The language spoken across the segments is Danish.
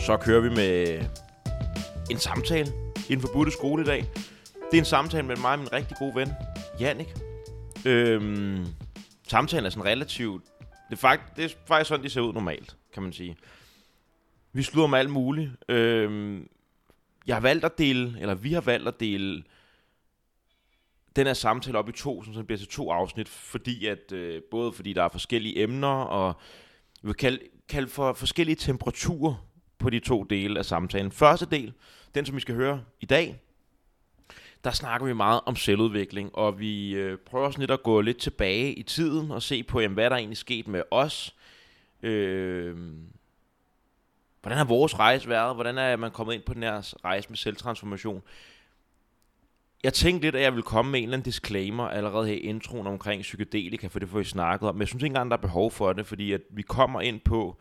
så kører vi med en samtale i den forbudte skole i dag. Det er en samtale med mig og min rigtig gode ven, Jannik. Øhm, samtalen er sådan relativt... Det er, fakt, det er faktisk sådan, de ser ud normalt, kan man sige. Vi slutter med alt muligt. Øhm, jeg har valgt at dele, eller vi har valgt at dele den her samtale op i to, så det bliver til to afsnit, fordi at, øh, både fordi der er forskellige emner, og vi vil kalde, kalde for forskellige temperaturer på de to dele af samtalen. Første del, den som vi skal høre i dag, der snakker vi meget om selvudvikling, og vi øh, prøver sådan lidt at gå lidt tilbage i tiden og se på, jamen, hvad der egentlig sket med os. Øh, hvordan har vores rejse været? Hvordan er man kommet ind på den her rejse med selvtransformation? Jeg tænkte lidt, at jeg ville komme med en eller anden disclaimer allerede her i introen omkring psykedelika, for det får vi snakket om. Men jeg synes ikke engang, der er behov for det, fordi at vi kommer ind på,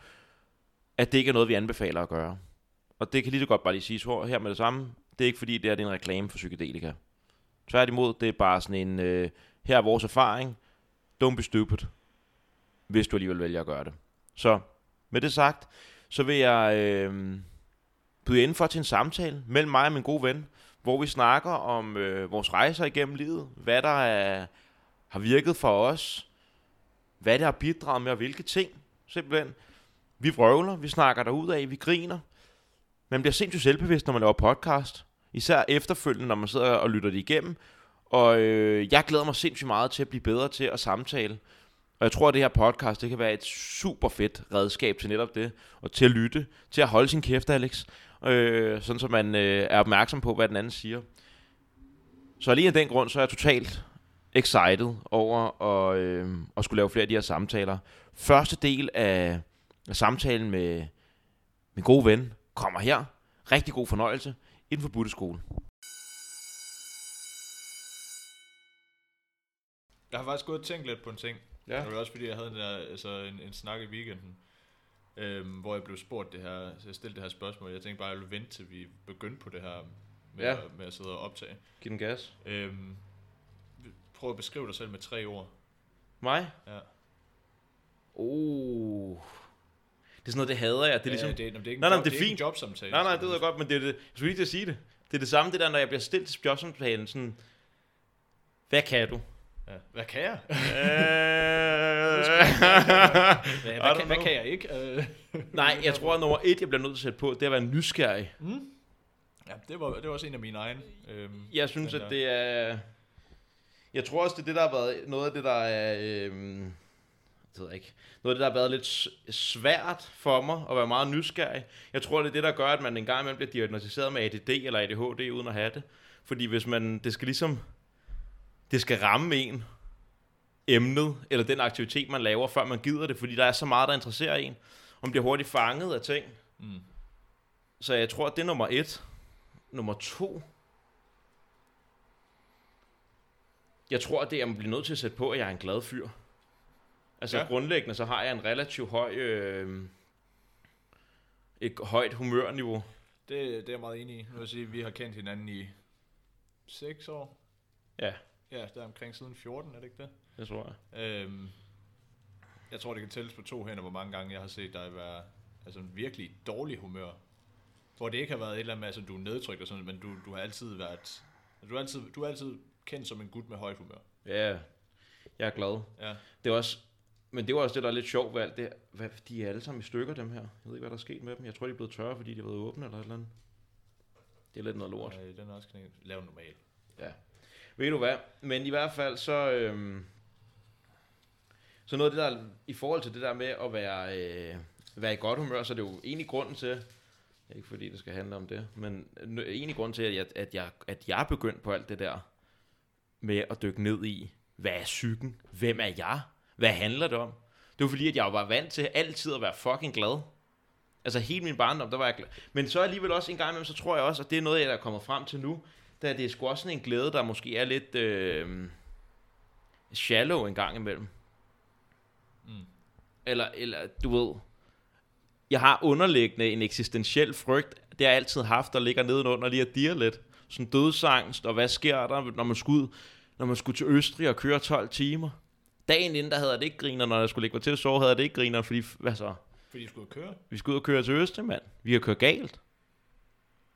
at det ikke er noget, vi anbefaler at gøre. Og det kan lige så godt bare lige sige her med det samme. Det er ikke fordi, det er en reklame for psykedelika. Tværtimod, det er bare sådan en, øh, her er vores erfaring. Don't be stupid, hvis du alligevel vælger at gøre det. Så med det sagt, så vil jeg øh, byde ind for til en samtale mellem mig og min gode ven, hvor vi snakker om øh, vores rejser igennem livet, hvad der er, har virket for os, hvad det har bidraget med, og hvilke ting, simpelthen. Vi vrøvler, vi snakker derud af, vi griner. Man bliver sindssygt selvbevidst, når man laver podcast. Især efterfølgende, når man sidder og lytter det igennem. Og øh, jeg glæder mig sindssygt meget til at blive bedre til at samtale. Og jeg tror, at det her podcast, det kan være et super fedt redskab til netop det. Og til at lytte, til at holde sin kæft, Alex. Øh, sådan så man øh, er opmærksom på, hvad den anden siger. Så lige af den grund, så er jeg totalt excited over at, øh, at skulle lave flere af de her samtaler. Første del af samtalen med min gode ven kommer her. Rigtig god fornøjelse i den forbudte skole. Jeg har faktisk gået og tænkt lidt på en ting. Ja. Det var også fordi, jeg havde en, der, altså en, en snak i weekenden, øhm, hvor jeg blev spurgt det her, så jeg stillede det her spørgsmål. Jeg tænkte bare, at jeg ville vente til vi begyndte på det her med, ja. at, med at sidde og optage. Giv den gas. Øhm, prøv at beskrive dig selv med tre ord. Mig? Ja. Oh. Det er sådan noget, det hader jeg. Det er ligesom... ja, det, det er ikke, Nej, nej, det er fint. jobsamtale. Nej, nej, det ved jeg godt, men det er det... Jeg skulle lige til at sige det. Det er det samme, det der, når jeg bliver stillet til jobsamtalen, sådan... Hvad kan du? Ja. Hvad kan jeg? Øh, Hvad, hvad, kan, hvad kan jeg ikke? Øh, Nej, jeg tror, at nummer et, jeg bliver nødt til at sætte på, det er at være nysgerrig. mm? Ja, det var, det var også en af mine egne. Øhm, Jeg synes, at der. det er... Jeg tror også, det er det, der har været noget af det, der er... Øhm, det ved jeg ikke. Noget af det, der har været lidt svært for mig at være meget nysgerrig. Jeg tror, det er det, der gør, at man en gang imellem bliver diagnostiseret med ADD eller ADHD uden at have det. Fordi hvis man... Det skal ligesom... Det skal ramme en emnet, eller den aktivitet, man laver, før man gider det, fordi der er så meget, der interesserer en. Og man bliver hurtigt fanget af ting. Mm. Så jeg tror, at det er nummer et. Nummer to. Jeg tror, at det er, at man bliver nødt til at sætte på, at jeg er en glad fyr. Altså ja. Grundlæggende, så har jeg en relativt høj... Øh, et højt humørniveau. Det, det er jeg meget enig i. Nu vil jeg sige, at vi har kendt hinanden i 6 år. Ja, Ja, der er omkring siden 14, er det ikke det? det tror jeg. Øhm, jeg tror, det kan tælles på to hænder, hvor mange gange jeg har set dig være altså, en virkelig dårlig humør. Hvor det ikke har været et eller andet med, altså, du er nedtrykt og sådan, men du, du har altid været... Du er altid, du er altid kendt som en gut med højt humør. Ja, jeg er glad. Ja. Det er også... Men det var også det, der er lidt sjovt ved alt det. Hvad, de er alle sammen i stykker, dem her. Jeg ved ikke, hvad der er sket med dem. Jeg tror, de er blevet tørre, fordi de har været åbne eller et eller andet. Det er lidt noget lort. Øh, den er også knæ. Lav normal. Ja. Ved du hvad? Men i hvert fald så... Øhm, så noget af det der... I forhold til det der med at være, øh, være i godt humør, så er det jo egentlig grunden til... Ikke fordi det skal handle om det, men n- egentlig grunden til, at jeg, at jeg, at jeg er begyndt på alt det der med at dykke ned i, hvad er psyken? Hvem er jeg? Hvad handler det om? Det var fordi, at jeg var vant til altid at være fucking glad. Altså hele min barndom, der var jeg glad. Men så alligevel også en gang imellem, så tror jeg også, at det er noget, jeg er kommet frem til nu, da det er sgu også sådan en glæde, der måske er lidt øh, shallow en gang imellem. Mm. Eller, eller du ved, jeg har underliggende en eksistentiel frygt, det har jeg altid haft, der ligger nedenunder lige at dire lidt. Sådan dødsangst, og hvad sker der, når man skulle, ud- når man skulle til Østrig og køre 12 timer. Dagen inden, der havde det ikke griner, når jeg skulle lægge mig til at sove, havde jeg det ikke griner, fordi, hvad så? Fordi I skulle køre. Vi skal ud og køre til Østrig, mand. Vi har kørt galt.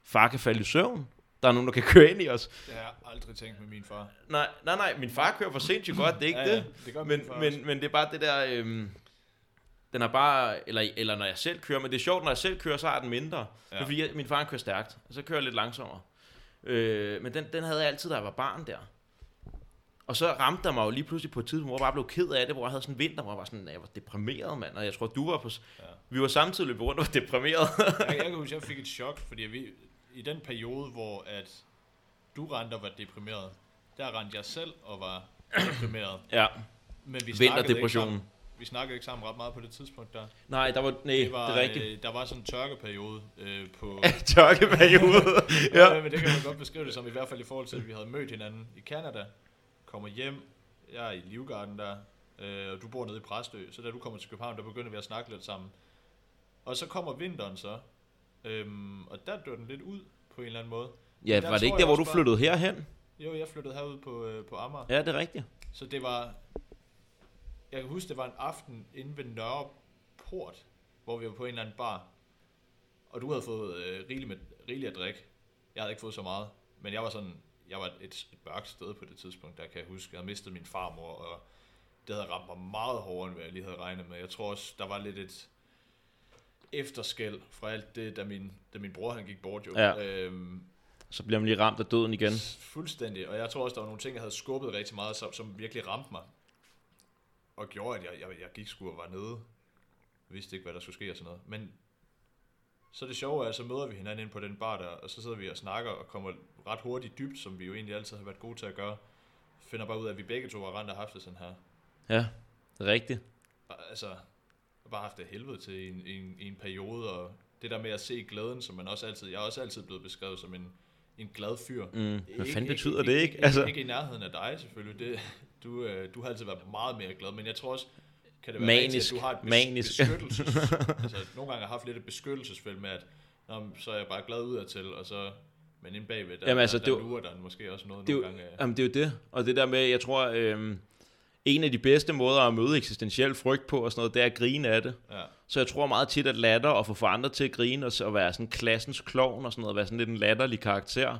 Far kan falde i søvn. Der er nogen, der kan køre ind i os. Det har jeg aldrig tænkt med min far. Nej, nej, nej. Min far kører for sindssygt godt, det er ikke Ja, ja, det. det gør men, min far også. men, men det er bare det der... Øhm, den er bare... Eller, eller når jeg selv kører. Men det er sjovt, når jeg selv kører, så er den mindre. Ja. Fordi, jeg, min far kører stærkt. Og så kører jeg lidt langsommere. Øh, men den, den havde jeg altid, da jeg var barn der. Og så ramte der mig jo lige pludselig på et tidspunkt, hvor jeg bare blev ked af det, hvor jeg havde sådan en vinter, hvor jeg var sådan, jeg var deprimeret, mand. Og jeg tror, du var på... Ja. Vi var samtidig løbet rundt og var deprimeret. jeg, jeg kan huske, jeg fik et chok, fordi vi, i den periode, hvor at du rendte og var deprimeret, der rendte jeg selv og var deprimeret. ja, Men vi ikke vinterdepressionen. sammen, vi snakkede ikke sammen ret meget på det tidspunkt der. Nej, der var... Nej, det, var, det er rigtigt. Øh, der var sådan en tørkeperiode øh, på... Tørkeperiode. ja. ja. men det kan man godt beskrive det som, i hvert fald i forhold til, at vi havde mødt hinanden i Canada, kommer hjem, jeg er i Livgarden der, øh, og du bor nede i Præstø, så da du kommer til København, der begynder vi at snakke lidt sammen. Og så kommer vinteren så, øhm, og der dør den lidt ud på en eller anden måde. Ja, var det ikke der, hvor du bare- flyttede herhen? Jo, jeg flyttede herud på, øh, på Amager. Ja, det er rigtigt. Så det var... Jeg kan huske, det var en aften inde ved Nørreport, hvor vi var på en eller anden bar. Og du havde fået øh, rigeligt, med, rigeligt at drikke. Jeg havde ikke fået så meget. Men jeg var sådan... Jeg var et, et mørkt sted på det tidspunkt, der kan jeg huske. Jeg havde mistet min farmor, og det havde ramt mig meget hårdere, end hvad jeg lige havde regnet med. Jeg tror også, der var lidt et efterskæld fra alt det, da min, da min bror han gik bort jo. Ja. Øhm, Så bliver man lige ramt af døden igen. Fuldstændig, og jeg tror også, der var nogle ting, jeg havde skubbet rigtig meget, som, som virkelig ramte mig. Og gjorde, at jeg, jeg, jeg gik sgu og var nede. Jeg vidste ikke, hvad der skulle ske og sådan noget. Men så det sjove er, at så møder vi hinanden ind på den bar der, og så sidder vi og snakker og kommer ret hurtigt dybt, som vi jo egentlig altid har været gode til at gøre. Finder bare ud af, at vi begge to har rent og haft det sådan her. Ja, det rigtigt. Altså, bare haft det helvede til i en, i, en, i en periode, og det der med at se glæden, som man også altid, jeg er også altid blevet beskrevet som en, en glad fyr. Mm. Hvad fanden Ikke- betyder ikke, det, ikke? Altså, Ikke, ikke i nærheden af dig, selvfølgelig. Det, du, øh, du har altid været meget mere glad, men jeg tror også, kan det være Manisk. rigtigt, at du har et bes- Manisk. beskyttelses... altså, nogle gange har jeg haft lidt et beskyttelsesfelt med, at Nå, så er jeg bare glad udadtil, og så... Men inde bagved, der, Jamen, altså, der, det der er jo- lurer der måske også noget det er, jo, nogle gange. af- jamen, det er jo det. Og det der med, jeg tror, øhm, en af de bedste måder at møde eksistentiel frygt på og sådan noget, det er at grine af det. Ja, Så jeg tror meget tit, at latter og få for andre til at grine og, så at være sådan klassens klovn og sådan noget, være sådan lidt en latterlig karakter.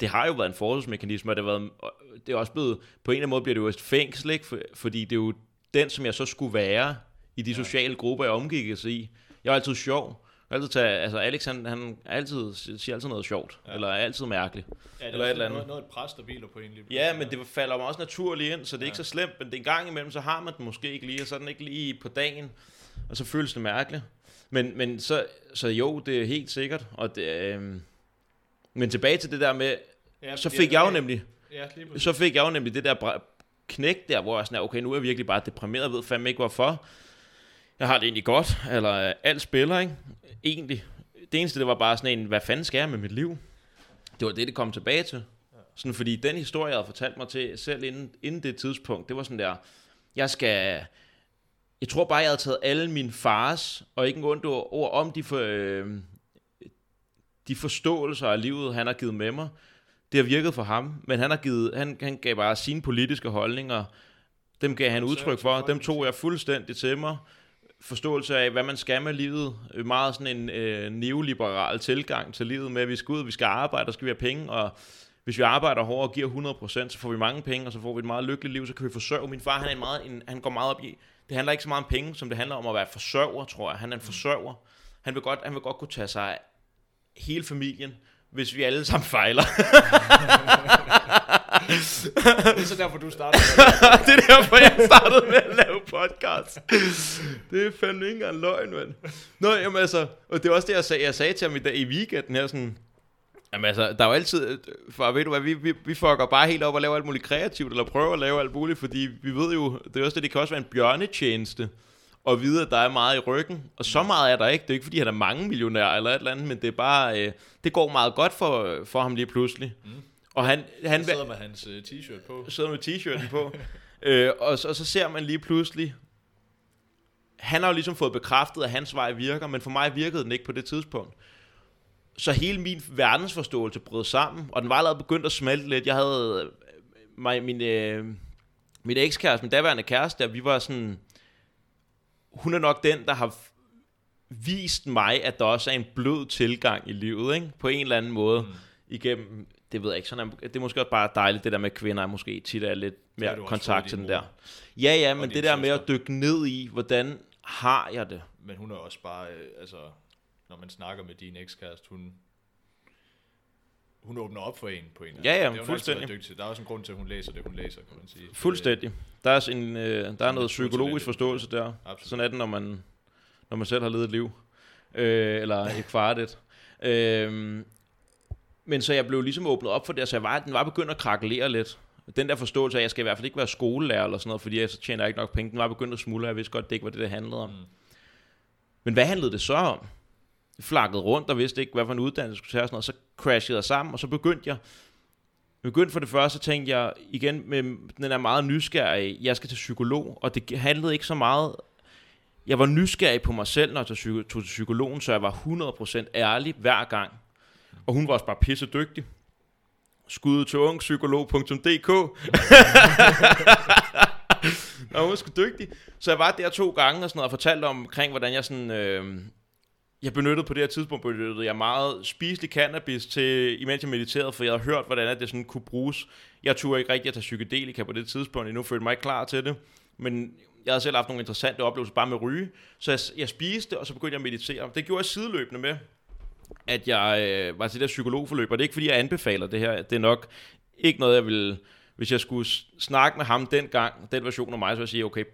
Det har jo været en forsvarsmekanisme, og det, har været, og det er også blevet, på en eller anden måde bliver det jo et fængsel, ikke? For, fordi det er jo den, som jeg så skulle være i de sociale grupper, jeg omgik sig i. Jeg er altid sjov. Jeg altid tage, altså Alex, han, han altid, siger altid noget sjovt, ja. Eller er altid mærkelig. ja det Eller er et også eller andet. noget, noget, et pres, der hviler på en lige Ja, men det falder mig også naturligt ind, så det er Ja. ikke så slemt, men det en gang imellem, så har man den måske ikke lige, og så er den ikke lige på dagen, og så føles det mærkeligt. Men, men så, så jo, det er helt sikkert, og det, øh, men tilbage til det der med, ja, så fik jeg jo okay. nemlig, Ja, så fik jeg jo nemlig det der knæk der, hvor jeg sådan er, okay, nu er jeg virkelig bare deprimeret, jeg ved fandme ikke hvorfor. Jeg har det egentlig godt, eller alt spiller, ikke? Egentlig. Det eneste, det var bare sådan en, hvad fanden skal jeg med mit liv? Det var det, det kom tilbage til. Sådan, fordi den historie, jeg havde fortalt mig til selv inden, inden det tidspunkt, det var sådan der, jeg skal... Jeg tror bare, jeg havde taget alle mine fars, og ikke en ord om de, for, øh, de forståelser af livet, han har givet med mig. Det har virket for ham, men han, har givet, han, han gav bare sine politiske holdninger, dem gav han udtryk for, dem tog jeg fuldstændig til mig. Forståelse af, hvad man skal med livet. Meget sådan en øh, neoliberal tilgang til livet med, at vi skal ud, vi skal arbejde, og skal vi have penge, og hvis vi arbejder hårdt og giver 100%, så får vi mange penge, og så får vi et meget lykkeligt liv, så kan vi forsørge. Min far, han, er en meget, en, han går meget op i, det handler ikke så meget om penge, som det handler om at være forsørger, tror jeg. Han er en forsørger. Han vil godt, han vil godt kunne tage sig af hele familien, hvis vi alle sammen fejler. Det er så derfor, du startede. det er derfor, jeg startede med at lave podcast. Det er fandme ikke engang løgn, mand. Nå, jamen altså, og det er også det, jeg sagde, jeg sagde til ham i, dag, i weekenden her, sådan, Jamen altså, der er jo altid, for ved du hvad, vi, vi, vi fucker bare helt op og laver alt muligt kreativt, eller prøver at lave alt muligt, fordi vi ved jo, det er også det, det kan også være en bjørnetjeneste, at vide, at der er meget i ryggen, og så meget er der ikke, det er ikke fordi, han er mange millionær eller et eller andet, men det er bare, øh, det går meget godt for, for ham lige pludselig. Mm. Og han, han, Han sidder med hans uh, t-shirt på. sidder med t-shirten på. øh, og, så, og så ser man lige pludselig, han har jo ligesom fået bekræftet, at hans vej virker, men for mig virkede den ikke på det tidspunkt. Så hele min verdensforståelse brød sammen, og den var allerede begyndt at smelte lidt. Jeg havde øh, mig, min, øh, min ekskæreste, min daværende kæreste, der, vi var sådan, hun er nok den, der har vist mig, at der også er en blød tilgang i livet, ikke? På en eller anden måde. Mm. Igennem, det ved jeg ikke, sådan er, det er måske også bare dejligt, det der med kvinder, måske tit er lidt mere også kontakt til den der. Ja, ja, men det der med søster. at dykke ned i, hvordan har jeg det? Men hun er også bare, øh, altså, når man snakker med din ekskæreste, hun, hun åbner op for en på en eller anden Ja, ja. Det fuldstændig. dygtig. Der er også en grund til, at hun læser det, hun læser, kan man sige. Fuldstændig. Der er, en, øh, der er noget psykologisk forståelse der. Absolut. Sådan er det, når man, når man selv har levet et liv. Øh, eller et kvartet. Øh, men så jeg blev ligesom åbnet op for det, så jeg var, den var begyndt at krakelere lidt. Den der forståelse af, at jeg skal i hvert fald ikke være skolelærer eller sådan noget, fordi jeg så tjener ikke nok penge, den var begyndt at smuldre, jeg vidste godt, det ikke var det, det handlede om. Mm. Men hvad handlede det så om? Flakket rundt og vidste ikke, hvad for en uddannelse jeg skulle tage og sådan noget. Så crashede jeg sammen, og så begyndte jeg... Begyndte for det første, tænkte jeg igen med den er meget nysgerrig. Jeg skal til psykolog, og det handlede ikke så meget... Jeg var nysgerrig på mig selv, når jeg tog tog til psykologen, så jeg var 100% ærlig hver gang. Og hun var også bare pisse dygtig. Skud til ungpsykolog.dk Nå, hun var sgu dygtig. Så jeg var der to gange og sådan noget, og fortalte omkring, hvordan jeg sådan... Øh, jeg benyttede på det her tidspunkt, benyttede jeg meget spiselig cannabis til, imens jeg mediterede, for jeg havde hørt, hvordan at det sådan kunne bruges. Jeg turde ikke rigtig at tage psykedelika på det tidspunkt, endnu følte mig ikke klar til det. Men jeg havde selv haft nogle interessante oplevelser bare med ryge. Så jeg, jeg spiste, og så begyndte jeg at meditere. Det gjorde jeg sideløbende med, at jeg øh, var til det der psykologforløb. Og det er ikke, fordi jeg anbefaler det her. Det er nok ikke noget, jeg ville... Hvis jeg skulle snakke med ham dengang, den version af mig, så ville jeg sige, okay,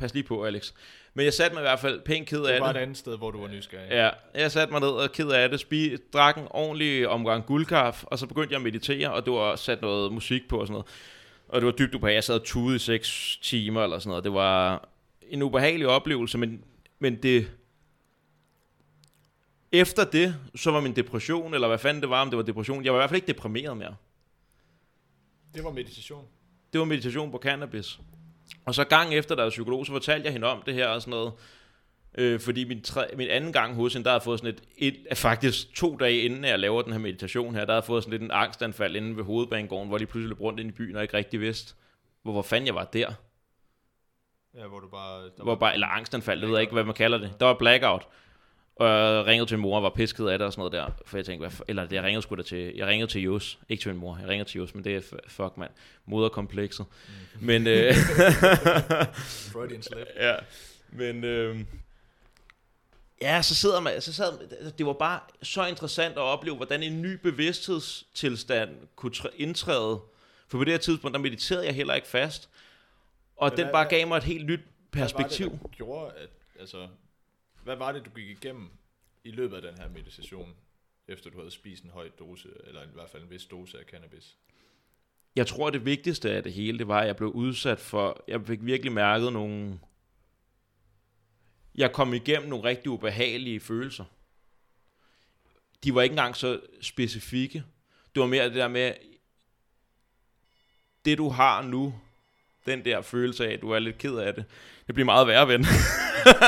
pas lige på, Alex. Men jeg satte mig i hvert fald pænt ked Det af var det. et andet sted, hvor du var nysgerrig. Ja, jeg satte mig ned og ked af det, spi, drak en ordentlig omgang guldkaffe, og så begyndte jeg at meditere, og du var sat noget musik på og sådan noget. Og det var dybt ubehageligt. Jeg sad og tudede i 6 timer eller sådan noget. Det var en ubehagelig oplevelse, men, men det... Efter det, så var min depression, eller hvad fanden det var, om det var depression, jeg var i hvert fald ikke deprimeret mere. Det var meditation. Det var meditation på cannabis. Og så gang efter, der var psykolog, så fortalte jeg hende om det her og sådan noget. Øh, fordi min, tre, min anden gang hos hende, der jeg fået sådan et, et, faktisk to dage inden jeg laver den her meditation her, der jeg fået sådan lidt en angstanfald inde ved hovedbanegården, hvor de pludselig løb rundt ind i byen og ikke rigtig vidste, hvor, hvor fanden jeg var der. Ja, hvor du bare... Der Hvor bare, eller angstanfald, det ved jeg ikke, hvad man kalder det. Der var blackout. Og jeg ringede til min mor og var pisket af det og sådan noget der. For jeg tænkte, hvad, f- eller jeg ringede sgu da til, jeg ringede til Jos. Ikke til min mor, jeg ringede til Jos, men det er fuck mand. Moderkomplekset. Men, øh, Freudian slip. ja, men, øh, ja, så sidder man, så sad, det var bare så interessant at opleve, hvordan en ny bevidsthedstilstand kunne tr- indtræde. For på det her tidspunkt, der mediterede jeg heller ikke fast. Og Men den hvad- bare gav mig et helt nyt perspektiv. Hvad var det, der gjorde, at... Altså, hvad var det, du gik igennem i løbet af den her meditation, efter du havde spist en høj dose, eller i hvert fald en vis dose af cannabis? Jeg tror, det vigtigste af det hele, det var, at jeg blev udsat for... Jeg fik virkelig mærket nogle... Jeg kom igennem nogle rigtig ubehagelige følelser. De var ikke engang så specifikke. Det var mere det der med... Det, du har nu, den der følelse af, at du er lidt ked af det, det bliver meget værre, ven.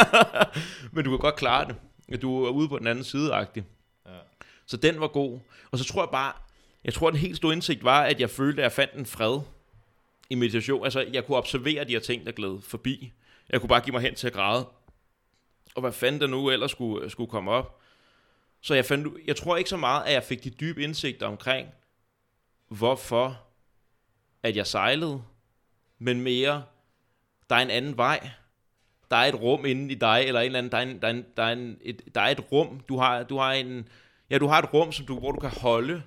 Men du kan godt klare det. Du er ude på den anden side -agtig. Ja. Så den var god. Og så tror jeg bare, jeg tror, den helt store indsigt var, at jeg følte, at jeg fandt en fred i meditation. Altså, jeg kunne observere de her ting, der gled forbi. Jeg kunne bare give mig hen til at græde. Og hvad fanden der nu ellers skulle, skulle komme op. Så jeg, fandt, jeg tror ikke så meget, at jeg fik de dybe indsigter omkring, hvorfor at jeg sejlede, men mere, der er en anden vej. Der er et rum inde i dig, eller en eller anden, der er, en, der er, en, der er, en, et, der er et rum, du har, du har en, ja, du har et rum, som du, hvor du kan holde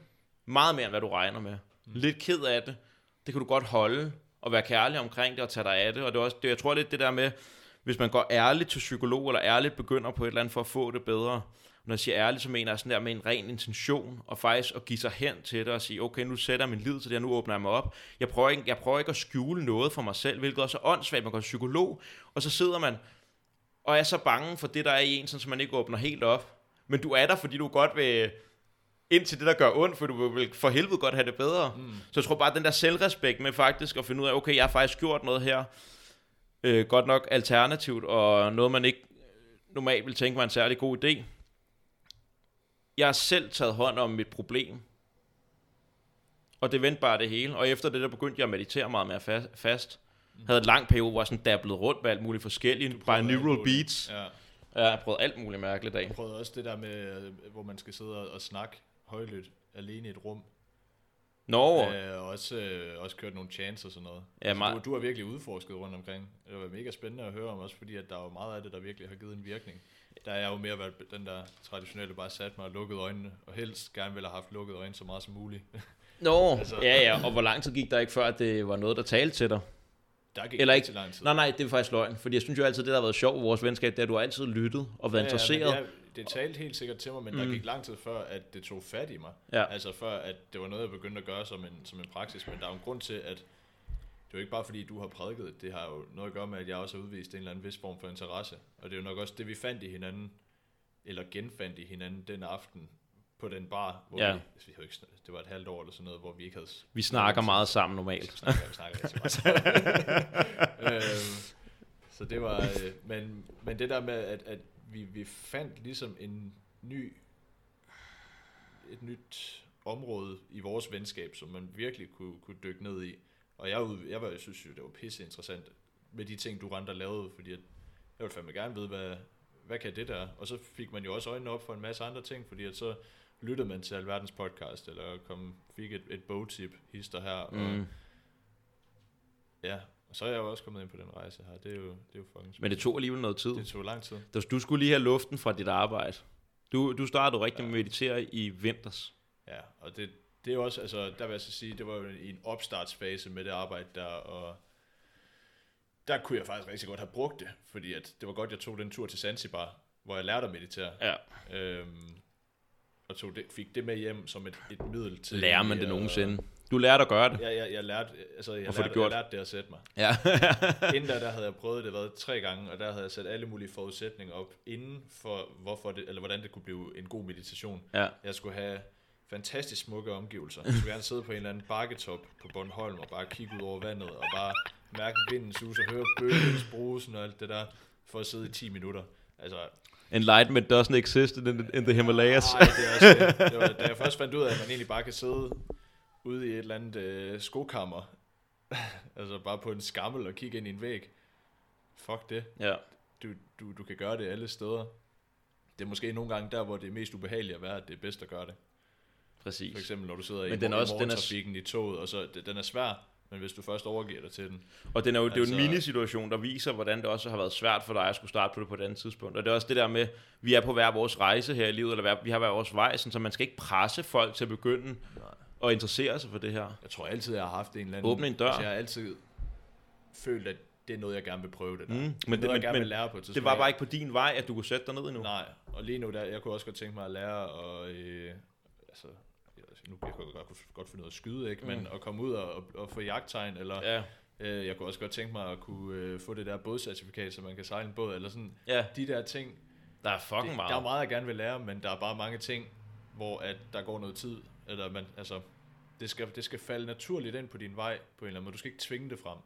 meget mere, end hvad du regner med. Lidt ked af det, det kan du godt holde, og være kærlig omkring det, og tage dig af det, og det er også, det, jeg tror lidt det der med, hvis man går ærligt til psykolog, eller ærligt begynder på et eller andet for at få det bedre, når jeg siger ærligt, så mener jeg sådan der med en ren intention, og faktisk at give sig hen til det, og sige, okay, nu sætter jeg min lid til det, og nu åbner jeg mig op. Jeg prøver, ikke, jeg prøver ikke at skjule noget for mig selv, hvilket også er åndssvagt, man går til psykolog, og så sidder man og er så bange for det, der er i en, sådan, så man ikke åbner helt op. Men du er der, fordi du godt vil ind til det, der gør ondt, for du vil for helvede godt have det bedre. Mm. Så jeg tror bare, den der selvrespekt med faktisk at finde ud af, okay, jeg har faktisk gjort noget her, øh, godt nok alternativt, og noget, man ikke normalt vil tænke var en særlig god idé. Jeg har selv taget hånd om mit problem, og det vendte bare det hele. Og efter det, der begyndte jeg at meditere meget mere fa- fast. Havde en lang periode, hvor jeg sådan dabblede rundt med alt muligt forskelligt. Bare neural beats. Ja. Jeg har prøvet alt muligt mærkeligt af. Jeg prøvede også det der med, øh, hvor man skal sidde og, snakke højlydt alene i et rum. Nå, Øh, og også, øh, også kørt nogle chants og sådan noget. Ja, altså, meget- du, du har virkelig udforsket rundt omkring. Det var mega spændende at høre om, også fordi at der er jo meget af det, der virkelig har givet en virkning. Der er jeg jo mere været den der traditionelle, bare sat mig og lukket øjnene, og helst gerne ville have haft lukket øjne så meget som muligt. Nå, Altså- ja, ja. Og hvor lang tid gik der ikke før, at det var noget, der talte til dig? Der gik Eller ikke ikke? til lang tid. Nej, nej, det er faktisk løgn. Fordi jeg synes jo altid, det der har været sjovt ved vores venskab, det er, at du har altid lyttet og været ja, interesseret. Ja, det talte helt sikkert til mig, men mm. der gik lang tid før, at det tog fat i mig. Ja. Altså før, at det var noget, jeg begyndte at gøre som en, som en praksis. Men der er jo en grund til, at jo ikke bare fordi, du har prædiket. Det har jo noget at gøre med, at jeg også har udvist en eller anden vis form for interesse. Og det er jo nok også det, vi fandt i hinanden, eller genfandt i hinanden den aften på den bar, hvor Ja. vi, vi havde ikke, det var et halvt år eller sådan noget, hvor vi ikke havde... Vi snakker meget sammen normalt. Vi snakker, vi snakker rigtig meget sammen. øhm, så det var, øh, men, men det der med, at, at vi, vi fandt ligesom en ny, et nyt område i vores venskab, som man virkelig kunne, kunne dykke ned i. Og jeg, jeg, var, jeg synes jo, det var pisse interessant med de ting, du rent og lavede, fordi at jeg ville fandme gerne vide, hvad, hvad kan det der? Og så fik man jo også øjnene op for en masse andre ting, fordi at så lyttede man til alverdens podcast, eller kom, fik et, et bogtip, hister her, og Mm. Ja, og så er jeg jo også kommet ind på den rejse her. Det er jo, det er jo fucking Men det tog alligevel noget tid. det tog lang tid. Du- skulle lige have luften fra dit arbejde. Du, du startede rigtig med at meditere i vinters. Ja, og det, det er også, altså der vil jeg så sige, det var jo i en opstartsfase med det arbejde der, og der kunne jeg faktisk rigtig godt have brugt det, fordi at det var godt, jeg tog den tur til Zanzibar, hvor jeg lærte at meditere, Ja. øhm, og tog det, fik det med hjem som et, et middel til... Lærer man det nogensinde? Du lærte at gøre det. Ja, jeg, jeg lærte, altså jeg få det lærte, gjort. jeg lærte det at sætte mig. Ja. Inden der, der havde jeg prøvet det været tre gange, og der havde jeg sat alle mulige forudsætninger op, inden for hvorfor det, eller hvordan det kunne blive en god meditation. ja. Jeg skulle have fantastisk smukke omgivelser. Jeg skulle gerne sidde på en eller anden bakketop på Bornholm og bare kigge ud over vandet og bare mærke vinden sus og høre bølgens brusen og alt det der, for at sidde i 10 minutter. Altså, Enlightenment doesn't exist in, in the Himalayas. ej, det er også det. det var, da jeg først fandt ud af, at man egentlig bare kan sidde ude i et eller andet øh, skokammer, altså bare på en skammel og kigge ind i en væg. Fuck det. ja. Du, du, du kan gøre det alle steder. Det er måske nogle gange der, hvor det er mest ubehageligt at være, at det er bedst at gøre det. For Præcis. eksempel når du sidder Men i, den er i også- den er- i toget, og så den er svær, men hvis du først overgiver dig til den. Og den er jo, det er jo en Altså- minisituation, der viser, hvordan det også har været svært for dig at skulle starte på det på et andet tidspunkt. Og det er også det der med, vi er på hver vores rejse her i livet, eller hver, vi har hver vores vej, sådan, så man skal ikke presse folk til at begynde at interessere sig for det her. Jeg tror altid, jeg har haft en eller anden... Åbne en dør. Altså, jeg har altid følt, at det er noget, jeg gerne vil prøve det der. Mm, det er men noget, det- jeg men- gerne men vil lære på. Det var bare ikke på din vej, at du kunne sætte dig ned endnu. Nej, og lige nu, der, jeg kunne også godt tænke mig at lære, og øh, altså, jeg, nu jeg kunne godt, godt finde ud af at skyde, ikke? men Mm. at komme ud og, og, og få jagttegn, eller Ja, øh, jeg kunne også godt tænke mig at kunne øh, få det der bådcertifikat, så man kan sejle en båd, eller sådan, ja, de der ting, der er fucking det, meget. der er meget, jeg gerne vil lære, men der er bare mange ting, hvor at der går noget tid, eller man, altså, det skal, det skal falde naturligt ind på din vej, på en eller anden måde. Du skal ikke tvinge det frem.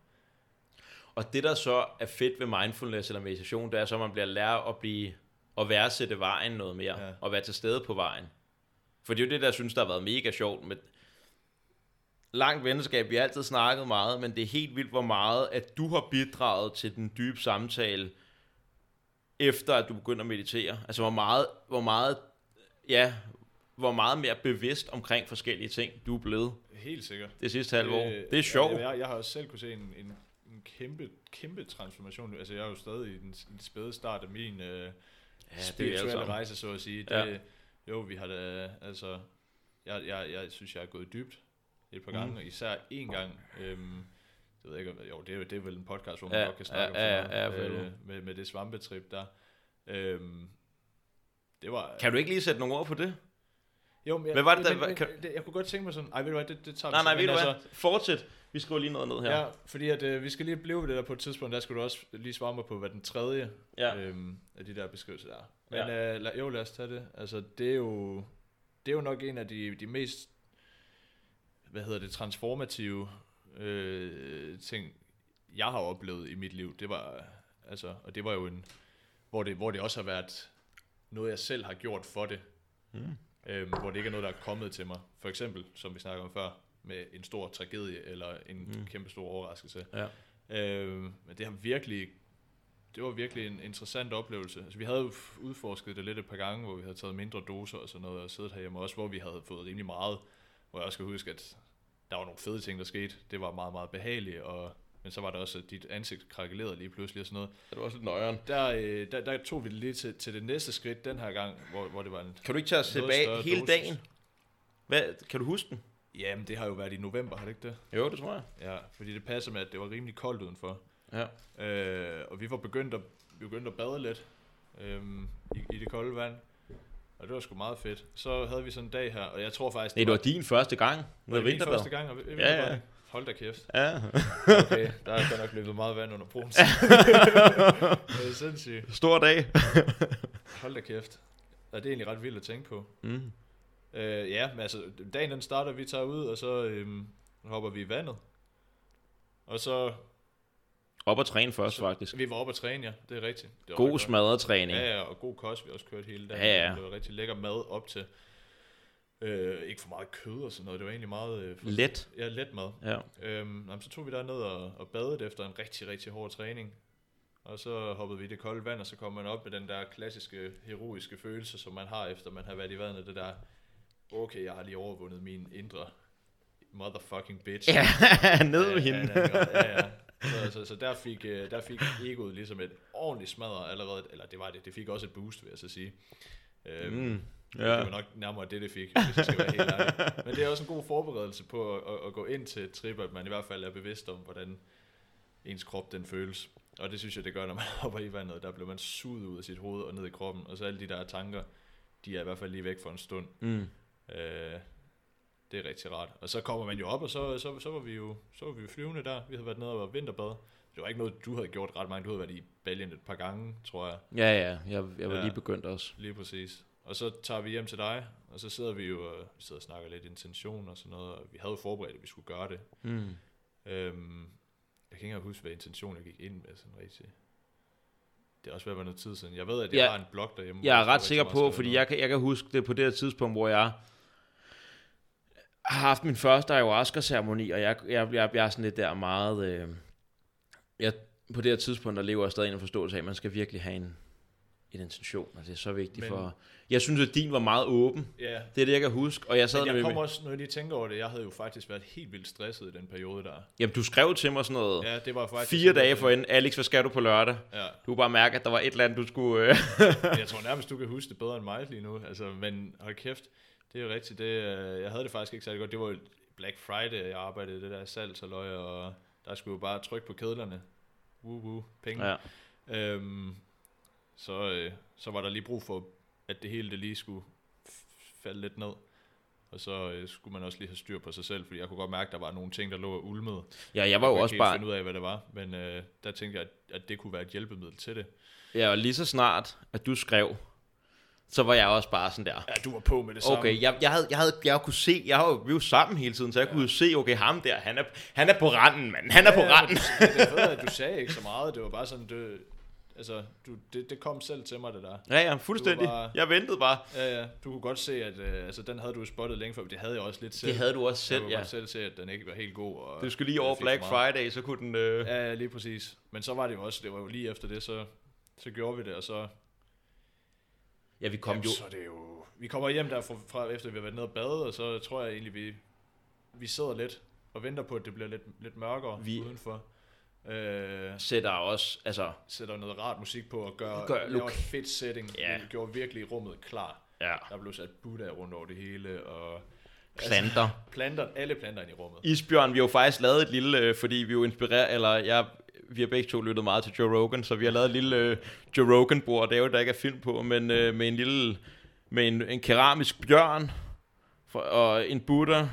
Og det, der så er fedt ved mindfulness eller meditation, det er så, at man bliver lært at blive at værdsætte vejen noget mere, ja. og være til stede på vejen. For det er jo det, der jeg synes, der har været mega sjovt med langt venskab. Vi har altid snakket meget, men det er helt vildt, hvor meget, at du har bidraget til den dybe samtale, efter at du begynder at meditere. Altså, hvor meget, hvor meget, ja, hvor meget mere bevidst omkring forskellige ting, du er blevet Helt sikkert. det sidste halve år. Øh, Det er sjovt. Jeg, jeg, jeg har også selv kunne se en, en, en kæmpe, kæmpe transformation. Altså, jeg er jo stadig i den, den spæde start af min øh, Ja, spirituelle rejse, så at sige. Det, Ja. Jo, vi har da, altså, jeg, jeg, jeg synes, jeg er gået dybt et par Mhm. gange, især en gang. Øhm, det ved jeg ikke, jo, det er, det er vel en podcast, hvor man Ja, godt kan snakke ja, om sådan ja, noget, ja, for øh, med, med det svampetrip der. Øhm, det var... Kan du ikke lige sætte nogle ord på det? Jo, men jeg, Hvad var det, der- men, men, kan- det, jeg kunne godt tænke mig sådan, ej, ved du hvad, det, det tager Nej, nej, ved du hvad? Fortsæt. Vi skriver lige noget ned her. Ja, fordi at, øh, vi skal lige blive ved det der på et tidspunkt, der skal du også lige svare mig på, hvad den tredje Ja. øhm, af de der beskrivelser er. Men ja. øh, jo, lad os tage det. Altså, det er jo, det er jo nok en af de, de mest, hvad hedder det, transformative øh, ting, jeg har oplevet i mit liv. Det var, altså, og det var jo en, hvor det, hvor det også har været noget, jeg selv har gjort for det. Mm. Øhm, hvor det ikke er noget, der er kommet til mig. For eksempel, som vi snakker om før, med en stor tragedie eller en mm. kæmpe stor overraskelse. Ja. Øhm, men det har virkelig det var virkelig en interessant oplevelse. Altså, vi havde jo udforsket det lidt et par gange, hvor vi havde taget mindre doser og sådan noget, og siddet herhjemme også, hvor vi havde fået rimelig meget. Hvor jeg også skal huske, at der var nogle fede ting, der skete. Det var meget, meget behageligt, og, men så var der også, at dit ansigt krakkelerede lige pludselig og sådan noget. Det var også lidt nøjeren. Der, øh, der, der tog vi det lige til, til det næste skridt den her gang, hvor, hvor det var en... Kan du ikke tage os tilbage hele dosis. dagen? Hvad, kan du huske den? Jamen, det har jo været i november, har det ikke det? Jo, det tror jeg. Ja, fordi det passer med, at det var rimelig koldt udenfor. Ja. Øh, og vi var begyndt at, vi begyndte at bade lidt øhm, i, i det kolde vand. Og det var sgu meget fedt. Så havde vi sådan en dag her, og jeg tror faktisk... Nej, det var din første gang med det vinterbad. første gang. Og, Ja, ja. Hold da kæft. Ja. Okay, der er godt nok løbet meget vand under broen. det er sindssygt. Stor dag. Hold da kæft. Ja, det er egentlig ret vildt at tænke på. Mm. Øh, ja, men altså, dagen den starter, vi tager ud, og så øhm, hopper vi i vandet. Og så, Op og træne først, Så- faktisk. vi var oppe at træne, ja, det er rigtigt. Det var God godt. smadret træning. Ja, ja, og god kost, vi også kørt hele dagen. Ja, ja. Det var rigtig lækker mad op til. Øh, ikke for meget kød og sådan noget, det var egentlig meget... Øh, for, Let. Ja, let mad. Ja. Øhm, jamen, så tog vi derned og, og badede efter en rigtig, rigtig hård træning. Og så hoppede vi i det kolde vand, og så kom man op med den der klassiske, heroiske følelse, som man har efter man har været i vandet. Det der, okay, jeg har lige overvundet min indre motherfucking bitch. Ja, ned med Ja, hende. Ja, ja, ja. Så, så, så der, fik, øh, der fik egoet ligesom et ordentligt smadre allerede, eller det var det, det fik også et boost, vil jeg så sige. Øhm, Mm. Ja. Det var nok nærmere det, det fik, hvis jeg skal være helt ærlig. Men det er også en god forberedelse på at, at, at gå ind til et trip, at man i hvert fald er bevidst om, hvordan ens krop den føles. Og det synes jeg, det gør, når man hopper i vandet. Der bliver man suget ud af sit hoved og ned i kroppen. Og så alle de der tanker, de er i hvert fald lige væk for en stund. Mm. Øh, det er rigtig rart. Og så kommer man jo op, og så, så, så var vi jo så var vi jo flyvende der. Vi havde været nede og været vinterbad. Det var ikke noget, du havde gjort ret mange. Du havde været i Baljen et par gange, tror jeg. Ja, ja. Jeg, jeg var Ja. lige begyndt også. Lige præcis. Og så tager vi hjem til dig, og så sidder vi jo og, vi sidder og snakker lidt intention og sådan noget, og vi havde jo forberedt, at vi skulle gøre det. Mm. Øhm, jeg kan ikke engang huske, hvad intention jeg gik ind med sådan rigtig. Det er også ved at være noget tid siden. Jeg ved, at jeg Ja. har en blog derhjemme. Jeg er ret sikker på, fordi jeg kan, jeg kan huske det på det tidspunkt, hvor jeg har haft min første ayahuasca-ceremoni, og jeg, jeg, jeg, jeg er sådan lidt der meget... Øh, jeg, på det her tidspunkt, der lever jeg stadig en forståelse af, at man skal virkelig have en, en intention, og det er så vigtigt Men- for... Jeg synes, at din var meget åben. Ja, Det er det, jeg kan huske, og jeg sad men jeg kommer også, når jeg lige tænker over det, jeg havde jo faktisk været helt vildt stresset i den periode der. Jamen, du skrev til mig sådan noget... Ja, det var faktisk... Fire dage forinden, Alex, hvad skal du på lørdag? Ja, Du bare mærke, at der var et eller andet, du skulle... Øh. Jeg tror nærmest, du kan huske det bedre end mig lige nu. Altså, men hold kæft, det er jo rigtigt. Det, øh, jeg havde det faktisk ikke særlig godt. Det var jo Black Friday, jeg arbejdede det der salgsaløj, og der skulle jo bare trykke på kedlerne. Woo woo, penge. Ja. Øhm, så, øh, så var der lige brug for, at det hele det lige skulle falde lidt ned. Og så øh, skulle man også lige have styr på sig selv, fordi jeg kunne godt mærke, at der var nogle ting, der lå og ulmede. ja, jeg var jo kunne også bare... finde ud af, hvad det var, men øh, der tænkte jeg, at, at det kunne være et hjælpemiddel til det. Ja, og lige så snart, at du skrev, så var jeg også bare sådan der. Ja, du var på med det samme. Okay, jeg, jeg, havde, jeg, havde, jeg kunne se, jeg jo, vi var jo sammen hele tiden, så jeg ja. kunne se, okay, ham der, han er, han er på randen, mand. Han er på Ja, randen. men Det, det fedt, at du sagde ikke så meget. Det var bare sådan, det, altså, du, det, det kom selv til mig, det der. Ja, ja, fuldstændig. Var- Jeg ventede bare. Ja, ja, du kunne godt se, at øh, altså, den havde du spottet længe før, men det havde jeg også lidt selv. Det havde du også jeg selv, kunne ja. godt selv se, at den ikke var helt god. Og Du skulle lige jeg over Black. Friday, så kunne den... Øh... Ja, ja, lige præcis. Men så var det jo også, det var jo lige efter det, så, så gjorde vi det, og så... Ja, vi kom jamen, jo... så er det jo... Vi kommer hjem derfra, fra, efter vi har været nede og bade, og så tror jeg egentlig, vi, vi sidder lidt og venter på, at det bliver lidt, lidt mørkere Vi- udenfor. Øh, Sætter også, altså... sætter noget rart musik på og gør, Gør laver et fedt setting. Ja. Vi gjorde virkelig rummet klar. Ja, Der blev sat Buddha rundt over det hele, og planter. planter, alle planter ind i rummet. Isbjørn, vi har jo faktisk lavet et lille, øh, fordi vi er jo inspireret, eller jeg, vi har begge to lyttet meget til Joe Rogan, så vi har lavet et lille øh, Joe Rogan-bord, det er jo der ikke er film på, men øh, med en lille, med en, en keramisk bjørn, for, og en Buddha,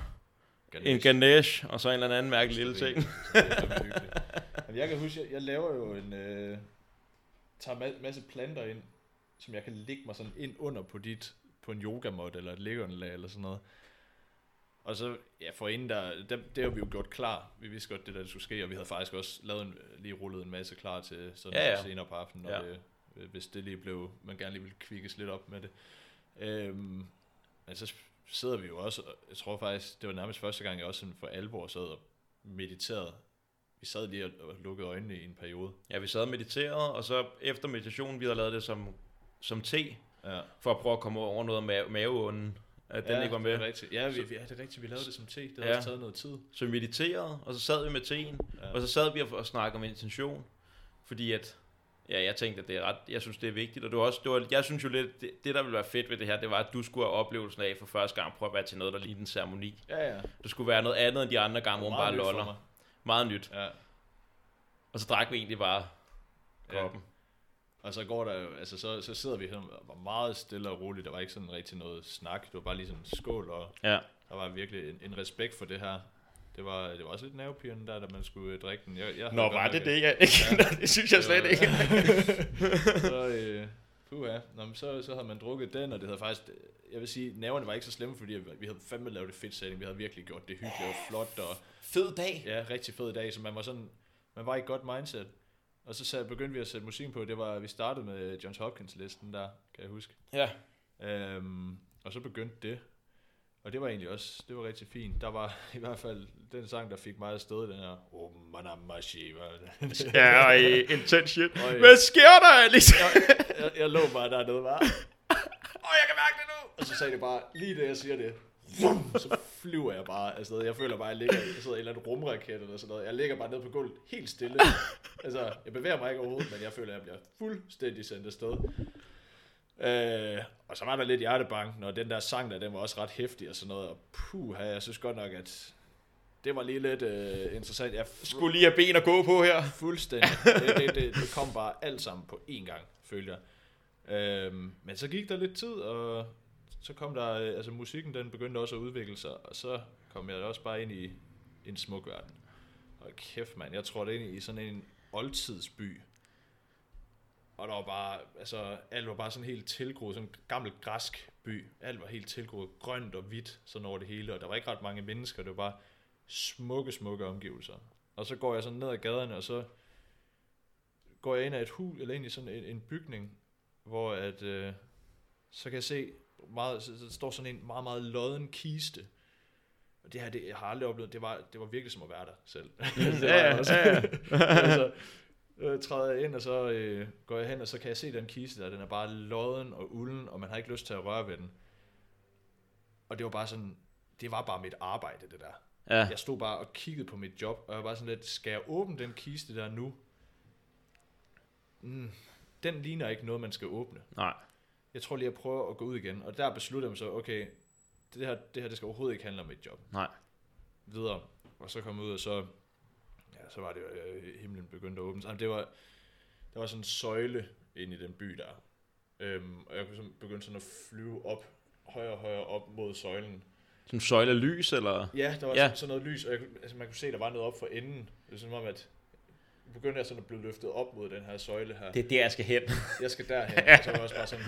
en Ganesh, og så en eller anden mærkelig lille ting. Jamen, jeg kan huske, jeg, jeg laver jo en... Øh, tager en masse planter ind, som jeg kan lægge mig sådan ind under på dit, på en yogamot eller et liggeunderlag eller sådan noget. Og så, ja, for inden der, det, det har vi jo gjort klar. Vi vidste godt, det der det skulle ske, og vi havde faktisk også lavet en, lige rullet en masse klar til sådan Ja, ja. senere på aftenen, Ja. det, øh, hvis det lige blev, man gerne lige ville kvikkes lidt op med det. Øhm, men så sidder vi jo også, og jeg tror faktisk, det var nærmest første gang, jeg også sådan for alvor sad og mediterede vi sad lige og, lukkede øjnene i en periode. Ja, vi sad og mediterede, og så efter meditationen, vi havde lavet det som, som te, Ja. for at prøve at komme over noget af mave, maveånden, at den ja, ikke var Det er med. rigtigt. Ja, vi, ja, det er rigtigt. Vi lavede det som te. Det har Ja. også taget noget tid. Så vi mediterede, og så sad vi med teen, Ja. og så sad vi og, og snakkede om intention, fordi at, ja, jeg tænkte, at det er ret, jeg synes, det er vigtigt, og det var også, det var, jeg synes jo lidt, det, det, der ville være fedt ved det her, det var, at du skulle have oplevelsen af for første gang, prøve at være til noget, der lignede en ceremoni. Ja, ja. Det skulle være noget andet end de andre gange, hvor man bare loller. Meget nyt. Ja. Og så drak vi egentlig bare Ja. Og så går der altså så, så sidder vi og var meget stille og roligt. Der var ikke sådan rigtig noget snak. Det var bare lige sådan skål, og Ja. der var virkelig en, en respekt for det her. Det var, det var også lidt nervepirrende der, da man skulle øh, drikke den. Jeg, jeg Nå, var nok- det det? Jeg, ikke? det synes jeg slet var- ikke. så, øh, puha. Nå, men så, så havde man drukket den, og det havde faktisk, jeg vil sige, nerverne var ikke så slemme, fordi vi havde fandme lavet det fedt setting. Vi havde virkelig gjort det hyggeligt og flot, og Fed dag. ja, rigtig fed dag, så man var sådan, man var i et godt mindset. Og så sat, begyndte vi at sætte musik på, det var, vi startede med Johns Hopkins listen der, kan jeg huske. Ja. Øhm, og så begyndte det. Og det var egentlig også, det var rigtig fint. Der var i hvert fald den sang, der fik mig afsted, den her, oh, manamashi, var det. Ja, og intense shit. Oj. Hvad sker der, Alice? jeg, jeg lå bare dernede, var. Åh, jeg kan mærke det nu. Og så sagde det bare, lige da jeg siger det, vum, så flyver jeg bare afsted. Jeg føler bare, at jeg ligger, jeg sidder i en eller anden rumraket eller sådan noget. Jeg ligger bare nede på gulvet, helt stille. Altså, jeg bevæger mig ikke overhovedet, men jeg føler, at jeg bliver fuldstændig sendt afsted. Øh, og så var der lidt hjertebanken, og den der sang der, den var også ret hæftig og sådan noget. Og puh, jeg synes godt nok, at det var lige lidt øh, interessant. Jeg Skulle lige have ben at gå på her. Fuldstændig. Det, det, det, det kom bare alt sammen på én gang, følte jeg. Øhm, men så gik der lidt tid, og så kom der, øh, altså musikken den begyndte også at udvikle sig, og så kom jeg også bare ind i en smuk verden. Og kæft mand, jeg trådte ind i sådan en oldtidsby. Og der var bare, altså alt var bare sådan helt tilgroet, sådan en gammel græsk by. Alt var helt tilgroet, grønt og hvidt, sådan over det hele, og der var ikke ret mange mennesker, det var bare smukke, smukke omgivelser. Og så går jeg sådan ned ad gaderne, og så går jeg ind i et hus, eller ind i sådan en, en bygning, hvor at, øh, så kan jeg se, meget, så, så står sådan en meget, meget lodden kiste. Og det her, det, jeg har aldrig oplevet, det var, det var virkelig som at være der selv. det var Ja, ja, altså, øh, træder jeg ind, og så øh, går jeg hen, og så kan jeg se den kiste der, den er bare lodden og ulden, og man har ikke lyst til at røre ved den. Og det var bare sådan, det var bare mit arbejde, det der. Ja. Jeg stod bare og kiggede på mit job, og jeg var bare sådan lidt, skal jeg åbne den kiste der nu? Mm, den ligner ikke noget, man skal åbne. Nej. Jeg tror lige, jeg prøver at gå ud igen. Og der besluttede jeg mig så, okay, det her, det her det skal overhovedet ikke handle om mit job. Nej. Videre. Og så kom jeg ud, og så, ja, så var det jo, øh, himlen begyndte at åbne sig. Det var, der var sådan en søjle inde i den by der. Øhm, og jeg begyndte sådan at flyve op, højere og højere op mod søjlen. Som søjle af lys, eller? Ja, der var Ja. sådan, sådan noget lys, og jeg, altså, man kunne se, der var noget op for enden. Det er som om, at begyndte jeg sådan at blive løftet op mod den her søjle her. Det er der, jeg skal hen. Jeg skal derhen, og så var jeg også bare sådan,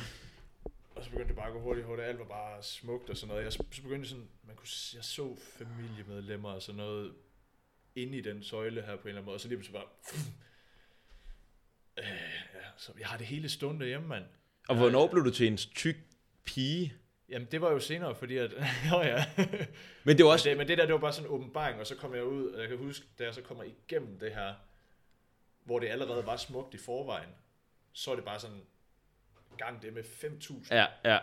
så begyndte det bare at gå hurtigt, hurtigt, alt var bare smukt og sådan noget. Jeg, så begyndte sådan, man kunne, jeg så familiemedlemmer og sådan noget inde i den søjle her på en eller anden måde, og så lige pludselig bare, øh, ja, så jeg har det hele stående hjemme, mand. Og hvornår blev du til en tyk pige? Jamen, det var jo senere, fordi at, oh ja, Men det var også også... det, men det der, det var bare sådan en åbenbaring, og så kom jeg ud, og jeg kan huske, da jeg så kommer igennem det her, hvor det allerede var smukt i forvejen, så er det bare sådan, gang det med 5.000. Ja, ja.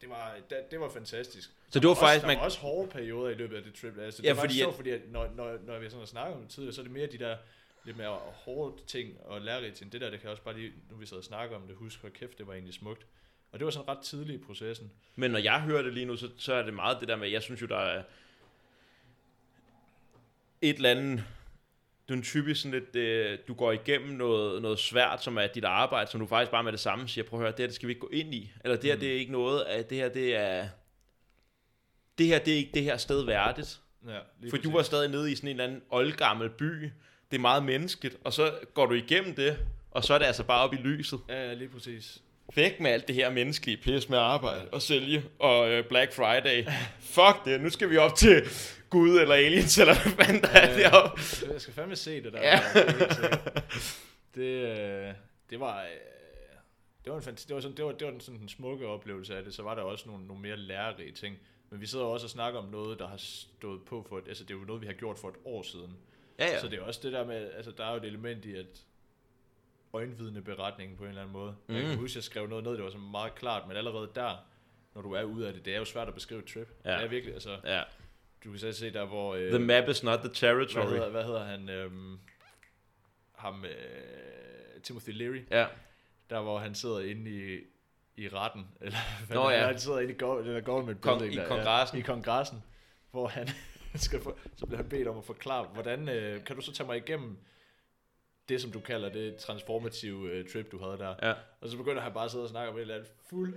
Det var, det, det var fantastisk. Så Der det var også, faktisk... Der Man, var også hårde perioder i løbet af det trip. Altså, det Ja, var fordi sjovt, fordi at når, når, når vi sådan har snakket om det tidligere, så er det mere de der lidt mere hårde ting og lærerige ting. Det der, det kan jeg også bare lige, nu vi sad og snakker om det, huske, hvor kæft, det var egentlig smukt. Og det var sådan ret tidligt i processen. Men når jeg hører det lige nu, så, så er det meget det der med, jeg synes jo, der er et eller andet, du er en typisk sådan lidt, øh, du går igennem noget, noget svært, som er dit arbejde, som du faktisk bare med det samme siger, prøv at høre, det her det skal vi ikke gå ind i. Eller det her, Mm. det er ikke noget, at det her, det er, det her, det er ikke det her sted værdigt. Ja, For du præcis. var stadig nede i sådan en eller anden oldgammel by, det er meget menneskeligt, og så går du igennem det, og så er det altså bare op i lyset. Ja, ja, lige præcis. Væk med alt det her menneskelige pis med arbejde og sælge og øh, Black Friday. Fuck det, nu skal vi op til Gud eller aliens, eller hvad fanden der er Ja. deroppe. Jeg skal fandme se det der. Ja. Det, er øh, det var... Øh, det var, en fant- det var, sådan, det var, det var sådan en smukke oplevelse af det. Så var der også nogle, nogle mere lærerige ting. Men vi sidder også og snakker om noget, der har stået på for... Et, altså, det er jo noget, vi har gjort for et år siden. Ja, ja. Så det er også det der med, altså der er jo et element i, at øjenvidende beretningen på en eller anden måde. Mm. Jeg kan huske, jeg skrev noget ned, det var sådan meget klart, men allerede der, når du er ude af det, det er jo svært at beskrive et trip. Ja. Det er virkelig, altså, Ja. Du kan selv se der, hvor... Øh, The map is not the hvad, territory. hedder, hvad hedder han? Øhm, ham, øh, Timothy Leary, Ja. der hvor han sidder inde i, i retten, eller hvad Nå, ja. han sidder inde i government building i der, kongressen. Ja, I kongressen, hvor han skal få, så bliver han bedt om at forklare, hvordan øh, kan du så tage mig igennem det, som du kalder det transformative øh, trip, du havde der. Ja. Og så begynder han bare at sidde og snakke om et eller andet fuld.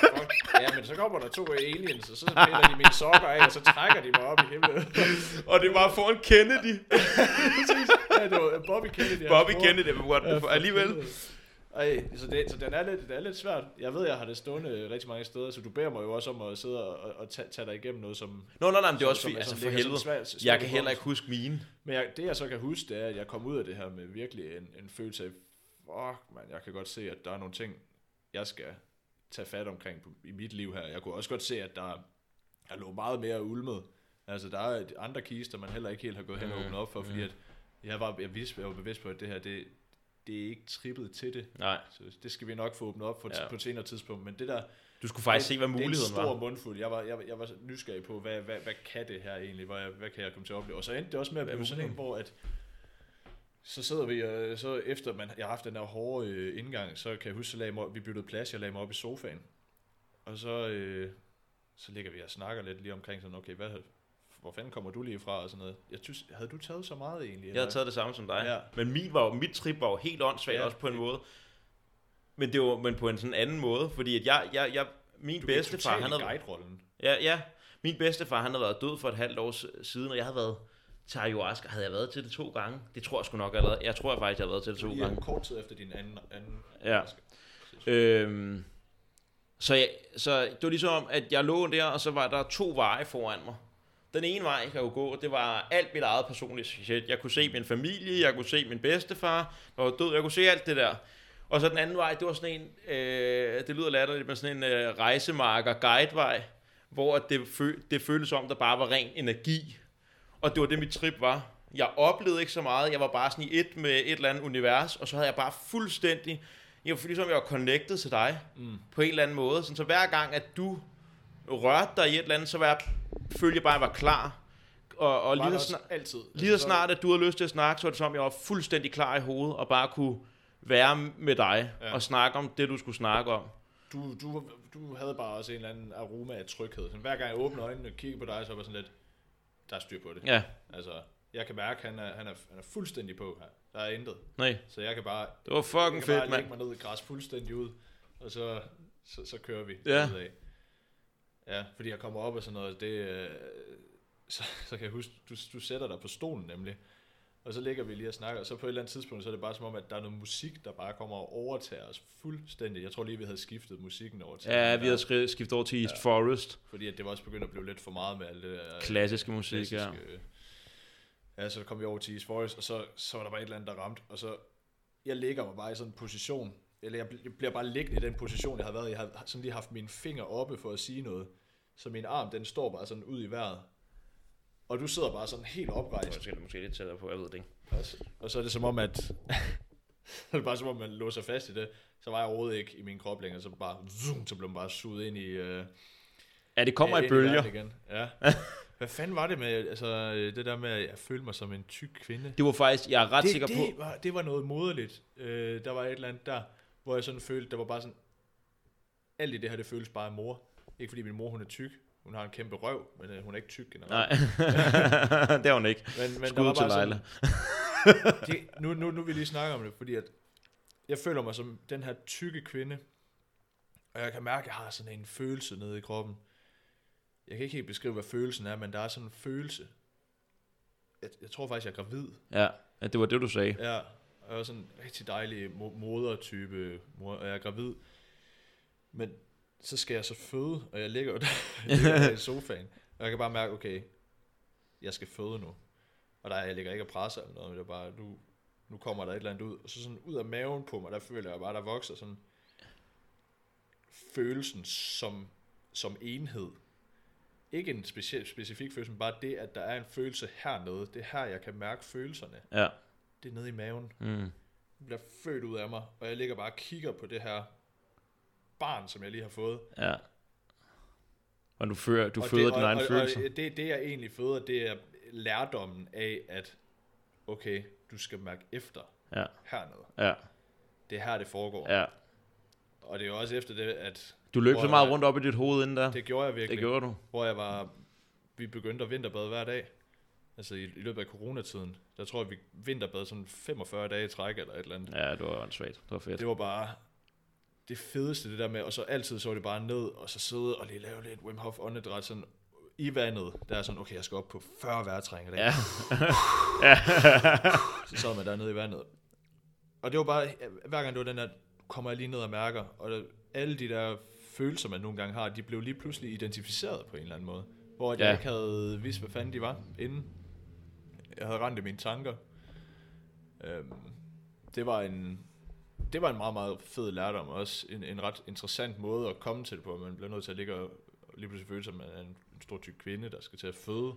ja, men så kommer der to aliens, og så piller de mine sokker af, og så trækker de mig op i himlen. Og det var foran Kennedy. ja, det var Bobby Kennedy. Bobby. Kennedy, men what the fuck, alligevel. Ej, så, det, så den er, lidt, den er lidt svært. Jeg ved, jeg har det stående rigtig mange steder, så du beder mig jo også om at sidde og, og, tage, tage dig igennem noget, som... Nå, nej, nej, det er også fint. Altså, for helvede. svært- svært Jeg kan heller ikke huske mine. Men jeg, det jeg så kan huske, det er, at jeg kom ud af det her med virkelig en, en følelse af, fuck man, jeg kan godt se, at der er nogle ting, jeg skal tage fat omkring på, i mit liv her. Jeg kunne også godt se, at der, der lå meget mere ulmet. Altså, der er andre kister, man heller ikke helt har gået hen og åbnet op for, fordi at jeg var, jeg, vidste, jeg var bevidst på, at det her, det, det er ikke trippet til det. Nej. Så det skal vi nok få åbnet op for Ja. på et senere tidspunkt. Men det der, Du skulle faktisk det, se, hvad det muligheden er en stor var. mundfuld. Jeg var, jeg, var- jeg var nysgerrig på, hvad, hvad, hvad kan det her egentlig? Hvad, hvad kan jeg komme til at opleve? Og så endte det også med at blive sådan en, hvor at, så sidder vi, og så efter man, jeg har haft den der hårde øh, indgang, så kan jeg huske, så lagde mig, vi byttede plads, jeg lagde mig op i sofaen. Og så, øh, så ligger vi og snakker lidt lige omkring sådan, okay, hvad, hvor fanden kommer du lige fra og sådan noget. Jeg synes, havde du taget så meget egentlig? Jeg havde taget det samme som dig. Ja. Men min var mit trip var jo helt åndssvagt Ja. også på en måde. Men det var men på en sådan anden måde, fordi at jeg, jeg, jeg min du bedstefar, han havde, guide-rollen. ja, ja, min bedstefar, han havde været død for et halvt år siden, og jeg havde været til ayahuasca. Havde jeg været til det to gange? Det tror jeg sgu nok allerede. Jeg tror jeg faktisk, jeg har været til det to Lige gange. kort tid efter din anden... anden Ja. Øhm, så, jeg, så det var ligesom, at jeg lå der, og så var der to veje foran mig. Den ene vej, jeg kunne gå, det var alt mit eget personlige shit. Jeg kunne se min familie, jeg kunne se min bedstefar, der var død, jeg kunne se alt det der. Og så den anden vej, det var sådan en, øh, det lyder latterligt, men sådan en øh, rejsemarker guidevej, hvor det, fø, det føltes som, der bare var ren energi. Og det var det, mit trip var. Jeg oplevede ikke så meget, jeg var bare sådan i et med et eller andet univers, og så havde jeg bare fuldstændig, jeg var ligesom jeg var connected til dig, mm. på en eller anden måde. Sådan, så hver gang, at du rørte dig i et eller andet, så var jeg, følte jeg bare, at jeg var klar. Og, og Var lige, der så snart, altid. lige så Altså, snart, at du havde lyst til at snakke, så var det som, jeg var fuldstændig klar i hovedet, og bare kunne være med dig, ja. Og snakke om det, du skulle snakke om. Du, du, du havde bare også en eller anden aroma af tryghed. Så hver gang jeg åbner øjnene og kigger på dig, så var sådan lidt, der er styr på det. Ja, Altså, jeg kan mærke, at han er, han er, han er fuldstændig på her. Der er intet. nej, Så jeg kan bare, det var jeg fucking kan fedt, bare mand. lægge mig ned i græs fuldstændig ud, og så, så, så kører vi Ja. af. Ja, fordi jeg kommer op og sådan noget, det, øh, så, så kan jeg huske, du, du sætter dig på stolen nemlig, og så ligger vi lige og snakker, og så på et eller andet tidspunkt, så er det bare som om, at der er noget musik, der bare kommer og overtager os fuldstændig. Jeg tror lige, vi havde skiftet musikken over til. Ja, vi havde skiftet over til East Forest. Fordi at det var også begyndt at blive lidt for meget med alt det der... Klassiske musik, ja. øh, Ja, så kom vi over til East Forest, og så, så var der bare et eller andet, der ramte, og så... Jeg ligger mig bare i sådan en position, eller jeg, jeg bliver bare liggende i den position, jeg har været i. Jeg har sådan lige haft mine fingre oppe for at sige noget. Så min arm, den står bare sådan ud i vejret. Og du sidder bare sådan helt oprejst. Jeg skal måske lidt tættere på, jeg ved det ikke. Og så, og så er det som om, at... så er det bare som om, man låser fast i det. Så var jeg overhovedet ikke i min krop længere, så bare... Zoom, så blev man bare suget ind i... Øh, Ja, det kommer ja, i bølger. verden Igen. Ja. Hvad fanden var det med, altså, det der med, at jeg følte mig som en tyk kvinde? Det var faktisk, jeg er ret det, sikker det, på, Var, det var noget moderligt. Øh, der var et eller andet der, hvor jeg sådan følte, der var bare sådan, alt i det her, det føles bare af mor. Ikke fordi min mor, hun er tyk. Hun har en kæmpe røv, men øh, hun er ikke tyk generelt. nej, det er hun ikke. Men, men Skud til Leila. det, nu, nu, nu vil jeg lige snakke om det, fordi at jeg føler mig som den her tykke kvinde, og jeg kan mærke, at jeg har sådan en følelse nede i kroppen. Jeg kan ikke helt beskrive, hvad følelsen er, men der er sådan en følelse. Jeg, jeg tror faktisk, jeg er gravid. Ja, det var det, du sagde. Ja, jeg er sådan en rigtig dejlig modertype, mor, og jeg er gravid. Men så skal jeg så føde, og jeg ligger jo der, jeg ligger der i sofaen, og jeg kan bare mærke, okay, jeg skal føde nu. Og der, jeg ligger ikke og presser eller noget, men det er bare, nu, nu kommer der et eller andet ud. Og så sådan ud af maven på mig, der føler jeg bare, der vokser sådan følelsen som, som enhed. ikke en speci- specifik følelse, men bare det, at der er en følelse hernede. Det er her, jeg kan mærke følelserne. Ja. Det er nede i maven. Mm. Det bliver født ud af mig, og jeg ligger bare og kigger på det her barn, som jeg lige har fået. Ja. Og du, fører, du og føder det, og, egne og, følelser. Og det, det, jeg egentlig føder, det er lærdommen af, at okay, du skal mærke efter Ja. hernede. Ja. Det er her, det foregår. Ja. Og det er jo også efter det, at Du løb så meget jeg- rundt op i dit hoved inden der. det gjorde jeg virkelig. det gjorde du. hvor jeg var, vi begyndte at vinterbade hver dag. Altså i, i løbet af coronatiden, der tror jeg, vi vinterbade sådan 45 dage i træk eller et eller andet. Ja, det var svagt. Det var fedt. Det var bare det fedeste, det der med, og så altid så det bare ned, og så sidde og lige lave lidt Wim Hof åndedræt, sådan i vandet, der er sådan, okay, jeg skal op på 40 vejrtræng i dag. Ja. Så sad man dernede i vandet. Og det var bare, hver gang det var den der, kommer jeg lige ned og mærker, og der, alle de der følelser, man nogle gange har, de blev lige pludselig identificeret på en eller anden måde. Hvor jeg Ja. ikke havde vidst, hvad fanden de var, inden jeg havde rent i mine tanker. Øhm, det var en det var en meget, meget fed lærdom, og også en, en ret interessant måde at komme til det på. Man bliver nødt til at ligge og og lige pludselig føle sig, at man er en, en stor tyk kvinde, der skal til at føde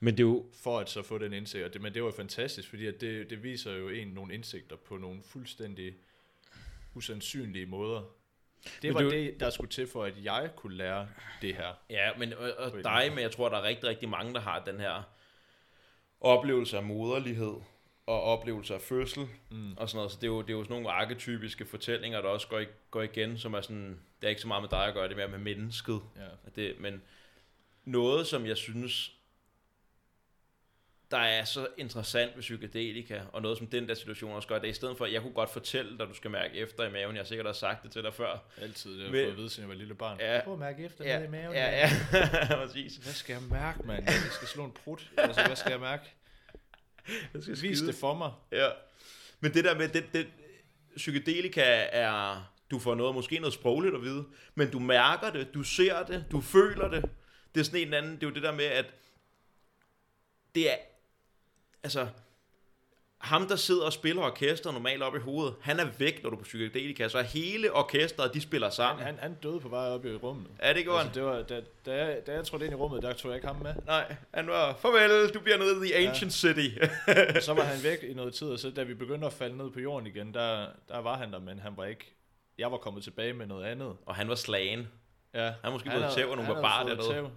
Men det er jo... for at så få den indsigt. Og det, men det var jo fantastisk, fordi at det, det viser jo en nogle indsigter på nogle fuldstændig usandsynlige måder. Det Men var det det, er der skulle til for, at jeg kunne lære det her. Ja, men og, og dig, men jeg tror, der er rigtig, rigtig mange, der har den her oplevelse af moderlighed og oplevelse af fødsel Mm. og sådan noget. Så det er jo, det er jo sådan nogle arketypiske fortællinger, der også går, går igen, som er sådan, det er ikke så meget med dig at gøre, det er mere med mennesket. Ja. At Det, men noget, som jeg synes, der er så interessant ved psykedelika, og noget som den der situation også gør, det er i stedet for, at jeg kunne godt fortælle dig, du skal mærke efter i maven, jeg har sikkert også sagt det til dig før. Altid det, jeg har fået at vide, siden jeg var lille barn. Ja. Prøv at mærke efter Ja, nede i maven. ja, ja, præcis. Hvad skal jeg mærke, mand? Jeg skal slå en prut. Altså, hvad skal jeg mærke? Jeg skal Vis det for mig. Ja. Men det der med, det, det, psykedelika er, du får noget, måske noget sprogligt at vide, men du mærker det, du ser det, du føler det. Det er sådan en anden, det er jo det der med, at det er, altså, ham der sidder og spiller orkester normalt op i hovedet, han er væk, når du er på psykedelika, så hele orkestret, de spiller Han, sammen. han, han døde på vej op i rummet. er det ikke Altså, det var, da, da, jeg, da jeg trådte ind i rummet, der tog jeg ikke ham med. Nej, han var, farvel, du bliver nede i The Ancient City. Og så var han væk i noget tid, og så da vi begyndte at falde ned på jorden igen, der, der var han der, men han var ikke... Jeg var kommet tilbage med noget andet. og han var slagen. Ja, Han måske blevet tæv af nogle han barbarer dernede.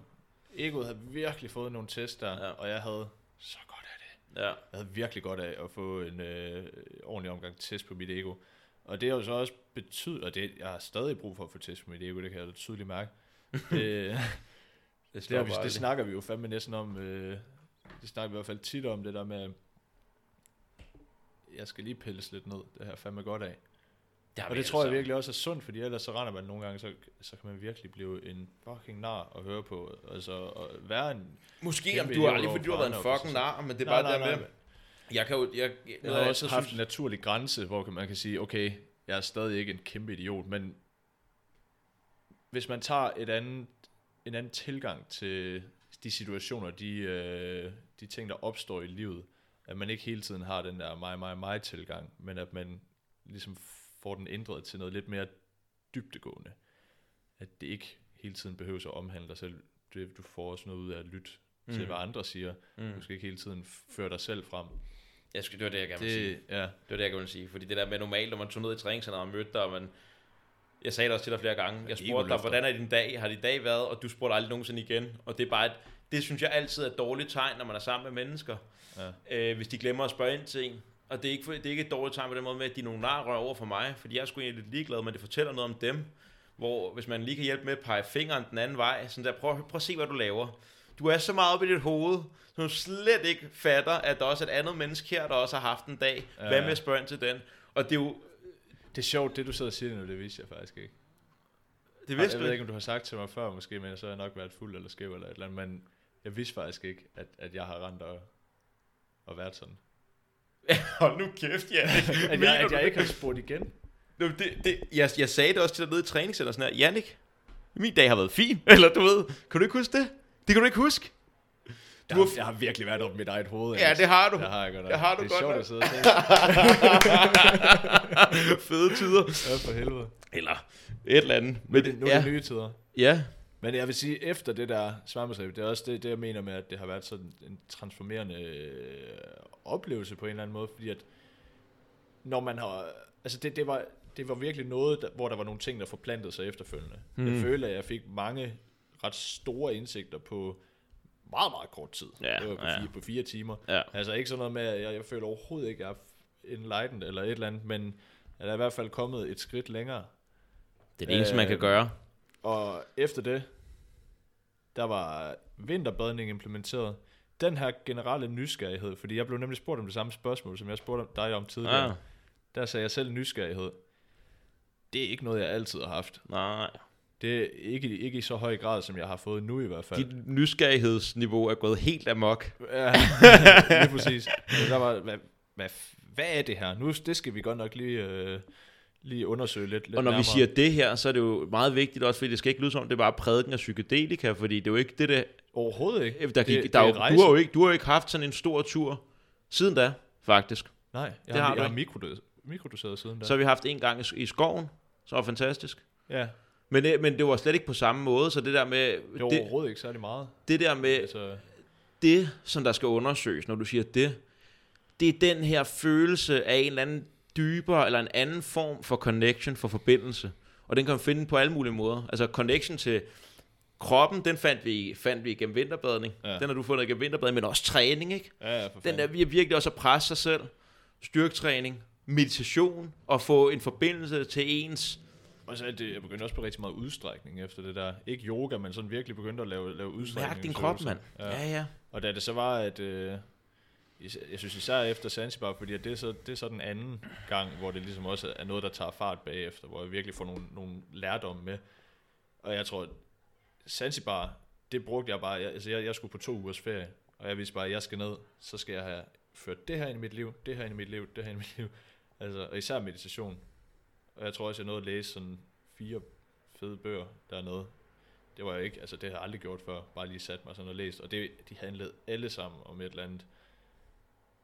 Egoet havde virkelig fået nogle test der, Ja. ja. og jeg havde så godt af det. Ja. Jeg havde virkelig godt af at få en øh, ordentlig omgang test på mit ego. Og det har jo så også betydet, og det, jeg har stadig brug for at få test på mit ego, det kan jeg tydeligt mærke. det, Det, det, vi, det snakker vi jo fandme næsten om, øh, det snakker vi i hvert fald tit om, det der med, jeg skal lige pilles lidt ned, det her fandme godt af. Har Og vi det tror jeg virkelig også er sundt, fordi ellers så render man nogle gange, så, så kan man virkelig blive en fucking nar at høre på. Altså at være en... Måske, om du har aldrig, fordi du har været en fucking nar, men det er Nej, bare nej, der med, nej. jeg kan jo, jeg, Jeg noget, har jeg også altid haft synes- en naturlig grænse, hvor man kan sige, okay, jeg er stadig ikke en kæmpe idiot, men hvis man tager et andet, en anden tilgang til de situationer, de, øh, de ting, der opstår i livet, at man ikke hele tiden har den der mig, mig, mig tilgang, men at man ligesom får den ændret til noget lidt mere dybdegående. At det ikke hele tiden behøver at omhandle dig selv. Det, du får også noget ud af at lytte mm. til, hvad andre siger. Mm. Du skal ikke hele tiden føre dig selv frem. Jeg skal, det var det, jeg gerne ville sige. Det, ja, Det var det, jeg gerne ville sige. Fordi det der med normalt, når man tog ned i træningscenteret og mødte dig, og man, jeg sagde det også til dig flere gange, jeg spurgte dig, hvordan er din dag? Har din dag været? Og du spurgte aldrig nogensinde igen. Og det er bare et, det synes jeg altid er et dårligt tegn, når man er sammen med mennesker. ja. øh, hvis de glemmer at spørge ind til en. Og det er, ikke, det er ikke et dårligt tegn på den måde med, at de er nogle narrør over for mig, fordi jeg er sgu egentlig lidt ligeglad, men det fortæller noget om dem. Hvor hvis man lige kan hjælpe med at pege fingeren den anden vej, sådan der, prøv, prøv at se, hvad du laver. Du er så meget oppe i dit hoved, så du slet ikke fatter, at der også er et andet menneske her, der også har haft en dag. Ja. Hvad med at spørge til den? Og det er jo, Det er sjovt, det du sidder og siger nu, det vidste jeg faktisk ikke. det jeg vidste ved du ikke, ikke. om du har sagt til mig før måske, men så har jeg nok været fuld eller skæv eller et eller andet, men jeg vidste faktisk ikke, at, at jeg har rent og, og været sådan. Hold nu kæft, ja. At jeg, at jeg ikke har spurgt igen. Det, det, det, jeg, jeg sagde det også til dig nede i træningscenter, sådan her, Jannik, min dag har været fin, eller du ved, kan du ikke huske det? Det kan du ikke huske. Jeg Du har, har- jeg har virkelig været op i mit eget hoved. Ja, det har du. Det har jeg godt. Det har du det er godt sjovt nok. at sidde og. Fede tider. Ja, for helvede. Eller et eller andet. Nu er det, nu er ja, det nye tider. ja, Men jeg vil sige, efter det der svampetrip, det er også det, det, jeg mener med, at det har været sådan en transformerende øh, oplevelse på en eller anden måde, fordi at når man har, altså det, det var, det var virkelig noget, der, hvor der var nogle ting, der forplantede sig efterfølgende. Mm. Jeg føler, at jeg fik mange ret store indsigter på meget, meget kort tid. Ja, det var på, ja. fire, på fire timer. Ja. Altså ikke sådan noget med, at jeg, jeg føler overhovedet ikke, at jeg er enlightened eller et eller andet, men at jeg er i hvert fald kommet et skridt længere. Det er det eneste, man kan Øh, gøre. Og efter det, der var vinterbadning implementeret. Den her generelle nysgerrighed, fordi jeg blev nemlig spurgt om det samme spørgsmål, som jeg spurgte dig om tidligere. Ah, Der sagde jeg selv nysgerrighed. Det er ikke noget, jeg altid har haft. nej. Det er ikke, ikke i så høj grad, som jeg har fået nu i hvert fald. Dit nysgerrighedsniveau er gået helt amok. Ja, lige præcis. Der var, hvad, hvad, hvad er det her? Nu, det skal vi godt nok lige, øh, lige undersøge lidt, lidt Og når nærmere. vi siger det her, så er det jo meget vigtigt også, fordi det skal ikke lyde som, om det er bare prædiken af psykedelika, fordi det er jo ikke det, der... Overhovedet ikke. der, gik, det, der det er jo, du, har jo ikke, du har jo ikke haft sådan en stor tur siden da, faktisk. Nej, jeg Det har, har jeg har mikrodoseret, mikrodoseret siden da. Så har vi haft en gang i, i skoven, så var fantastisk. ja, Men, det- men det var slet ikke på samme måde, så det der med... det var Det, overhovedet ikke særlig meget. det der med, Altså, det, som der skal undersøges, når du siger det, det er den her følelse af en eller anden dybere, eller en anden form for connection, for forbindelse. Og den kan man finde på alle mulige måder. Altså connection til kroppen, den fandt vi, fandt vi igennem vinterbadning. Ja. Den har du fundet igennem vinterbadning, men også træning, ikke? ja, ja, Den der vi virkelig også at presse sig selv. Styrketræning, meditation, og få en forbindelse til ens... Og så er det, jeg begyndte også på rigtig meget udstrækning efter det der. Ikke yoga, men sådan virkelig begyndte at lave, lave udstrækning. Mærk din krop, mand. Ja. Ja, ja. Og da det så var, at... Øh, jeg synes især efter Zanzibar, fordi det, er så, det er så den anden gang, hvor det ligesom også er noget, der tager fart bagefter, hvor jeg virkelig får nogle, nogle lærdomme med. Og jeg tror, Zanzibar, det brugte jeg bare, jeg, altså jeg, jeg skulle på to ugers ferie, og jeg vidste bare, at jeg skal ned, så skal jeg have ført det her ind i mit liv, det her ind i mit liv, det her ind i mit liv. Altså, og især meditation. Og jeg tror også, jeg nåede at læse sådan fire fede bøger dernede. Det var jeg ikke, altså det har jeg aldrig gjort før, bare lige sat mig sådan og læst. Og det, de handlede alle sammen om et eller andet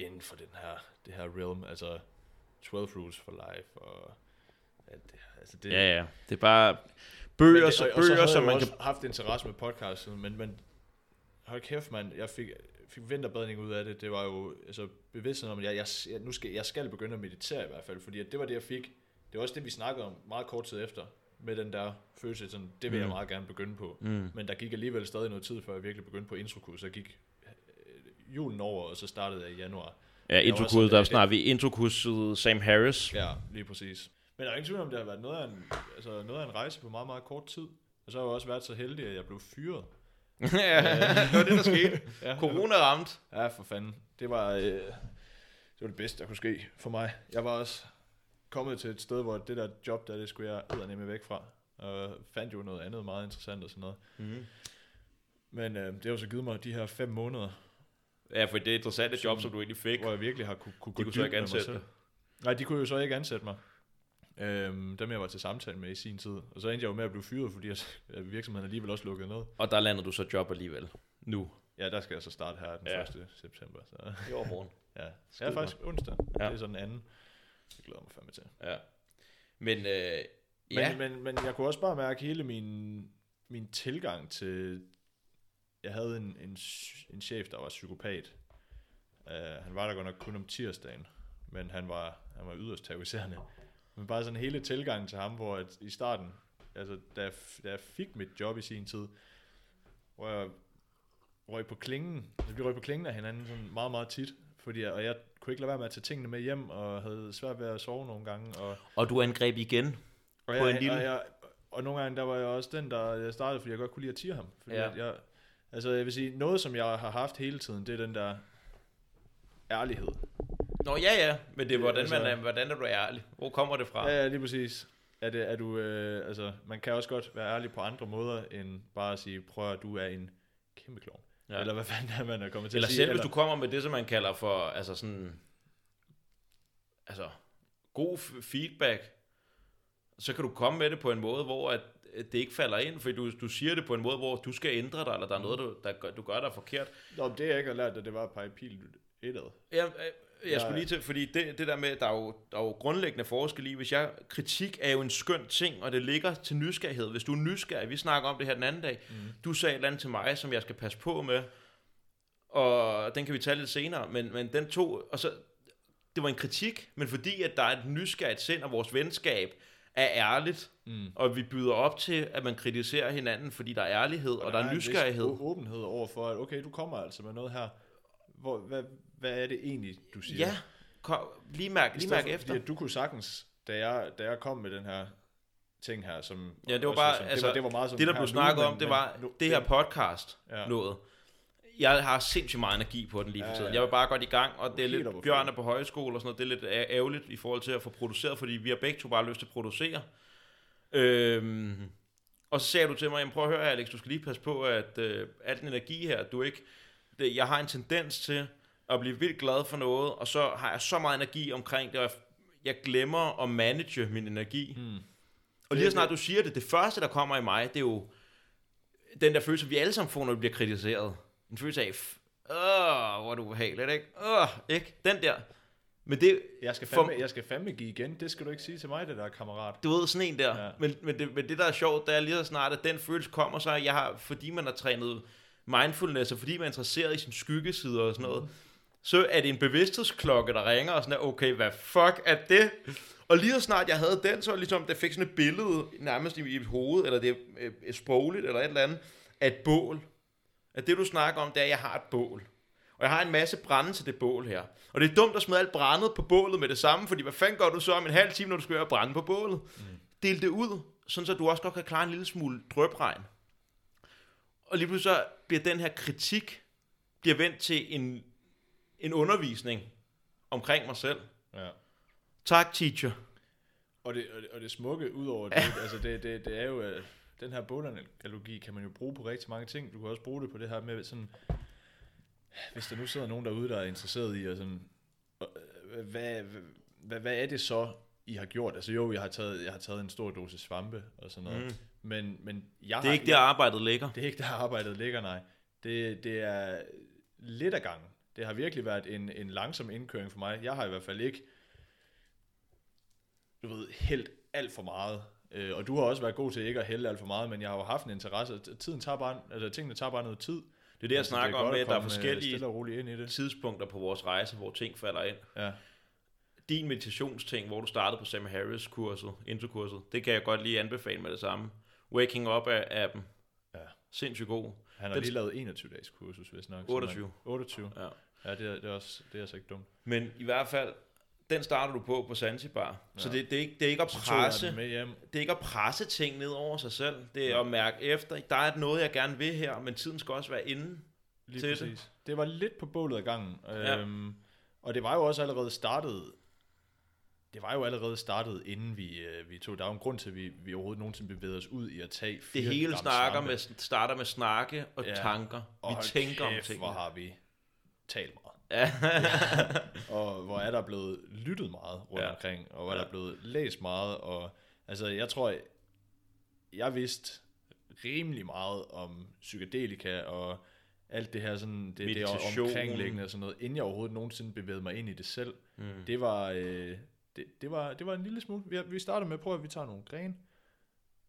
inden for den her, det her realm, altså 12 rules for life og her. Altså det, Ja, ja. Det er bare bøger, det, så, og, og så bøger havde som jeg man jo kan... også haft interesse med podcasten, men, men hold kæft, mand, jeg fik, fik vinterbadning ud af det. Det var jo altså, bevidstheden om, at jeg, jeg, nu skal, jeg skal begynde at meditere i hvert fald, fordi at det var det, jeg fik. Det var også det, vi snakkede om meget kort tid efter, med den der følelse, sådan, det vil mm. jeg meget gerne begynde på. Mm. Men der gik alligevel stadig noget tid, før jeg virkelig begyndte på introkurs. Så jeg gik julen over, og så startede jeg i januar. Ja, introkurset, der snakker vi introkurset Sam Harris. Ja, lige præcis. Men der er ingen tvivl om, det har været noget af en, altså noget af en rejse på meget, meget kort tid. Og så har jeg også været så heldig, at jeg blev fyret. ja, det var det, der skete. Ja, Corona ramt. Ja, for fanden. Det var, øh, det var det bedste, der kunne ske for mig. Jeg var også kommet til et sted, hvor det der job, der det skulle jeg eddernemme væk fra. Og fandt jo noget andet meget interessant og sådan noget. Mm. Men øh, det har jo så givet mig de her fem måneder, Ja, for det er interessante job, som du egentlig fik. hvor jeg virkelig har kunne, kunne De gå kunne så ikke ansætte dig. Nej, de kunne jo så ikke ansætte mig. Øhm, dem jeg var til samtale med i sin tid. Og så endte jeg jo med at blive fyret, fordi virksomheden alligevel også lukkede ned. Og der landede du så job alligevel. Nu. Ja, der skal jeg så starte her den Ja. 1. september. Så I overmorgen. ja, Skide er faktisk onsdag. Ja. Det er sådan den anden. Det glæder mig fandme til. Ja. Men, øh, Men, ja. men, men jeg kunne også bare mærke hele min, min tilgang til... Jeg havde en, en, en chef, der var psykopat. Uh, han var der godt nok kun om tirsdagen, men han var, han var yderst terroriserende. Men bare sådan hele tilgangen til ham, hvor at i starten, altså da jeg, da jeg fik mit job i sin tid, hvor jeg røg på klingen, altså vi røg på klingen af hinanden sådan meget, meget tit, fordi jeg, og jeg kunne ikke lade være med at tage tingene med hjem, og havde svært ved at sove nogle gange, og Og du angreb igen. og, på jeg, en lille- og, jeg, og nogle gange, der var jeg også den, der startede, fordi jeg godt kunne lide at tire ham. Fordi ja. jeg, altså jeg vil sige, noget som jeg har haft hele tiden, det er den der ærlighed. Nå ja, ja. Men det er, hvordan, Altså- man er, hvordan er du ærlig? Hvor kommer det fra? Ja, ja, lige præcis. Er, det, er du, øh, altså, man kan også godt være ærlig på andre måder, end bare at sige, prøv at du er en kæmpe klovn. Ja. Eller hvad fanden er man er kommet til Eller at sige. selv hvis du kommer med det, som man kalder for, altså sådan, altså, god feedback, så kan du komme med det på en måde, hvor at det ikke falder ind, fordi du, du siger det på en måde, hvor du skal ændre dig, eller der er noget, du, der gør, du gør, der er forkert. Nå, det jeg ikke har lært, at det var at pege pil indad. Jeg, jeg, jeg Ja. skulle lige til, fordi det, det der med, der er, jo, der er jo grundlæggende forskel i, hvis jeg, kritik er jo en skøn ting, og det ligger til nysgerrighed. Hvis du er nysgerrig, vi snakker om det her den anden dag, mm. du sagde et eller andet til mig, som jeg skal passe på med, og den kan vi tage lidt senere, men, men den tog, og så, det var en kritik, men fordi at der er et nysgerrigt sind, og vores venskab er ærligt, Mm. og vi byder op til, at man kritiserer hinanden, fordi der er ærlighed, og, og der er en vis nysgerrighed. å- åbenhed over for, at okay, du kommer altså med noget her. Hvor, hvad, hvad er det egentlig, du siger? Ja, kom, lige mærk, lige mærk for- efter. Fordi du kunne sagtens, da jeg, da jeg kom med den her ting her, som... Ja, det var også bare, sådan- altså, det var, det var meget sådan det der blev snakket om, det var nu- det her podcast Ja. noget. Jeg har sindssygt meget energi på den lige for Ja, tiden. ja. Jeg vil bare godt i gang, og det er lidt Bjørn er på højskole og sådan noget. Det er lidt æ- ærgerligt i forhold til at få produceret, fordi vi har begge to bare lyst til at producere. Øhm, og så sagde du til mig, jamen prøv at høre Alex, du skal lige passe på, at øh, al den energi her, du ikke... Det, jeg har en tendens til at blive vildt glad for noget, og så har jeg så meget energi omkring det, og jeg, jeg glemmer at manage min energi. Hmm. Og lige så snart du siger det, det første, der kommer i mig, det er jo den der følelse, vi alle sammen får, når vi bliver kritiseret. En følelse af, åh, hvor er du ubehageligt, ikke? Åh, ikke? Den der. Men det, Jeg skal, For- fandme, jeg skal fandme give igen. Det skal du ikke sige til mig, det der kammerat. du ved, sådan en der. Ja. Men, men, det, men det, der er sjovt, det er lige så snart, at den følelse kommer, så jeg har, fordi man har trænet mindfulness, og fordi man er interesseret i sin skyggesider og sådan noget, så er det en bevidsthedsklokke, der ringer, og sådan der, okay, hvad fuck er det? Og lige så snart jeg havde den, så ligesom, det fik sådan et billede nærmest i mit hoved, eller det er øh, sprogligt, eller et eller andet, af et bål. At det, du snakker om, det er, at jeg har et bål. Og jeg har en masse brænde til det bål her. Og det er dumt at smide alt brændet på bålet med det samme, fordi hvad fanden gør du så om en halv time, når du skal gøre brænde på bålet? Mm. Del det ud, sådan så du også godt kan klare en lille smule drøbregn. Og lige pludselig så bliver den her kritik bliver vendt til en, en undervisning omkring mig selv. Ja. Tak, teacher. Og det, og det, og det smukke ud over det, altså det, det, det er jo, den her bålanalogi kan man jo bruge på rigtig mange ting. Du kan også bruge det på det her med sådan, hvis der nu sidder nogen derude, der er interesseret i, og sådan, øh, hvad, hvad, hvad er det så, I har gjort? Altså jo, jeg har taget, jeg har taget en stor dose svampe og sådan noget, Mm. men, men jeg Det har, er ikke der, arbejdet ligger. det er ikke der arbejdet ligger, nej. Det, det er lidt af gangen. Det har virkelig været en, en langsom indkøring for mig. Jeg har i hvert fald ikke, du ved, hældt alt for meget. Øh, og du har også været god til ikke at hælde alt for meget, men jeg har jo haft en interesse. Tiden tager bare, altså tingene tager bare noget tid. Det er det, jeg Altså, snakker godt om med, at der er øh, forskellige og ind i det. tidspunkter på vores rejse, hvor ting falder ind. Ja. Din meditationsting, hvor du startede på Sam Harris kurset, introkurset, det kan jeg godt lige anbefale med det samme. Waking Up af appen. Ja. Sindssygt god. Han har Den- lige lavet 21 dages kursus, hvis nok. 28. 28. Ja. Ja, det er, det er, også, det er altså ikke dumt. Men i hvert fald, den starter du på på Zanzibar. Ja. Så Ja. det, det, er ikke, det er ikke at presse, med hjem. det er ikke at presse ting ned over sig selv. Det er at mærke efter. Der er noget, jeg gerne vil her, men tiden skal også være inde. Lige til det. præcis. Det. det var lidt på bålet af gangen. Ja. Øhm, og det var jo også allerede startet. Det var jo allerede startet, inden vi, øh, vi tog. Der er jo en grund til, at vi, vi overhovedet nogensinde bevægede os ud i at tage Det fire hele gram snakker svampe. med, starter med snakke og Ja. ja. tanker. Vi Og hold tænker om kæft, tingene. hvor har vi talt meget. Ja. og hvor er der blevet lyttet meget rundt ja. Omkring, og hvor. Ja. der er blevet læst meget, og altså jeg tror, jeg vidste rimelig meget om psykedelika og alt det her sådan, det, det omkringliggende og sådan noget, inden jeg overhovedet nogensinde bevægede mig ind i det selv. Mm. Det var, øh, det, det, var, det var en lille smule. Vi, vi starter med at prøve, at vi tager nogle grene,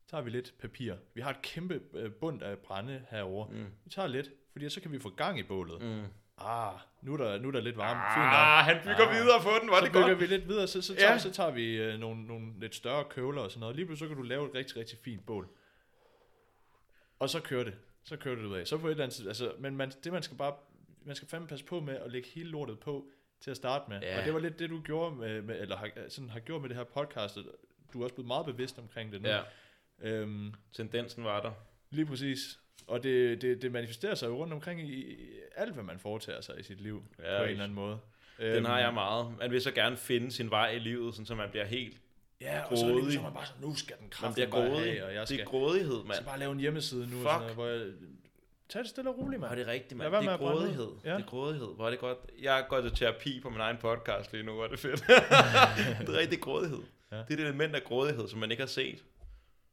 tager vi lidt papir. Vi har et kæmpe øh, bund af brænde herover. Mm. Vi tager lidt, fordi så kan vi få gang i bålet. Mm. Ah, nu er der, nu er der lidt varmt. Ah, han bygger Ah. videre på den, var så det bygger godt. vi lidt videre, så, så, tager, Ja. så tager vi øh, nogle, nogle lidt større køvler og sådan noget. Lige pludselig så kan du lave et rigtig, rigtig fint bål. Og så kører det. Så kører det ud af. Så på et eller andet altså, men man, det man skal bare, man skal fandme passe på med at lægge hele lortet på til at starte med. Ja. Og det var lidt det, du gjorde med, med eller har, sådan, har gjort med det her podcast. Du er også blevet meget bevidst omkring det nu. Ja, Øhm, tendensen var der. lige præcis. Og det, det, det manifesterer sig jo rundt omkring i, alt, hvad man foretager sig i sit liv, Ja, på en eller anden måde. Den har jeg meget. Man vil så gerne finde sin vej i livet, sådan, så man bliver helt... Ja, og så, er det så er man bare sådan, nu skal den Man kraft bliver bare grådig. have, og jeg Det skal, er grådighed, jeg mand. skal bare lave en hjemmeside nu, og Fuck. sådan noget, hvor jeg, tag det stille og roligt, Hvor mand. er det rigtigt, mand. Det er grådighed. Ja. Det er grådighed. Hvor er det godt. Jeg går til terapi på min egen podcast lige nu, hvor er det fedt. det er rigtig grådighed. Ja. Det er det element af grådighed, som man ikke har set.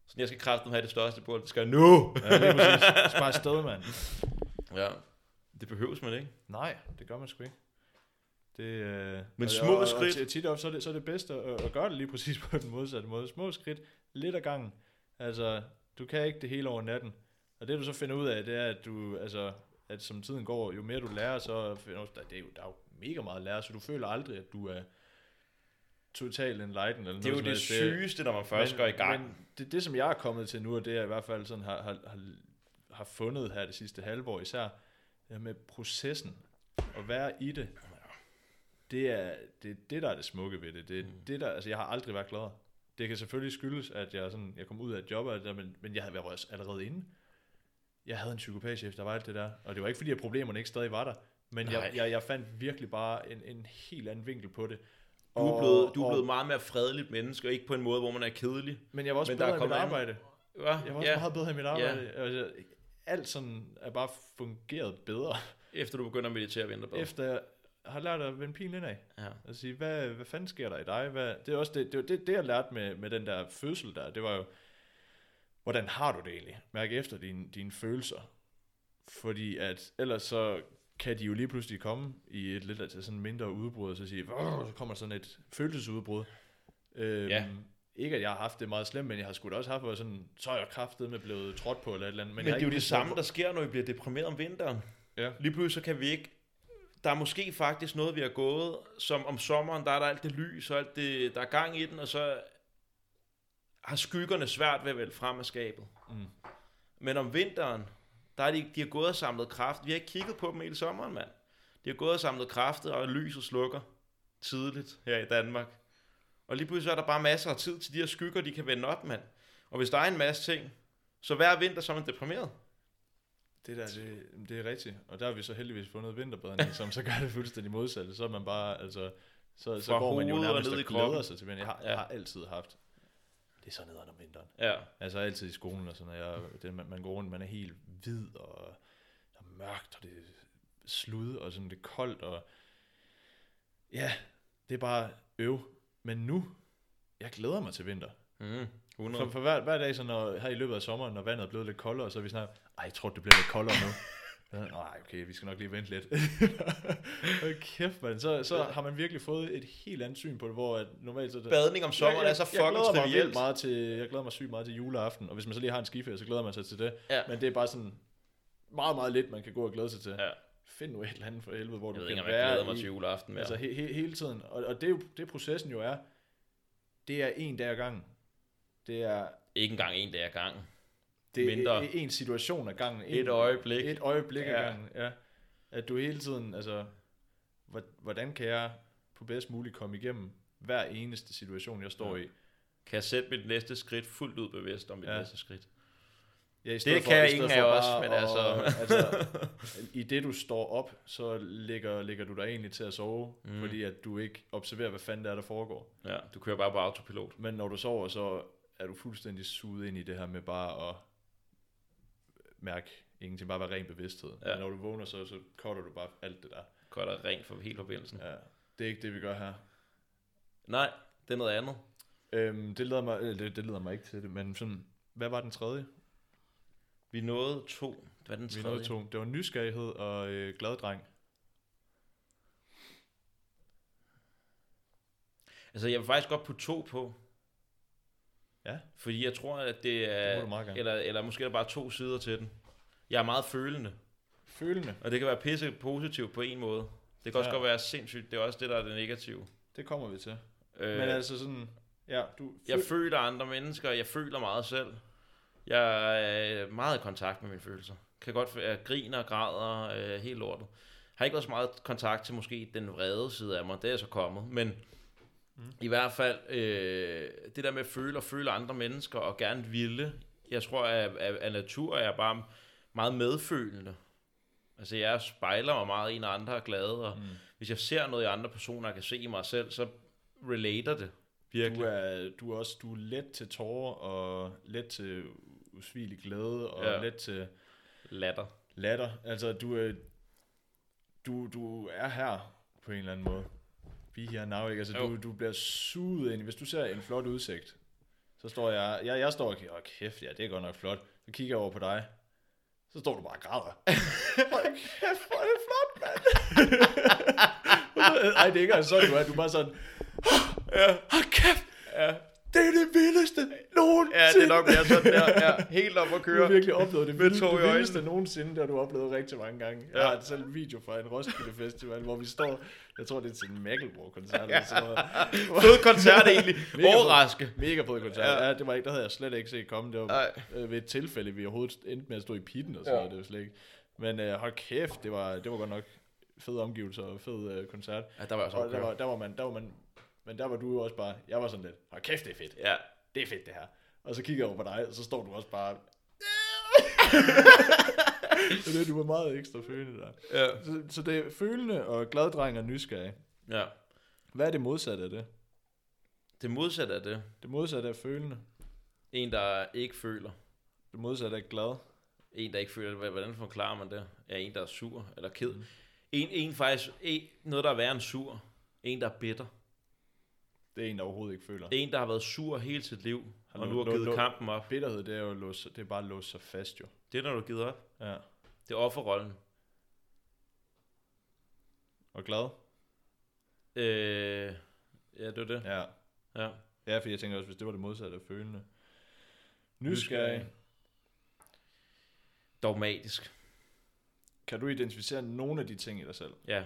Så jeg skal kraften have det største bål. Det skal jeg nu. Ja, lige præcis. Bare afsted, mand. Ja. Det behøves man ikke. Nej, det gør man sgu ikke. Det, øh, Men små og, og, skridt. Og tit op, så er det, så er det bedst at, at gøre det lige præcis på den modsatte måde. Små skridt, lidt ad gangen. Altså, du kan ikke det hele over natten. Og det du så finder ud af, det er, at du, altså, at som tiden går, jo mere du lærer, så finder du, der, det er jo, der er jo mega meget at lære, så du føler aldrig, at du er totalt enlightened. Eller Det er jo det sygeste, når man først går i gang. Men det, det, som jeg er kommet til nu, og det jeg i hvert fald sådan har, har, har, har fundet her det sidste halve år især, det med processen, og være i det, det er det, det der er det smukke ved det. Det, Mm. det der, altså jeg har aldrig været gladere. Det kan selvfølgelig skyldes, at jeg, sådan, jeg kom ud af et job, der, men, men jeg, havde- også allerede inde. Jeg havde en psykopatchef, der var alt det der. Og det var ikke fordi, at problemerne ikke stadig var der. Men Nej. jeg, jeg, jeg fandt virkelig bare en, en helt anden vinkel på det. Du er blevet, du er og- blevet meget mere fredeligt menneske, og ikke på en måde, hvor man er kedelig. Men jeg var også Men bedre i mit arbejde. Hva? Jeg var også ja, meget bedre i mit arbejde. Altså, alt sådan er bare fungeret bedre, efter du begynder at meditere og vinterbad. efter jeg har lært at vende pilen indad. Ja. Og sige, hvad, hvad fanden sker der i dig? Hvad, det er også det, det, det, det, jeg lærte med, med den der fødsel der, det var jo, hvordan har du det egentlig? Mærk efter dine, dine følelser. Fordi at ellers så kan de jo lige pludselig komme i et lidt altså sådan mindre udbrud, og så sige, så kommer sådan et følelsesudbrud. Øhm, Ja. Ikke at jeg har haft det meget slemt, men jeg har sgu da også haft, hvor sådan, så er jeg kraftet med blevet trådt på eller et eller andet. Men, men det er jo det samme, der sker, når vi bliver deprimeret om vinteren. Ja. Lige pludselig så kan vi ikke... Der er måske faktisk noget, vi har gået, som om sommeren, der er der alt det lys og alt det, der er gang i den, og så har skyggerne svært ved at vælge frem af skabet. Mm. Men om vinteren, der er de, de har gået og samlet kraft. Vi har ikke kigget på dem hele sommeren, mand. De har gået og samlet kræfter, og lyset slukker tidligt her i Danmark. Og lige pludselig så er der bare masser af tid til de her skygger, de kan vende op, mand. Og hvis der er en masse ting, så hver vinter så er man deprimeret. Det der, det, det er rigtigt. Og der har vi så heldigvis fundet vinterbadning, som så gør det fuldstændig modsatte. Så er man bare, altså, så, så Fra går man jo og nærmest og i kroppen. glæder sig til vinteren. Jeg har, jeg har altid haft, det er så nederen om vinteren. Ja. Altså altid i skolen og sådan, og jeg, det, man, man går rundt, man er helt hvid og, og mørkt, og det er slud, og sådan det er koldt, og ja, det er bare øv. Men nu, jeg glæder mig til vinter. Mm, 100. For, for hver, hver dag, så når, her i løbet af sommeren, når vandet er blevet lidt koldere, så er vi snart, ej, jeg tror, det bliver lidt koldere nu. Ja, Nej, okay, vi skal nok lige vente lidt. Hold kæft, man. Så, så har man virkelig fået et helt andet syn på det, hvor at normalt så... Badning om sommeren er så jeg fucking glæder mig vildt meget til, jeg glæder mig sygt meget til juleaften, og hvis man så lige har en skiferie, så glæder man sig til det. Ja. Men det er bare sådan meget, meget lidt, man kan gå og glæde sig til. Ja. Find nu et eller andet for helvede, hvor Jeg du ved kan ikke, om jeg være glæder mig i- til juleaften mere. Altså he, he, hele tiden. Og, og det er jo det processen jo er. Det er en dag ad gangen. Det er Ikke engang en dag ad gangen. Det Mindre. er en situation ad gangen. En, Et øjeblik. Et øjeblik Ja. gangen, ja. At du hele tiden, altså, hvor- hvordan kan jeg på bedst muligt komme igennem hver eneste situation, jeg står Ja. i. Kan jeg sætte mit næste skridt fuldt ud bevidst om mit Ja. næste skridt? Ja, i Det stedet kan i ingen af for os, men altså- altså I det du står op, så ligger, ligger du der egentlig til at sove, Mm. fordi at du ikke observerer, hvad fanden det er, der foregår. Ja, du kører bare på autopilot. Men når du sover, så er du fuldstændig suget ind i det her med bare at mærke ingenting, bare være ren bevidsthed. Ja. Men når du vågner, så, så cutter du bare alt det der. Og rent for hele forbindelsen. Ja. Det er ikke det, vi gør her. Nej, det er noget andet. Øhm, det, leder mig, det, det leder mig ikke til det, men sådan, hvad var den tredje? Vi nåede to. Hvad er den Vi tredje? nåede to. Det var nysgerrighed og øh, glad dreng. Altså, jeg vil faktisk godt putte to på. Ja. Fordi jeg tror, at det er... Det eller, eller måske er der bare to sider til den. Jeg er meget følende. Følende. Og det kan være pisse positivt på en måde. Det kan også Ja. godt være sindssygt. Det er også det, der er det negative. Det kommer vi til. Øh, Men altså sådan, ja, du... Jeg føler andre mennesker, jeg føler meget selv. Jeg er meget i kontakt med mine følelser. Kan godt, jeg griner og græder øh, helt lortet. Har ikke også meget kontakt til måske den vrede side af mig. Det er så kommet. Men mm. i hvert fald, øh, det der med at føle og føle andre mennesker og gerne ville. Jeg tror, at af, af natur er bare meget medfølende. Altså jeg spejler mig meget i, når andre er glade. Og mm. hvis jeg ser noget i andre personer, og kan se i mig selv, så relater det virkelig. Du er, du er også du er let til tårer og let til usvigelig glæde og Ja. let til Latter. latter. Altså, du er, du, du er her på en eller anden måde. Be here now, ikke? Altså, Jo. du, du bliver suget ind. Hvis du ser en flot udsigt, så står jeg, jeg, jeg står og kigger, åh kæft, ja, det er godt nok flot. Så kigger jeg over på dig, så står du bare og græder. Hold kæft, hvor er det flot, mand. Ej, det er ikke engang sådan, du er. Du er bare sådan, Ja. hold kæft, Ja. Det er det vildeste nogensinde. ja, det er nok mere sådan der. Ja, helt op at Du har køre. virkelig oplevet det, i det vildeste nogensinde, det har du oplevet rigtig mange gange. Jeg Ja. har selv en video fra en Roskilde Festival, hvor vi står, jeg tror det er til en Mecklenburg-koncert, eller sådan noget. Fed koncert egentlig. Mega fed. Overraske. Mega fed koncert. Ja. Ja. ja, det var ikke, der havde jeg slet ikke set komme. Det var Nej. øh, ved et tilfælde, vi overhovedet endte med at stå i pitten og sådan Ja. noget. Det var slet ikke. Men øh, hold kæft, det var, det var godt nok fede omgivelser og fed øh, koncert. Ja, der var jeg så Og der var, der var man, der var man, men der var du jo også bare, jeg var sådan lidt, hold kæft, det er fedt. Ja. Det er fedt det her. Og så kigger jeg over på dig, og så står du også bare... så det, du var meget ekstra følende der. Ja. Så, så det er følende og glad dreng og nysgerrig. ja. Hvad er det modsatte af det? Det modsatte af det. Det modsatte af følende. En, der ikke føler. Det modsatte af glad. En, der ikke føler. Hvordan forklarer man det? Er en, der er sur eller ked? En, en faktisk, en, noget, der er værre end sur. En, der er bitter. Det er en, der overhovedet ikke føler. En, der har været sur hele sit liv, Har og nu har givet lå- kampen op. Bitterhed, det er jo låse, det er bare at låse sig fast jo. Det er, når du har givet op. Ja. Det er offerrollen. Og glad. Øh, ja, det er det. Ja. Ja. Ja, for jeg tænker også, hvis det var det modsatte af følende. Nysgerrig. Dogmatisk. Kan du identificere nogle af de ting i dig selv? Ja.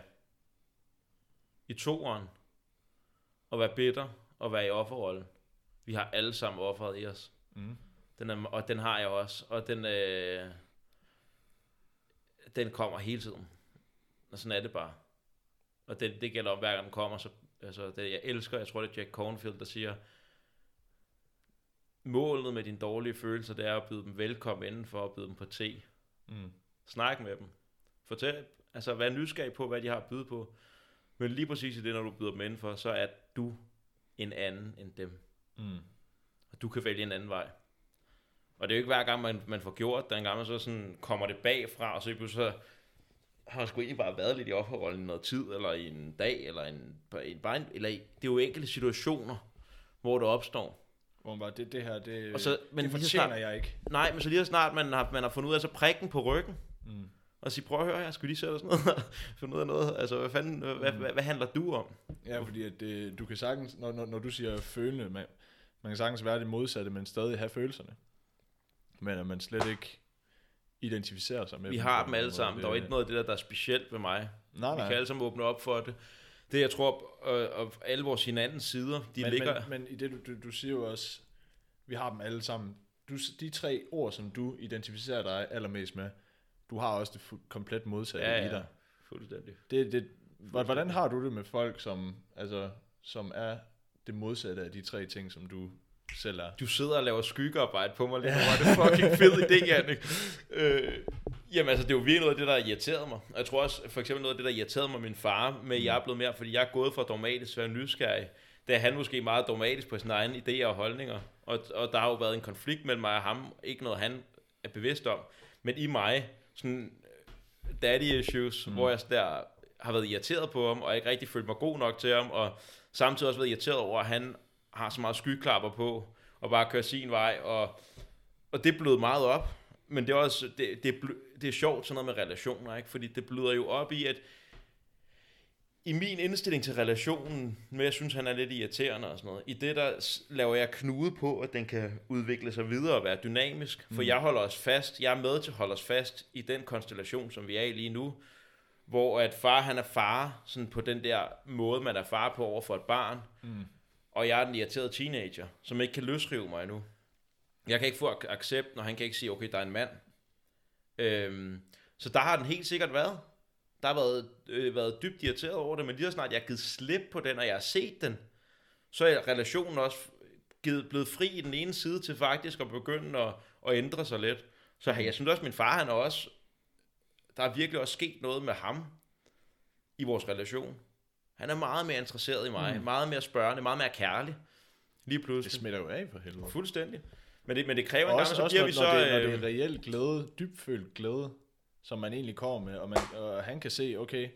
I toeren. At være bitter og være i offerrollen. Vi har alle sammen offeret i os. Mm. Den er, og den har jeg også. Og den, øh, den kommer hele tiden. Og sådan er det bare. Og det, det gælder om, hver gang den kommer. Så, altså, det, jeg elsker, jeg tror det er Jack Cornfield, der siger, målet med dine dårlige følelser, det er at byde dem velkommen indenfor og byde dem på te. Mm. Snak med dem. Fortæl, altså vær nysgerrig på, hvad de har at byde på. Men lige præcis i det, når du byder dem indenfor, så er du en anden end dem. Mm. Og du kan vælge en anden vej. Og det er jo ikke hver gang, man, man får gjort det, en gang man så sådan kommer det bagfra, og så, pludselig så har sgu egentlig bare været lidt i offerrollen i noget tid, eller i en dag, eller en, en, bare en, eller i, det er jo enkelte situationer, hvor det opstår. Hvor man bare, det, det her, det, Og så- men det fortjener snart- jeg ikke. Nej, men så lige så snart man har, man har fundet ud af, så prikken på ryggen, Mm. Og sige, prøv at høre, jeg skulle lige sætte ned og finde ud af noget. Altså, hvad, fanden, hvad, hvad, hvad, hvad handler du om? Ja, fordi at det, du kan sagtens, når, når, når du siger følende, man, man kan sagtens være det modsatte, men stadig have følelserne. Men at man slet ikke identificerer sig med Vi dem har dem alle måde, sammen. Der er ikke noget af det der, der er specielt ved mig. Nej, Vi nej. kan alle sammen åbne op for det. Det, jeg tror, og, og alle vores hinandens sider, de men, ligger... men, men i det, du, du, du siger jo også, vi har dem alle sammen. Du, de tre ord, som du identificerer dig allermest med, du har også det komplet modsatte ja, i ja, dig. fuldstændig. Det, det, hvor- hvordan har du det med folk, som, altså, som er det modsatte af de tre ting, som du selv er? Du sidder og laver skyggearbejde på mig lige nu, det er fucking fed idé, Jannik. Øh, jamen altså, det er jo virkelig noget af det, der irriterede mig. Og jeg tror også, for eksempel noget af det, der irriterede mig min far med, at jeg er blevet mere, fordi jeg er gået fra dogmatisk til at være nysgerrig. Da er han måske meget dogmatisk på sine egne idéer og holdninger. Og, og der har jo været en konflikt mellem mig og ham. Ikke noget, han er bevidst om. Men i mig, sådan øh, daddy issues, mm. hvor jeg der har været irriteret på ham, og ikke rigtig følt mig god nok til ham, og samtidig også været irriteret over, at han har så meget skyklapper på, og bare kører sin vej, og, og det blød meget op, men det er også, det, det, det er sjovt sådan noget med relationer, ikke? fordi det bløder jo op i, at i min indstilling til relationen, med jeg synes, han er lidt irriterende og sådan noget, i det der laver jeg knude på, at den kan udvikle sig videre og være dynamisk, for mm. jeg holder os fast, jeg er med til at holde os fast i den konstellation, som vi er i lige nu, hvor at far han er far, sådan på den der måde, man er far på over for et barn, Mm. og jeg er den irriterede teenager, som ikke kan løsrive mig endnu. Jeg kan ikke få ac- accept, når han kan ikke sige, okay, der er en mand. Øhm, så der har den helt sikkert været. Der har været, øh, været dybt irriteret over det, men lige så snart jeg har givet slip på den, og jeg har set den, så er relationen også givet, blevet fri i den ene side til faktisk at begynde at, at ændre sig lidt. Så jeg synes også, at min far, han er også, der er virkelig også sket noget med ham i vores relation. Han er meget mere interesseret i mig, mm. meget mere spørgende, meget mere kærlig. Lige Det pludselig. smitter jo af for helvede. Fuldstændig. Men det, men det kræver Og en gang, også, så også bliver når, vi så... når, det, når øh, det er reel glæde, dybfølt glæde, som man egentlig kommer med, og, man, og han kan se, okay,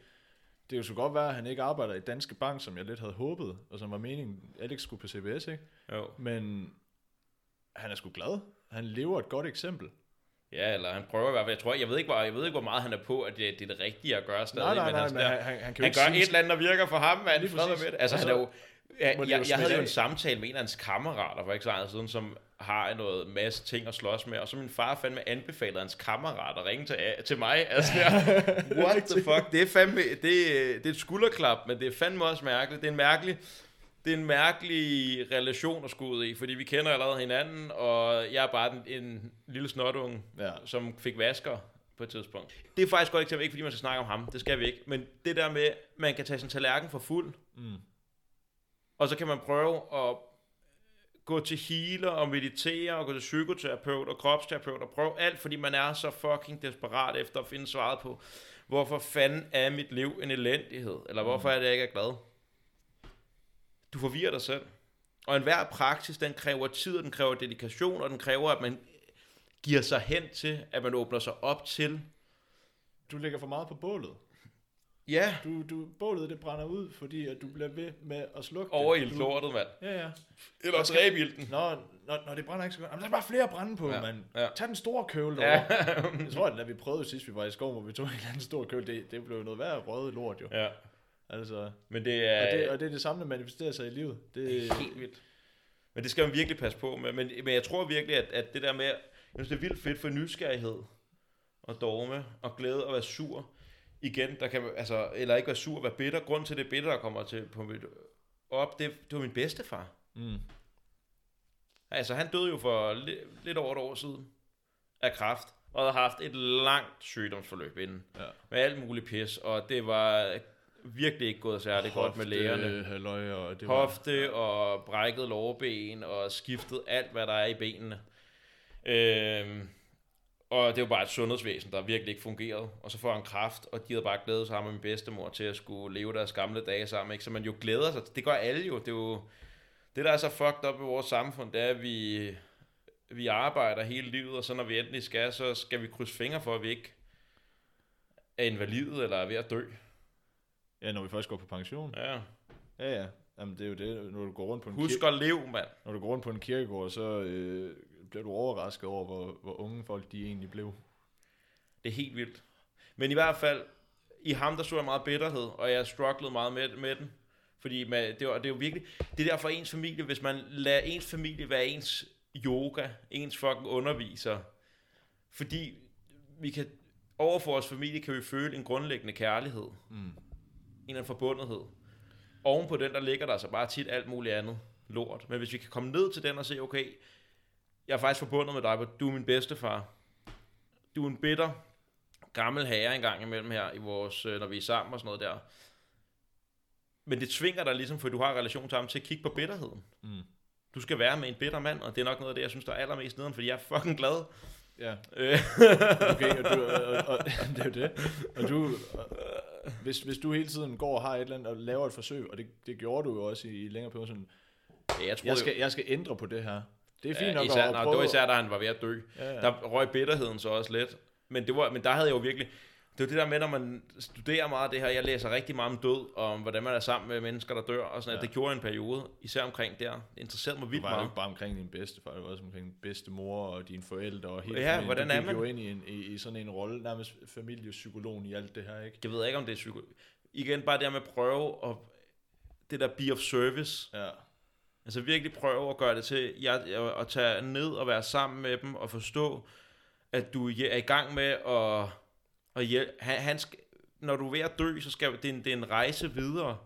det er jo så godt være, at han ikke arbejder i Danske Bank, som jeg lidt havde håbet, og som var meningen, Alex skulle på CBS, ikke? jo. Men han er sgu glad. Han lever et godt eksempel. Ja, eller han prøver i hvert fald. Jeg tror, jeg ved ikke, hvor, jeg ved ikke, hvor meget han er på, at det, det er det rigtige at gøre stadig. Nej, nej, men nej, altså, men der- han, han, han kan han gør sige- et eller andet, der virker for ham, mand. Lige Fred med det. Altså, Og han er jo... Ja, jeg, jeg havde jo en samtale med en af hans kammerater for ikke så lang siden, som har noget masse ting at slås med, og så min far fandme anbefalede hans kammerat at ringe til, til mig. Altså, jeg, what the fuck? Det er fandme, det, det er et skulderklap, men det er fandme også mærkeligt. Det er en mærkelig, det er en mærkelig relation at skulle ud i, fordi vi kender allerede hinanden, og jeg er bare en, en lille snotunge, Ja. som fik vasker på et tidspunkt. Det er faktisk godt eksempel, ikke fordi man skal snakke om ham, det skal vi ikke, men det der med, man kan tage sin tallerken for fuld, Mm og så kan man prøve at gå til healer og meditere og gå til psykoterapeut og kropsterapeut og prøve alt, fordi man er så fucking desperat efter at finde svaret på, hvorfor fanden er mit liv en elendighed, eller hvorfor er det, jeg ikke er glad. Du forvirrer dig selv. Og enhver praksis, den kræver tid, og den kræver dedikation, og den kræver, at man giver sig hen til, at man åbner sig op til. Du ligger for meget på bålet. Ja, Du, du, bålet det brænder ud, fordi at du bliver ved med at slukke over det. i Du- lortet, mand. Ja, ja. Eller træbilden. Nå, når, når det brænder ikke så godt. Jamen, der er bare flere brænde på, Ja, mand. ja. Tag den store køl Ja. Jeg tror, at da vi prøvede sidst, vi var i skoven, hvor vi tog en eller anden stor køl, det, det blev noget værd røde lort jo. ja. Altså, Men det er... og, det, og det er det samme, der manifesterer sig i livet. Det, Det er helt vildt. Men det skal man virkelig passe på med. Men, men jeg tror virkelig, at, at det der med, jeg synes, det er vildt fedt for nysgerrighed og dogme og glæde og være sur. Igen, der kan, altså, eller ikke være sur, være bitter. Grund til det bitter, der kommer til på mit, op, det, det var min bedstefar. mm. Altså, han døde jo for li, lidt over et år siden af kræft, og havde haft et langt sygdomsforløb inden. Ja. Med alt muligt pis, og det var virkelig ikke gået særlig godt med lægerne. Halløj, og det var, hofte og brækket lårben og skiftet alt, hvad der er i benene. Øhm, og det jo bare et sundhedsvæsen, der virkelig ikke fungerede. Og så får han kraft, og de havde bare glædet sig med min bedstemor til at skulle leve deres gamle dage sammen. Ikke? Så man jo glæder sig. Det gør alle jo. Det er jo det, der er så fucked up i vores samfund, det er, at vi, vi arbejder hele livet, og så når vi endelig skal, så skal vi krydse fingre for, at vi ikke er invalide eller er ved at dø. Ja, når vi først går på pension. Ja. Ja, ja. Jamen, det er jo det, når du går rundt på en, Husk kir- at leve, mand. når du går rundt på en kirkegård, så øh, bliver du overrasket over, hvor, hvor unge folk de egentlig blev. Det er helt vildt. Men i hvert fald, i ham der så jeg meget bitterhed, og jeg strugglede meget med, med den. Fordi man, det, var, det er jo virkelig, det er derfor ens familie, hvis man lader ens familie være ens yoga, ens fucking underviser. Fordi vi kan, over for vores familie kan vi føle en grundlæggende kærlighed. Mm. En eller anden forbundethed. Oven på den, der ligger der så bare tit alt muligt andet lort. Men hvis vi kan komme ned til den og se, okay, jeg er faktisk forbundet med dig, du er min bedstefar. Du er en bitter, gammel herre engang imellem her, i vores, øh, når vi er sammen og sådan noget der. Men det tvinger dig ligesom, for du har en relation til ham, til at kigge på bitterheden. Mm. Du skal være med en bitter mand, og det er nok noget af det, jeg synes, der er allermest nederen, fordi jeg er fucking glad. Ja, Øh, okay, og, du, og, og, det er jo det. Og du, og, hvis, hvis du hele tiden går og har et eller andet og laver et forsøg, og det, det gjorde du jo også i, i længere periode, sådan, jeg tror, jeg skal, jeg skal ændre på det her. Det er fint ja, nok især, at nej, det var især, da han var ved at dø. ja, ja. Der røg bitterheden så også lidt. Men, det var, men der havde jeg jo virkelig... Det er jo det der med, når man studerer meget af det her. Jeg læser rigtig meget om død, og om hvordan man er sammen med mennesker, der dør. Og sådan, ja. Ja. Det gjorde en periode, især omkring der. Det interesserede mig vildt var jo meget. ikke bare omkring din bedstefar, du var også omkring din bedstemor og dine forældre og hele Ja, familien. hvordan er man? jo ind i, en, i, i sådan en rolle, nærmest familiepsykologen i alt det her, ikke? Jeg ved ikke, om det er psyko... Igen, bare det her med at prøve at... Det der be of service. Ja. Altså virkelig prøve at gøre det til... Jeg, jeg, at tage ned og være sammen med dem og forstå, at du er i gang med at... at hjælpe. Han, han skal, når du er ved at dø, så skal det er en, det er en rejse videre.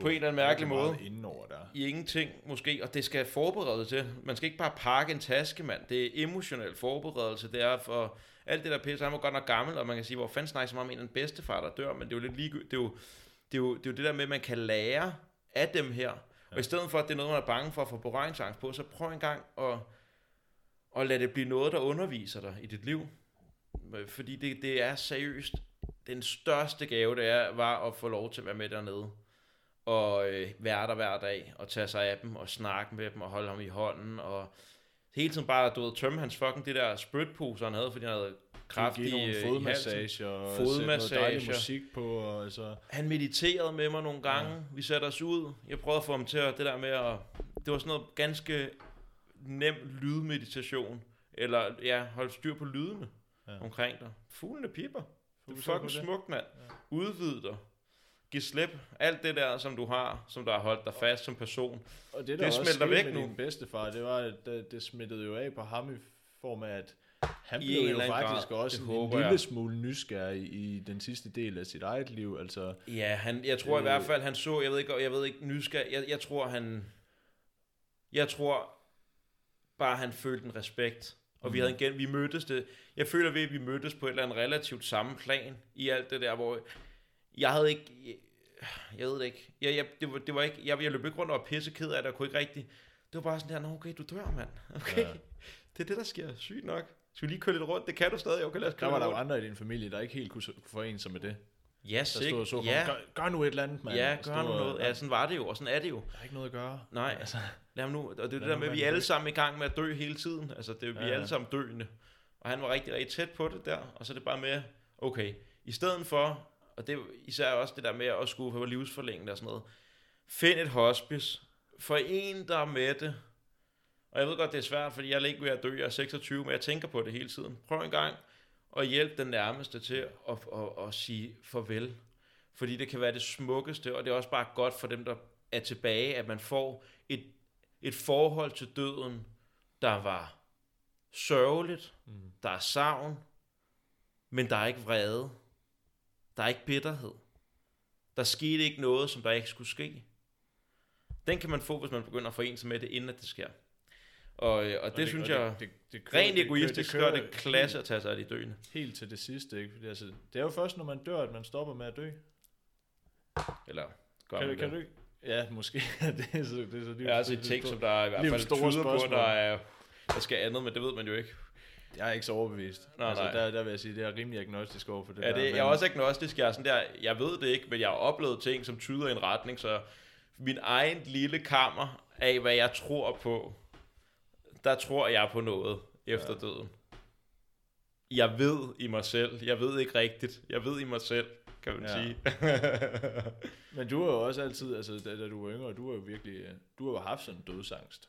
På en eller anden mærkelig måde. Inden over der. i ingenting måske, og det skal forberede til. Man skal ikke bare pakke en taske, mand. Det er emotionel forberedelse. Det er for alt det der pisse. Han var godt nok gammel, og man kan sige, hvor fanden snakker om en eller anden bedstefar, der dør, men det er jo lidt ligegyldigt. Det er jo det, er jo, det, er jo det der med, at man kan lære af dem her. Og i stedet for, at det er noget, man er bange for at få berøringsangst på, så prøv en gang at, at lade det blive noget, der underviser dig i dit liv. Øh, fordi det, det er seriøst. Den største gave, det er, var at få lov til at være med dernede og øh, være der hver dag, og tage sig af dem, og snakke med dem, og holde ham i hånden, og hele tiden bare, du ved, tømme hans fucking det der spritpose, han havde, fordi han havde kraftige Give nogle øh, i halsen. fodmassager og noget Fodmassager. dejlig musik på, og altså... Han mediterede med mig nogle gange, ja. vi satte os ud, jeg prøvede at få ham til at, det der med at, det var sådan noget ganske nem lydmeditation, Eller ja, holde styr på lydene Ja. omkring dig. Fuglene pipper. Du er Fokuser på fucking det. smukt, mand. Ja. Udvid dig. Giv slip. Alt det der, som du har, som der har holdt dig fast som person. Og det, Det der det smelter væk med nu. din bedstefar, det var, at det, det smittede jo af på ham i form af, at han I blev jo faktisk grad. også en, lille jeg. smule nysgerrig i den sidste del af sit eget liv. Altså, Ja, han, jeg tror i Øh. hvert fald, han så, jeg ved ikke, jeg ved ikke, nysgerrig, jeg, jeg tror, han, jeg tror bare, han følte en respekt. Og vi Mm. havde igen, vi mødtes det, jeg føler ved, at vi mødtes på et eller andet relativt samme plan i alt det der, hvor jeg havde ikke, jeg, jeg ved det ikke, jeg, jeg, det, var, det var ikke, jeg, jeg løb ikke rundt og var pisseked af det, og kunne ikke rigtig, det var bare sådan der, "Nå, okay, du dør, mand. Okay, ja. det er det, der sker, sygt nok. Skal vi lige køre lidt rundt? Det kan du stadig, okay, lad os der køre var lidt der jo rundt. andre i din familie, der ikke helt kunne forene sig med det. Ja, Der stod og så på, Ja, gør, gør nu et eller andet, mand. ja, Og stod gør nu og- noget. Ja, sådan var det jo, og sådan er det jo. Der er ikke noget at gøre. Nej, Altså, lad ham nu. Og det er det der nu med, at vi være er alle sammen i gang med at dø hele tiden. Altså, det er, vi Ja, er ja. alle sammen døende. Og han var rigtig, rigtig tæt på det der. Og så er det bare med, okay, i stedet for, og det er især også det der med at skulle få livsforlængende og sådan noget, find et hospice. For en, der er med det. Og jeg ved godt, det er svært, fordi jeg er ikke ved at dø. Jeg er 26, men jeg tænker på det hele tiden. Prøv en gang at hjælpe den nærmeste til at, at, at, at sige farvel. Fordi det kan være det smukkeste, og det er også bare godt for dem, der er tilbage, at man får et, et forhold til døden, der var sørgeligt, mm. der er savn, men der er ikke vrede. Der er ikke bitterhed. Der skete ikke noget, som der ikke skulle ske. Den kan man få, hvis man begynder at forene sig med det, inden at det sker. Og, øh, og det, Og synes og jeg, det, det kører- rent det kører- egoistisk, kører gør det klasse at tage sig af de døende. Helt, til det sidste, ikke? Fordi, altså, det er jo først, når man dør, at man stopper med at dø. Eller gør Kan, man kan det? du? Ja, måske. det er så, det er så Jeg har set ting, som der i hvert fald store tyder på, der, er, der skal andet, men det ved man jo ikke. Jeg er ikke så overbevist. Nej, altså, nej. Der, der vil jeg sige, det er rimelig agnostisk over for det Ja, der. det, jeg er også agnostisk. Jeg, er sådan der, jeg ved det ikke, men jeg har oplevet ting, som tyder i en retning, så min egen lille kammer af, hvad jeg tror på, der tror jeg på noget efter ja. døden. Jeg ved i mig selv. Jeg ved ikke rigtigt. Jeg ved i mig selv, kan man Ja. sige. Men du har jo også altid, altså da, da du var yngre, du har jo virkelig, du har jo haft sådan en dødsangst.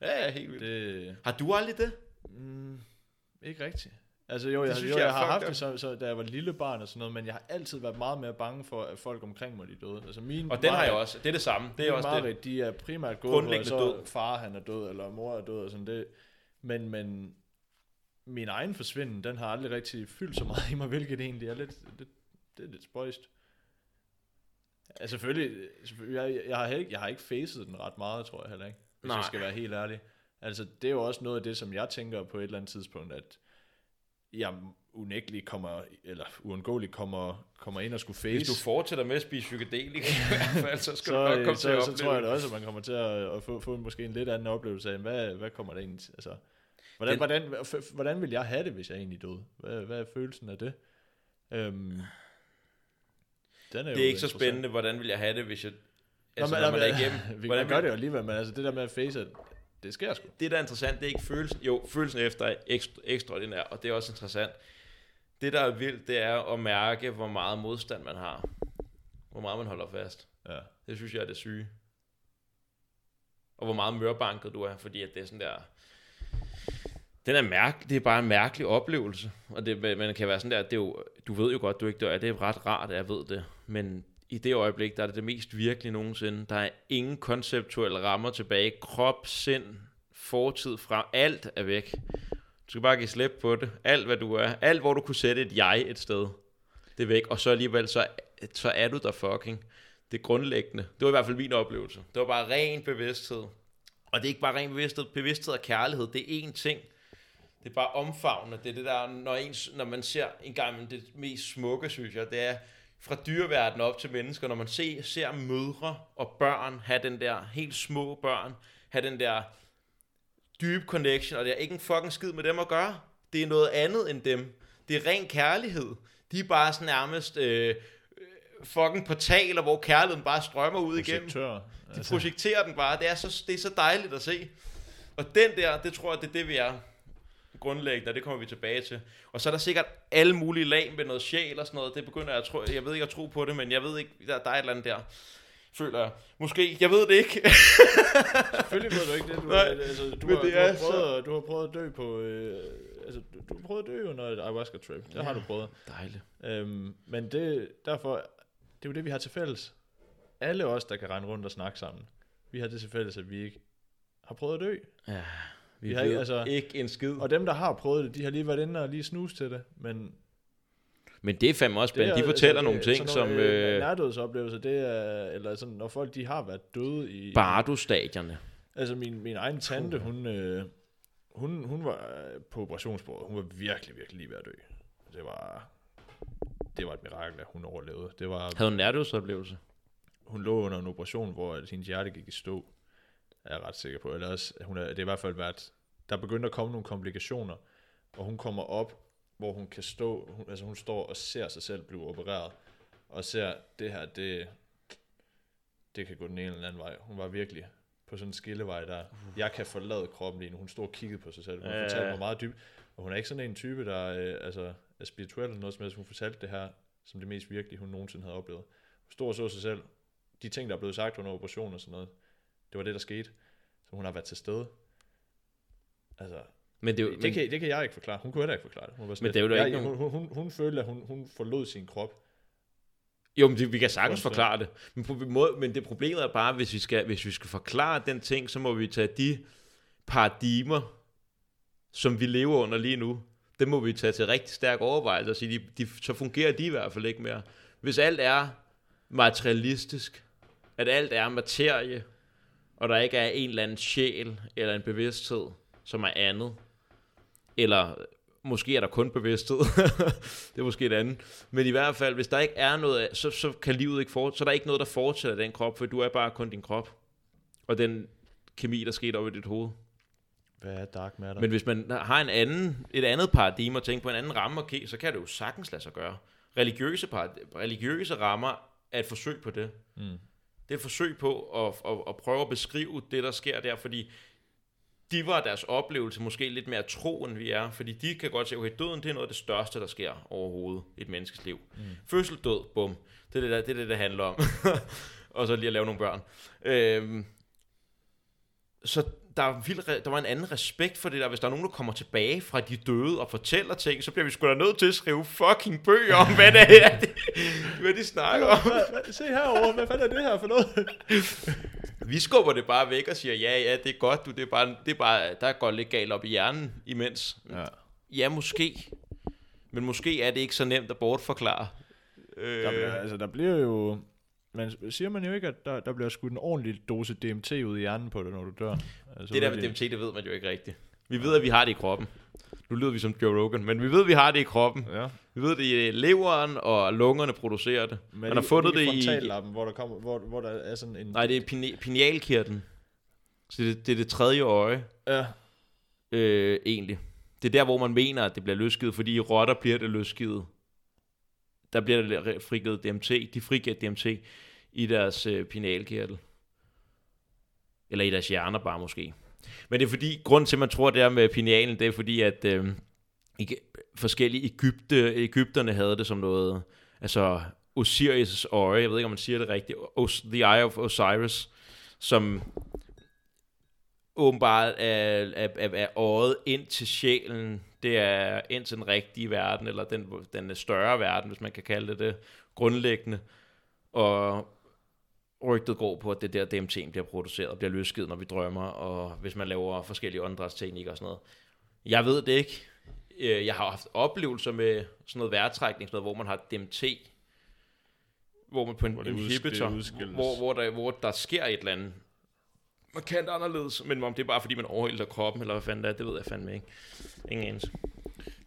ja, ja, helt vildt. Det, Har du aldrig det? mm, ikke rigtigt. Altså jo, jeg, synes jo, jeg jeg, har haft up. det, så, så, da jeg var lille barn og sådan noget, men jeg har altid været meget mere bange for, at folk omkring mig de døde. Altså min Og den har jeg også. Det er det samme. Det er også det. mareridt, de er primært gået på, at så død. far han er død, eller mor er død, og sådan det. Men, men min egen forsvinden, den har aldrig rigtig fyldt så meget i mig, hvilket egentlig er lidt, lidt det er lidt spøjst. Altså selvfølgelig, selvfølgelig jeg, jeg, har ikke, jeg har ikke facet den ret meget, tror jeg heller ikke, hvis Nej. jeg skal være helt ærlig. Altså det er jo også noget af det, som jeg tænker på et eller andet tidspunkt, at jeg unægteligt kommer, eller uundgåeligt kommer, kommer ind og skulle face. Hvis du fortsætter med at spise psykedelika, i hvert fald, så skal så, du nok komme så, til at så opleve tror jeg da også, at man kommer til at, at få, få måske en lidt anden oplevelse af, hvad, hvad kommer der egentlig altså, hvordan, Den- hvordan, hvordan vil jeg have det, hvis jeg egentlig døde? Hvad, hvad er følelsen af det? Øhm, den er Det er ikke så spændende, hvordan vil jeg have det, hvis jeg... Altså, Nå, når men- man er igennem. Vi hvordan vil- det jo alligevel, men altså det der med at face, at det sker sgu. det, der er interessant, det er ikke følelsen. Jo, følelsen efter er ekstra, ekstraordinær, og det er også interessant. Det, der er vildt, det er at mærke, hvor meget modstand man har. Hvor meget man holder fast. Ja. Det synes jeg er det syge. Og hvor meget mørbanket du er, fordi at det er sådan der... Den er mærk, det er bare en mærkelig oplevelse. Og det, man kan være sådan der, det er jo, du ved jo godt, du ikke dør. Det er ret rart, at jeg ved det. Men i det øjeblik, der er det det mest virkelige nogensinde. Der er ingen konceptuelle rammer tilbage. Krop, sind, fortid fra. Alt er væk. Du skal bare give slip på det. Alt, hvad du er. Alt, hvor du kunne sætte et jeg et sted. Det er væk. Og så alligevel, så, så er du der fucking. Det er grundlæggende. Det var i hvert fald min oplevelse. Det var bare ren bevidsthed. Og det er ikke bare ren bevidsthed. Bevidsthed og kærlighed, det er én ting. Det er bare omfavnende. Det er det der, når, ens, når man ser en gang det mest smukke, synes jeg, det er fra dyreverdenen op til mennesker, når man ser, ser mødre og børn have den der, helt små børn, have den der dybe connection, og det er ikke en fucking skid med dem at gøre. Det er noget andet end dem. Det er ren kærlighed. De er bare sådan nærmest øh, øh, fucking portaler, hvor kærligheden bare strømmer ud igennem. De projekterer den bare. Det er, så, det er så dejligt at se. Og den der, det tror jeg, det er det, vi er grundlæggende, og det kommer vi tilbage til. Og så er der sikkert alle mulige lag med noget sjæl og sådan noget. Det begynder jeg at tro, jeg ved ikke at tro på det, men jeg ved ikke, der, der er et eller andet der. føler jeg. Måske, jeg ved det ikke. Selvfølgelig ved du ikke det. Du, Nej, altså, du, har, det du, har er prøvet, at- du har prøvet at dø på... Øh, altså, du, du har prøvet at dø under et ayahuasca-trip. Det Ja. har du prøvet. Dejligt. Øhm, men det, derfor, det er jo det, vi har til fælles. Alle os, der kan rende rundt og snakke sammen, vi har det til fælles, at vi ikke har prøvet at dø. Ja, vi, har ikke- altså- ikke en skid. Og dem, der har prøvet det, de har lige været inde og lige snus til det. Men Men det er fandme også spændende. De fortæller altså, nogle det- ting, sådan som nogle, øh, nærdødsoplevelser, det er, eller sådan, når folk de har været døde i... Bardo-stadierne. Altså min, min egen tante, hun, øh, hun, hun var øh, på operationsbordet. Hun var virkelig, virkelig lige ved at dø. Det var, det var et mirakel, at hun overlevede. Det var, Havde en nærdødsoplevelse. hun lå under en operation, hvor hendes hjerte gik i stå. Er jeg ret sikker på. Eller også, hun er, det er i hvert fald været, der begyndte at komme nogle komplikationer, og hun kommer op, hvor hun kan stå, hun, altså hun står og ser sig selv blive opereret, og ser, det her, det, det kan gå den ene eller den anden vej. Hun var virkelig på sådan en skillevej der. Jeg kan forlade kroppen lige nu. Hun stod og kiggede på sig selv. Hun Ja, ja, fortalte mig meget dybt. Og hun er ikke sådan en type, der øh, altså, er spirituel eller noget som helst. Hun fortalte det her som det mest virkelige, hun nogensinde havde oplevet. Hun stod og så sig selv. De ting, der er blevet sagt under operation og sådan noget, det var det, der skete. Så hun har været til stede. Altså, Men det, det, men, kan, det kan jeg ikke forklare. Hun kunne heller ikke forklare det. Hun var Men det er jo jeg, ikke hun, hun, hun, hun følte, at hun, hun forlod sin krop. Jo, men det, vi kan sagtens forklare det. Men, på, måde, men det problemet er bare, hvis vi, skal, hvis vi skal forklare den ting, så må vi tage de paradigmer, som vi lever under lige nu, det må vi tage til rigtig stærk overvejelse og sige, de, de, så fungerer de i hvert fald ikke mere. Hvis alt er materialistisk, at alt er materie, og der ikke er en eller anden sjæl eller en bevidsthed, som er andet, eller måske er der kun bevidsthed, det er måske et andet, men i hvert fald, hvis der ikke er noget, så, så kan livet ikke fortsætte, så er der ikke noget, der fortsætter den krop, for du er bare kun din krop, og den kemi, der skete op i dit hoved. Hvad er dark matter? Men hvis man har en anden, et andet paradigme og tænker på en anden ramme, okay, så kan det jo sagtens lade sig gøre. Religiøse, parad- religiøse rammer er et forsøg på det. Mm. Det er et forsøg på at, at, at prøve at beskrive det, der sker der, fordi de var deres oplevelse måske lidt mere tro, end vi er, fordi de kan godt se, okay, døden det er noget af det største, der sker overhovedet i et menneskes liv. Mm. Fødsel, død, bum. Det er det, der, det, er det, det handler om. og så lige at lave nogle børn. Øhm, så der, er vild, der var en anden respekt for det der. Hvis der er nogen, der kommer tilbage fra de døde og fortæller ting, så bliver vi sgu da nødt til at skrive fucking bøger om, hvad det er, hvad de snakker om. Se herovre, hvad fanden er det her for noget? Vi skubber det bare væk og siger, ja, ja, det er godt, du, det er bare, det er bare der går lidt galt op i hjernen imens. Ja. Ja, måske. Men måske er det ikke så nemt at bortforklare. Øh, Der bliver, altså, der bliver jo... Man siger man jo ikke, at der, der bliver skudt en ordentlig dose DMT ud i hjernen på dig, når du dør. Altså, det der med DMT, det ved man jo ikke rigtigt. Vi ved, at vi har det i kroppen. Nu lyder vi som Joe Rogan, men vi ved, at vi har det i kroppen. Ja. Vi ved, det er leveren og lungerne producerer det. Men Man har fundet det i... frontallappen, hvor der, kommer, hvor, hvor der er sådan en... Nej, det er pine- pinealkirtlen. Så det, det er det tredje øje, Ja, øh, egentlig. Det er der, hvor man mener, at det bliver løsgivet, fordi i rotter bliver det løsgivet. Der bliver det frigivet DMT. De frigiver DMT i deres øh, pinealkirtel. Eller i deres hjerner bare måske. Men det er fordi, grund til, at man tror det er med pinealen, det er fordi, at øh, ikke, forskellige Ægypte, Ægypterne havde det som noget, altså Osiris' øje, jeg ved ikke, om man siger det rigtigt, Os, The Eye of Osiris, som åbenbart er, er, er, er øjet ind til sjælen, det er ind til den rigtige verden, eller den, den større verden, hvis man kan kalde det det, grundlæggende. Og rygtet går på, at det der DMT bliver produceret og bliver løsgivet, når vi drømmer, og hvis man laver forskellige åndedrætsteknikker og sådan noget. Jeg ved det ikke. Øh, Jeg har haft oplevelser med sådan noget vejrtrækning, sådan noget, hvor man har DMT, hvor man på en Hvor inhibitor, hvor, hvor, der, hvor der sker et eller andet markant anderledes, men om det er bare fordi, man overhælder kroppen, eller hvad fanden det er, det ved jeg fandme ikke. Ingen anelse.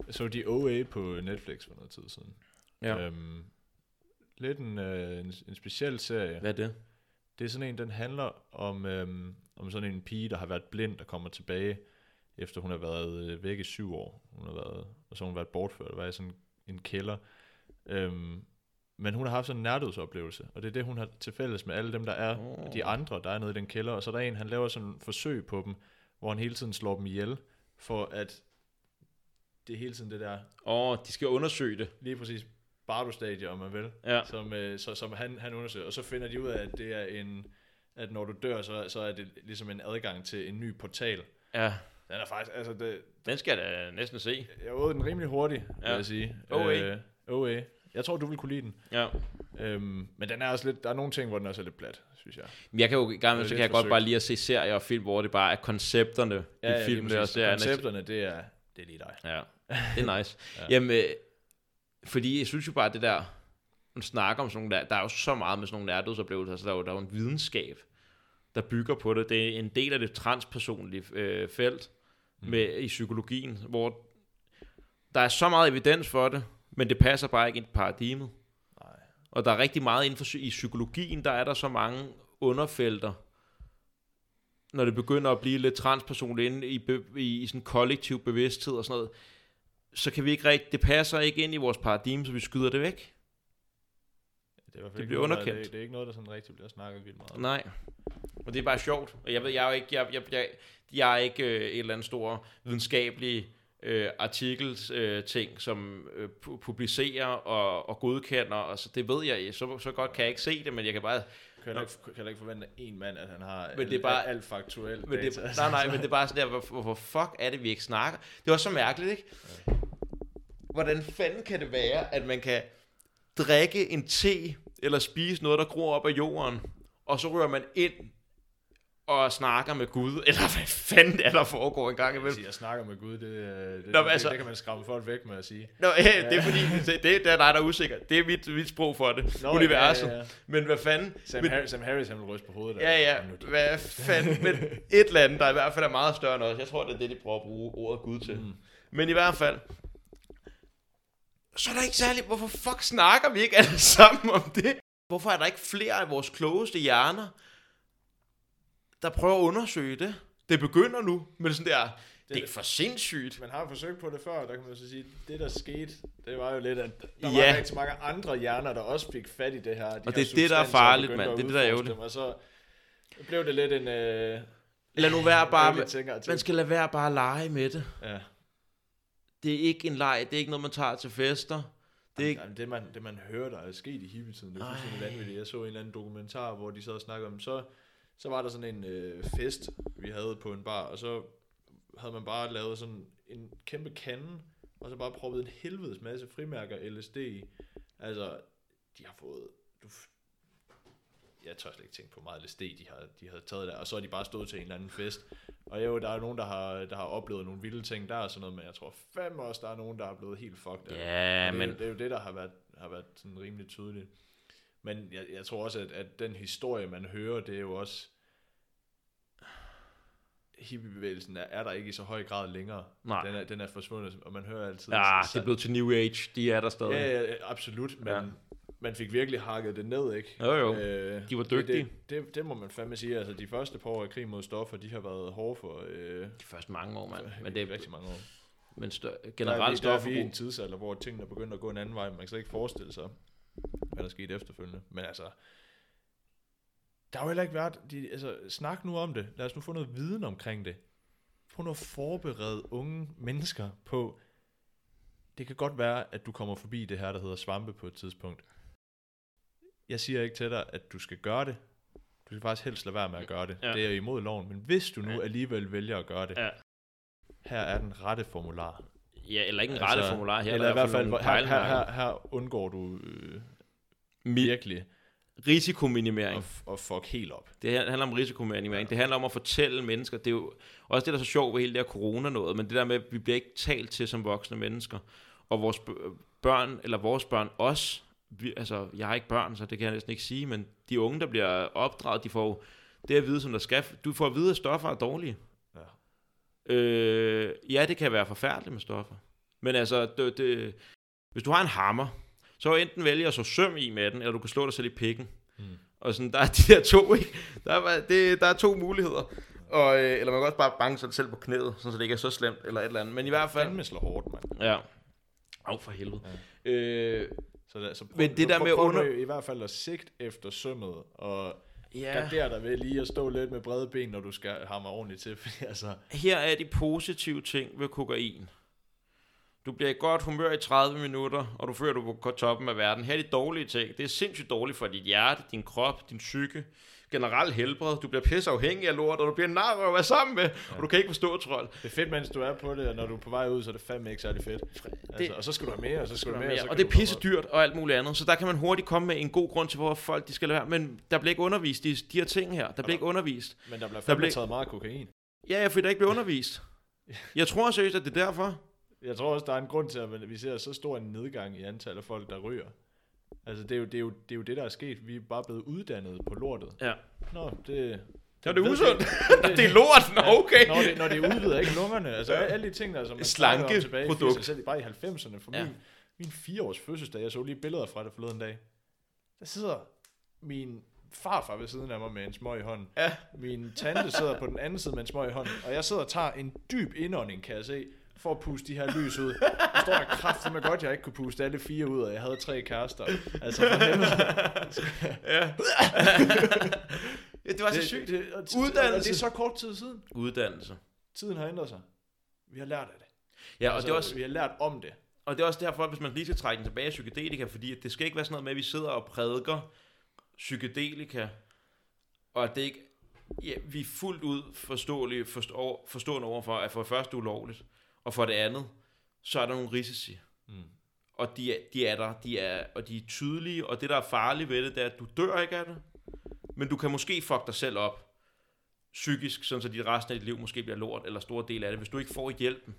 så de OA på Netflix for noget tid siden. Ja. Øhm, lidt en, øh, en, en speciel serie. Hvad er det? Det er sådan en, den handler om, øhm, om sådan en pige, der har været blind, der kommer tilbage, efter hun har været øh, væk i syv år. Hun har været, og så har hun været bortført været i sådan en kælder. Øhm, men hun har haft sådan en nærdødsoplevelse, og det er det, hun har til fælles med alle dem, der er Åh. de andre, der er nede i den kælder. Og så er der en, han laver sådan en forsøg på dem, hvor han hele tiden slår dem ihjel, for at det er hele tiden det der, Åh, oh, de skal undersøge det. lige præcis, Bardo-stadie, om man vil, Ja. som, øh, så, som han, han undersøger. Og så finder de ud af, at det er en, at når du dør, så, så er det ligesom en adgang til en ny portal. Ja, Den er faktisk, altså det, den skal jeg da næsten se. jeg åd den rimelig hurtigt, ja. vil Ja. jeg sige. OA. Øh, OA. Jeg tror, du vil kunne lide den. Ja. Øhm, men den er også lidt, der er nogle ting, hvor den også er lidt plat, synes jeg. Men jeg kan jo Det så kan jeg lidt godt forsøgt. bare lige at se serier og film, hvor det bare er koncepterne i filmene og serierne. Koncepterne, det er, det er lige dig. Ja, det er nice. Ja. ja. Jamen, øh, fordi jeg synes jo bare, det der, man snakker om sådan nogle der, der er jo så meget med sådan nogle nærdødsoplevelser, så der er jo, der er jo en videnskab, der bygger på det. Det er en del af det transpersonlige øh, felt mm. med, i psykologien, hvor der er så meget evidens for det, men det passer bare ikke ind i paradigmet. Nej. Og der er rigtig meget inden for i psykologien, der er der så mange underfelter, når det begynder at blive lidt transpersonligt inde i, i, i sådan kollektiv bevidsthed og sådan noget, så kan vi ikke rigtig, det passer ikke ind i vores paradigme, så vi skyder det væk. Det, er Det bliver noget, underkendt. Det, det, er ikke noget, der sådan rigtig bliver snakket vildt meget. Nej. Og det er bare sjovt. Og jeg ved, jeg er ikke, jeg, jeg, jeg, jeg er ikke øh, et eller andet stor videnskabelig øh, artikels øh, ting, som øh, pu- publicerer og, og godkender, og så det ved jeg, så, så godt kan jeg ikke se det, men jeg kan bare, Kan jeg, ikke, kan jeg ikke forvente en mand, at han har Men det er bare- alt faktuelt men det, data. nej, nej, men det er bare sådan der, hvor, hvor, hvor fuck er det, vi ikke snakker? Det var så mærkeligt, ikke? Hvordan fanden kan det være, at man kan drikke en te, eller spise noget, der gror op af jorden, og så rører man ind og snakker med Gud, eller hvad fanden er der foregår en gang Jeg, imellem? siger, jeg snakker med Gud, det, det, det, Nå, det, altså- det, kan man skræmme folk væk med at sige. Nå, øh, det er fordi, det, det, er dig, der er usikker. Det er mit, mit sprog for det. Nå, Universet. ja, ja, ja. Men hvad fanden? Sam, men, Harris, Sam Harris, han vil ryste på hovedet. ja, ja, Nu det- hvad fanden? Men et eller andet, der i hvert fald er meget større end os. Jeg tror, det er det, de prøver at bruge ordet Gud til. Mm. Men i hvert fald, så er der ikke særlig, hvorfor fuck snakker vi ikke alle sammen om det? Hvorfor er der ikke flere af vores klogeste hjerner, der prøver at undersøge det? Det begynder nu, men sådan der, det er for sindssygt. Man har forsøgt på det før, der kan man så sige, det der skete, det var jo lidt, at der Ja. var rigtig mange andre hjerner, der også fik fat i det her. De Og det er det, der er og farligt, mand. Det er det, der er ærgerligt. Og så blev det lidt en... Øh, Lad nu være bare, at man skal lade være bare at lege med det. Ja. Det er ikke en leg, det er ikke noget, man tager til fester. Det er ikke, Jamen, det, man, det man hører, der er sket i hippietiden, det er fuldstændig vanvittigt. Jeg så en eller anden dokumentar, hvor de sad og snakkede om, så, så var der sådan en øh, fest, vi havde på en bar, og så havde man bare lavet sådan en kæmpe kande, og så bare proppet en helvedes masse frimærker LSD i. Altså, de har fået... Du, jeg tør slet ikke tænke på meget LSD, de har, de har taget der, og så er de bare stået til en eller anden fest. Og jo, der er nogen, der har, der har oplevet nogle vilde ting der og sådan noget, men jeg tror fandme også, der er nogen, der er blevet helt fucked. det. ja, det, men det er jo det, der har været, har været sådan rimelig tydeligt. Men jeg, jeg tror også, at, at den historie, man hører, det er jo også... Hippiebevægelsen er, er der ikke i så høj grad længere. Nej. Den er, den er forsvundet, og man hører altid... ja, så- det er blevet til New Age, de er der stadig. Ja, ja, absolut, men Ja. man fik virkelig hakket det ned, ikke? Jo, jo. Øh, De var dygtige. Det, det, det, må man fandme sige. Altså, de første par år af krig mod stoffer, de har været hårde for... Øh, De første mange år, mand. Men det er rigtig mange år. men stør, er, generelt vi, der er vi i en tidsalder, hvor tingene er begyndt at gå en anden vej. Man kan slet ikke forestille sig, hvad der skete efterfølgende. Men altså, der har jo heller ikke været... De, altså, snak nu om det. Lad os nu få noget viden omkring det. Prøv nu at forberede unge mennesker på... Det kan godt være, at du kommer forbi det her, der hedder svampe på et tidspunkt. Jeg siger ikke til dig, at du skal gøre det. Du skal faktisk helst lade være med at gøre det. Ja. Det er imod loven. Men hvis du nu alligevel vælger at gøre det, Ja. her er den rette formular. Ja, eller ikke en Altså, rette formular her. Eller i hvert fald, her, her, her, her undgår du øh, virkelig Risikominimering. f- at fuck helt op. Det handler om risikominimering. Det handler om at fortælle mennesker. Det er jo også det, der er så sjovt ved hele det her corona noget, men det der med, at vi bliver ikke talt til som voksne mennesker. Og vores børn, eller vores børn os, vi, altså jeg har ikke børn, så det kan jeg næsten ikke sige, men de unge, der bliver opdraget, de får det at vide, som der skal. Du får at vide, at stoffer er dårlige. Ja. Øh, ja, det kan være forfærdeligt med stoffer. Men altså, det, det, hvis du har en hammer, så enten vælge at så søm i med den, eller du kan slå dig selv i pikken. Mm. Og sådan, der er de der to, ikke? Der er, det, der er to muligheder. Og, øh, eller man kan også bare banke sig selv på knæet, så det ikke er så slemt, eller et eller andet. Men i hvert fald... Fandme slår hårdt, mand. Ja. Af for helvede. Ja. Øh, Så, der, så prøv, Men det der prøv, med prøv, under- i hvert fald at sigt efter sømmet, og ja. gardere dig ved lige at stå lidt med brede ben, når du skal hamre ordentligt til. Fordi altså, Her er de positive ting ved kokain. Du bliver i godt humør i 30 minutter, og du føler, du på toppen af verden. Her er de dårlige ting. Det er sindssygt dårligt for dit hjerte, din krop, din psyke, generelt helbred. Du bliver pisse afhængig af lort, og du bliver nar at være sammen med, ja. og du kan ikke forstå trold. Det er fedt, mens du er på det, og når du er på vej ud, så er det fandme ikke særlig fedt. Altså, og så skal du have mere, og så skal du have mere. Og, så og det er pisse dyrt og alt muligt andet. Så der kan man hurtigt komme med en god grund til, hvor folk de skal lade være. Men der bliver ikke undervist i de her ting her. Der bliver ikke undervist. Men der bliver fandme der bliver... taget meget kokain. Ja, ja, fordi der ikke bliver undervist. Jeg tror seriøst, at det er derfor. Jeg tror også, der er en grund til, at vi ser så stor en nedgang i antallet af folk, der ryger. Altså, det er, jo, det, er jo, det er jo det, der er sket. Vi er bare blevet uddannet på lortet. Ja. Nå, det... Det, det er usundt. Det, det er lort. Nå, okay. Når det, når det udvider ikke lungerne. Altså, ja. alle de ting, der som man Slanke tilbage produkt. Selv bare i 90'erne. For ja. min, min fireårs fødselsdag, jeg så lige billeder fra det forleden dag. Der sidder min farfar ved siden af mig med en smøg i hånden. Ja. Min tante sidder på den anden side med en smøg i hånden. Og jeg sidder og tager en dyb indånding, kan jeg se for at puste de her lys ud. Der står der kraft med godt, jeg ikke kunne puste alle fire ud, og jeg havde tre kærester. Altså for ja. ja. det var så sygt. Det, det, Uddannelse. Det er så kort tid siden. Uddannelse. Tiden har ændret sig. Vi har lært af det. Ja, og altså, det er også, vi har lært om det. Og det er også derfor, hvis man lige skal trække den tilbage af psykedelika, fordi det skal ikke være sådan noget med, at vi sidder og prædiker psykedelika, og at det ikke ja, vi er fuldt ud forståelige, forstå, forstående overfor, at for det første ulovligt, og for det andet, så er der nogle risici. Mm. Og de er, de er der, de er, og de er tydelige, og det, der er farligt ved det, det er, at du dør ikke af det, men du kan måske fuck dig selv op psykisk, sådan så dit resten af dit liv måske bliver lort, eller stor del af det, hvis du ikke får hjælpen.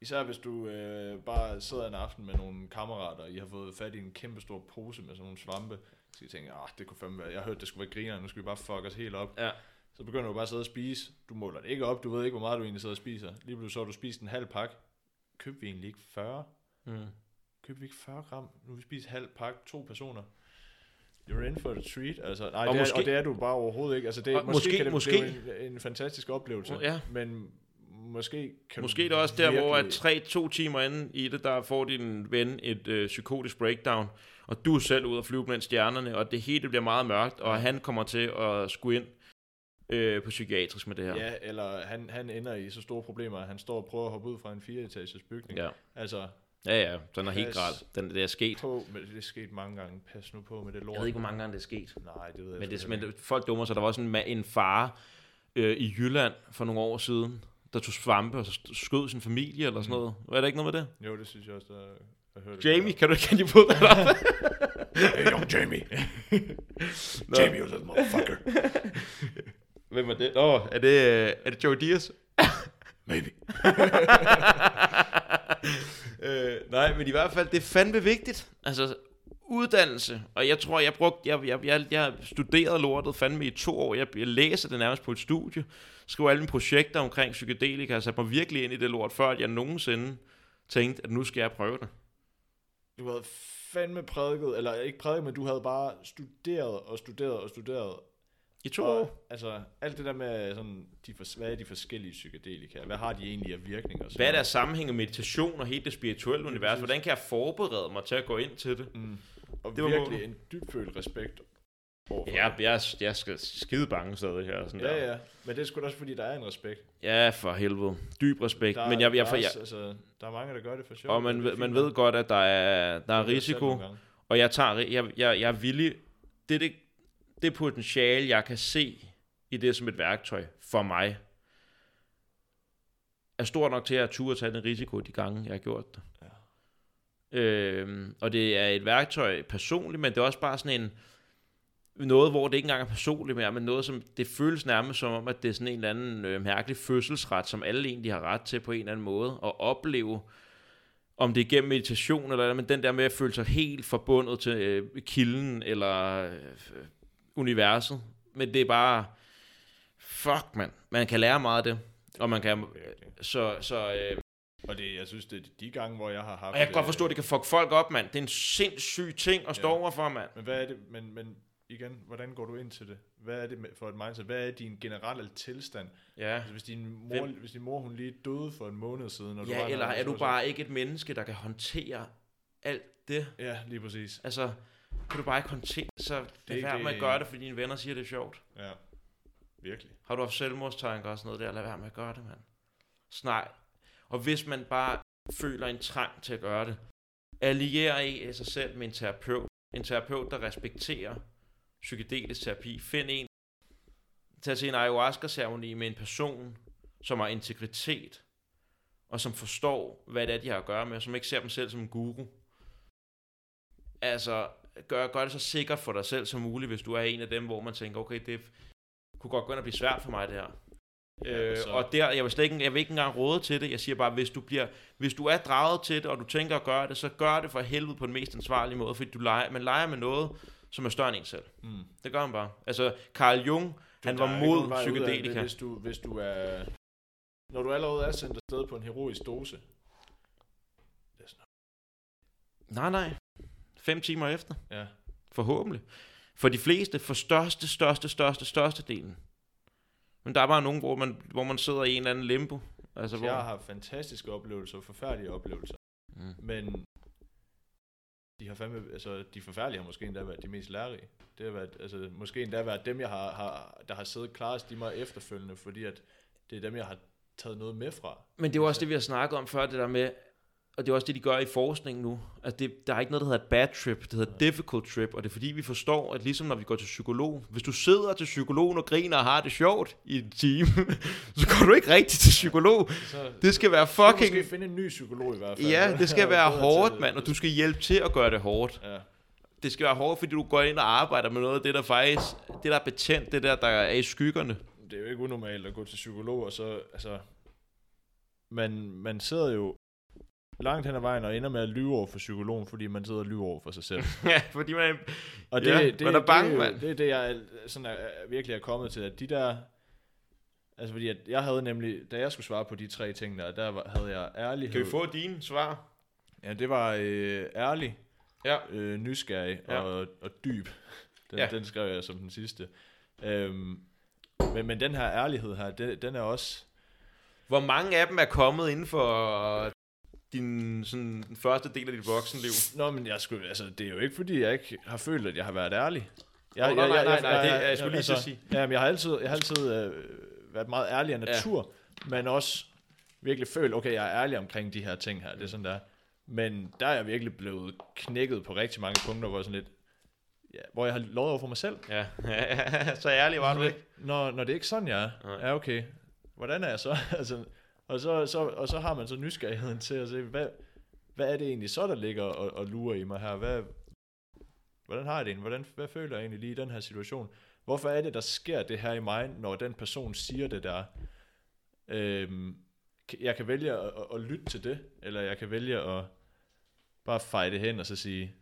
Især hvis du øh, bare sidder en aften med nogle kammerater, og I har fået fat i en kæmpe stor pose med sådan nogle svampe, så I tænker, ah, det kunne fandme være, jeg hørte, det skulle være griner, nu skal vi bare fuck os helt op. Ja. Så begynder du bare at sidde og spise. Du måler det ikke op, du ved ikke, hvor meget du egentlig sidder og spiser. Lige pludselig så har du spist en halv pakke. Køb vi egentlig ikke 40? Mm. Køb vi ikke 40 gram? Nu vi spiser halv pakke, to personer. You're in for the treat. Altså, nej, og, det måske, er, og det er du bare overhovedet ikke. Altså, det, måske, måske kan det måske, blive en, en fantastisk oplevelse. Ja. Men måske kan Måske det er også der, hvor at tre, to timer inden i det, der får din ven et øh, psykotisk breakdown, og du er selv ud og flyve blandt stjernerne, og det hele bliver meget mørkt, og han kommer til at skulle ind øh, på psykiatrisk med det her. Ja, eller han, han ender i så store problemer, at han står og prøver at hoppe ud fra en fireetages bygning. Ja. Altså, Ja, ja, den er helt grad. Den, det er sket. På, men det er sket mange gange. Pas nu på med det lort. Jeg ved ikke, hvor mange gange det er sket. Nej, det ved jeg Men, det, men det, folk dummer sig. Der var også en, en far øh, i Jylland for nogle år siden, der tog svampe og skød sin familie eller sådan mm. noget. Var der ikke noget med det? Jo, det synes jeg også, der, jeg hørte Jamie, det kan du du pull that up? hey, yo, Jamie. Jamie, you little motherfucker. Hvem er det? Åh, oh, er det, er det Joe Diaz? Maybe. øh, nej, men i hvert fald, det er fandme vigtigt. Altså, uddannelse, og jeg tror, jeg brugte, jeg, jeg, jeg, jeg studerede lortet fandme i to år, jeg, jeg læser det nærmest på et studie, skriver alle mine projekter omkring psykedelika, og satte mig virkelig ind i det lort, før jeg nogensinde tænkte, at nu skal jeg prøve det. Du havde fandme prædiket, eller ikke prædiket, men du havde bare studeret og studeret og studeret, i to og, år? Altså, alt det der med, sådan, de, hvad er de forskellige psykedelika? Hvad har de egentlig af virkninger? Hvad er der sammenhæng med meditation og hele det spirituelle univers? Hvordan kan jeg forberede mig til at gå ind til det? Mm. Og det var virkelig mål. en dybfølt respekt Ja, jeg, jeg, jeg er skide bange stadig her. Sådan ja, der. ja. Men det er sgu da også, fordi der er en respekt. Ja, for helvede. Dyb respekt. Der, men jeg, jeg, der, er også, altså, der er mange, der gør det for sjov. Og man, ved, man ved godt, at der er, der er risiko. Og jeg, tager, jeg, jeg, jeg er villig. Det, det, det potentiale, jeg kan se i det som et værktøj for mig, er stort nok til at turde tage den risiko de gange, jeg har gjort det. Ja. Øhm, og det er et værktøj personligt, men det er også bare sådan en noget, hvor det ikke engang er personligt mere, men noget, som det føles nærmest som om, at det er sådan en eller anden øh, mærkelig fødselsret, som alle egentlig har ret til på en eller anden måde, at opleve, om det er gennem meditation eller men den der med at føle sig helt forbundet til øh, kilden eller øh, universet. Men det er bare, fuck man, man kan lære meget af det, og man kan, så, så øh, og det, jeg synes, det er de gange, hvor jeg har haft... Og jeg kan godt forstå, at det kan fuck folk op, mand. Det er en sindssyg ting at stå ja. overfor, mand. Men hvad er det, men, men igen, hvordan går du ind til det? Hvad er det for et mindset? Hvad er din generelle tilstand? Ja. Altså, hvis, din mor, hvis din mor hun lige døde for en måned siden, og ja, du var eller er du bare ikke et menneske, der kan håndtere alt det? Ja, lige præcis. Altså, kan du bare ikke håndtere, så det er med at gøre det, fordi dine venner siger, det er sjovt. Ja, virkelig. Har du haft selvmordstanker og sådan noget der? Lad være med at gøre det, mand. Snak. Og hvis man bare føler en trang til at gøre det. Alliere i sig selv med en terapeut. En terapeut, der respekterer psykedelisk terapi. Find en, tag til en ayahuasca-ceremoni med en person, som har integritet, og som forstår, hvad det er, de har at gøre med, og som ikke ser dem selv som en guru. Altså, gør, gør det så sikkert for dig selv som muligt, hvis du er en af dem, hvor man tænker, okay, det kunne godt gå ind og blive svært for mig, det her. Ja, øh, så- og der, jeg vil, slet ikke, jeg vil ikke engang råde til det. Jeg siger bare, hvis du, bliver, hvis du er draget til det, og du tænker at gøre det, så gør det for helvede på den mest ansvarlige måde, fordi du leger, man leger med noget, som er større end en selv. Mm. Det gør man bare. Altså, Carl Jung, han Der var mod psykedelika. Hvis du, hvis du er... Når du allerede er sendt afsted på en heroisk dose. Det er sådan, Nej, nej. Fem timer efter. ja. Forhåbentlig. For de fleste, for største, største, største, største delen. Men der er bare nogen, hvor man, hvor man sidder i en eller anden limbo. Altså, hvor... Jeg har haft fantastiske oplevelser, forfærdelige oplevelser. Mm. Men de har fandme, altså de forfærdelige har måske endda været de mest lærerige. Det har været, altså måske endda været dem, jeg har, har der har siddet klarest i mig efterfølgende, fordi at det er dem, jeg har taget noget med fra. Men det er jo også det, vi har snakket om før, det der med, og det er også det, de gør i forskning nu, at det, der er ikke noget, der hedder bad trip, det hedder difficult trip, og det er fordi, vi forstår, at ligesom når vi går til psykolog, hvis du sidder til psykologen og griner og har det sjovt i en time, så går du ikke rigtigt til psykolog. Så Det skal være skal fucking... måske finde en ny psykolog i hvert fald. Ja, det skal være hårdt, mand, og du skal hjælpe til at gøre det hårdt. Ja, Det skal være hårdt, fordi du går ind og arbejder med noget af det, der faktisk, det der er betændt, det der, der er i skyggerne. det er jo ikke unormalt at gå til psykolog, og så, altså, man, man sidder jo langt hen ad vejen og ender med at lyve over for psykologen, fordi man sidder og lyver over for sig selv. ja, fordi man... Og det, Ja, det, man er bange, mand. det, er det, jeg sådan er, virkelig er kommet til, at de der... Altså fordi, at jeg havde nemlig, da jeg skulle svare på de tre ting der, der var, havde jeg ærlighed. Kan vi få dine svar? Ja, det var øh, ærlig, Ja. øh, nysgerrig Ja. og, og dyb. Den, ja. den skrev jeg som den sidste. Øhm, men, men den her ærlighed her, den, den er også... Hvor mange af dem er kommet inden for din sådan, den første del af dit voksenliv? Nå, men jeg skulle, altså, det er jo ikke, fordi jeg ikke har følt, at jeg har været ærlig. Jeg, Nå, nej, nej, nej, nej, det- jeg skulle lige til at sige. Ja, men jeg har altid, jeg har altid øh, været meget ærlig af natur, ja. men også virkelig følt, okay, jeg er ærlig omkring de her ting her, det er sådan der. Men der er jeg virkelig blevet knækket på rigtig mange punkter, hvor jeg sådan lidt, ja, hvor jeg har lovet over for mig selv. Ja, så ærlig var du ikke. Når, når det er ikke sådan, jeg er, ja okay, hvordan er jeg så? altså, og, så, så, og så har man så nysgerrigheden til at se, hvad, hvad er det egentlig så, der ligger og, og lurer i mig her? Hvad, hvordan har jeg det egentlig? Hvordan, hvad føler jeg egentlig lige i den her situation? Hvorfor er det, der sker det her i mig, når den person siger det der? Øhm, jeg kan vælge at, at, at lytte til det, eller jeg kan vælge at bare feje det hen og så sige,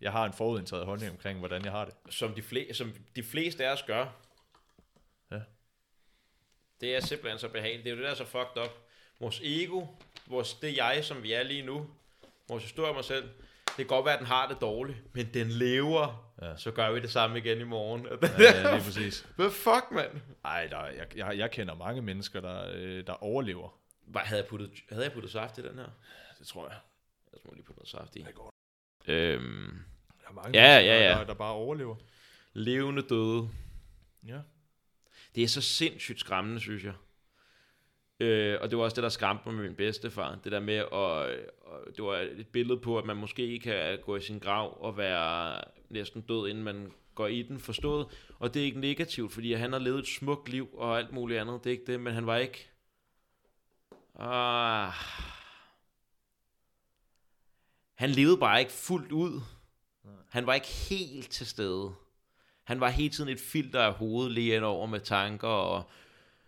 jeg har en forudindtaget holdning omkring, hvordan jeg har det. Som de, fle- som de fleste af os gør. Ja. Det er simpelthen så behageligt. Det er jo det, der er så fucked up. Vores ego, vores, det jeg, som vi er lige nu, vores historie om os selv, det kan godt være, at den har det dårligt, men den lever. Ja. Så gør vi det samme igen i morgen. Ja, lige præcis. Hvad fuck, mand? Ej, der, jeg, jeg, jeg kender mange mennesker, der, øh, der overlever. Hvad, havde, jeg puttet, havde jeg puttet saft i den her? Det tror jeg. Jeg må lige putte noget saft i. Det går. Øhm, Der er mange Ja, mennesker, ja, ja. Der, der bare overlever. levende døde. Ja. Det er så sindssygt skræmmende, synes jeg. Øh, og det var også det, der skræmte mig med min bedstefar. Det der med, at, øh, og det var et billede på, at man måske kan gå i sin grav og være næsten død, inden man går i den, forstået. Og det er ikke negativt, fordi han har levet et smukt liv og alt muligt andet. Det er ikke det, men han var ikke... Ah, han levede bare ikke fuldt ud. Han var ikke helt til stede. Han var hele tiden et filter af hovedet lige over med tanker og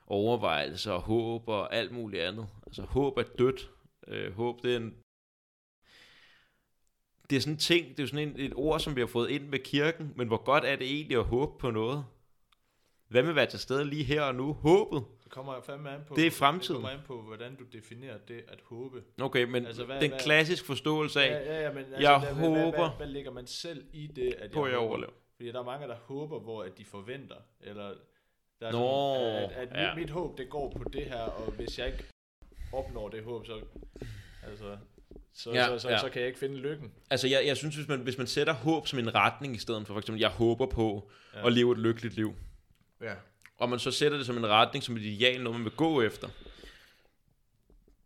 overvejelser og håb og alt muligt andet. Altså håb er dødt. Øh, håb det er en... Det er sådan en ting, det er sådan en, et ord, som vi har fået ind med kirken, men hvor godt er det egentlig at håbe på noget? Hvad med at være til stede lige her og nu? Håbet. Det kommer fandme an på, Det er fremtiden. Det kommer an på, hvordan du definerer det at håbe. Okay, men Altså, hvad- den hvad- klassiske forståelse af, Ja, ja, ja, men altså, Jeg hvad, hvad, hvad, håber- hvad, hvad, lægger man selv i det, at på jeg jeg håber? overlever. Fordi der er mange, der håber, hvor at de forventer, eller der er Nå, sådan, at, at ja. mit, mit håb, det går på det her, og hvis jeg ikke opnår det håb, så, altså, så, Ja, så, så, ja. så, kan jeg ikke finde lykken. Altså, jeg, jeg synes, hvis man, hvis man sætter håb som en retning i stedet for, for eksempel, jeg håber på Ja. at leve et lykkeligt liv, Ja. og man så sætter det som en retning, som et ideal, noget man vil gå efter,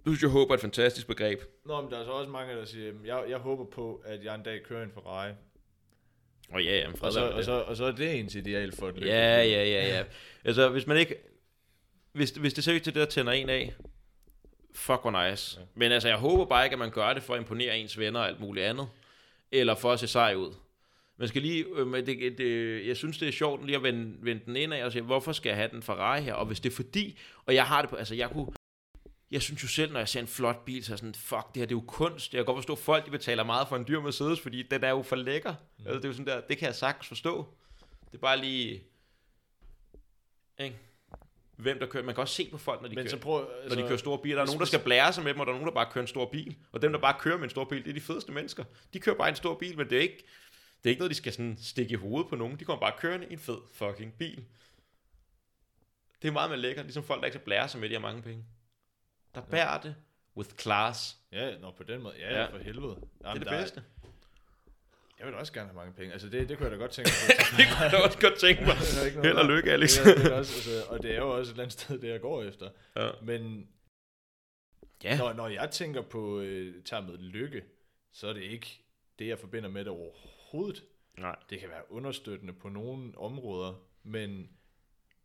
synes, jeg håber er et fantastisk begreb. Nå, men der er så også mange, der siger, "Jamen, jeg, jeg håber på, at jeg en dag kører en Ferrari. Og ja, jamen, Og så, og, så, og så er det ens ideal for et lykkelig Ja, ja, ja, ja. Altså, hvis man ikke... Hvis, hvis det seriøst er det, der tænder en af, fuck hvor nice. Ja. Men altså, jeg håber bare ikke, at man gør det for at imponere ens venner og alt muligt andet. Eller for at se sej ud. Man skal lige, øh, det, det, jeg synes, det er sjovt lige at vende, vende den ind af og sige, hvorfor skal jeg have den Ferrari her? Og hvis det er fordi, og jeg har det på, altså jeg kunne, jeg synes jo selv, når jeg ser en flot bil, så er sådan, fuck, det her det er jo kunst. Jeg kan godt forstå, at folk de betaler meget for en dyr Mercedes, fordi den er jo for lækker. Mm. Altså, det er jo sådan der, det kan jeg sagtens forstå. Det er bare lige, ikke? Hvem der kører, man kan også se på folk, når de, Men kører, så prøv, når altså, de kører store biler. Der er nogen, der skal blære sig med dem, og der er nogen, der bare kører en stor bil. Og dem, der bare kører med en stor bil, det er de fedeste mennesker. De kører bare en stor bil, men det er ikke, det er ikke noget, de skal sådan stikke i hovedet på nogen. De kommer bare kørende i en fed fucking bil. Det er meget mere lækkert, ligesom folk, der ikke skal blære sig med, de har mange penge. Der bærer det with class. Ja, nå, på den måde. Ja, ja. Ja. for helvede. Det er Jamen, det bedste. Jeg vil også gerne have mange penge. Altså, det, det kunne jeg da godt tænke mig. det kunne jeg også godt tænke mig. Held og lykke, Alex. Det er, det er også, altså, og det er jo også et eller andet sted, det jeg går efter. Ja. Men Ja. når, når jeg tænker på øh, termet lykke, så er det ikke det, jeg forbinder med det overhovedet. Nej. Det kan være understøttende på nogle områder, men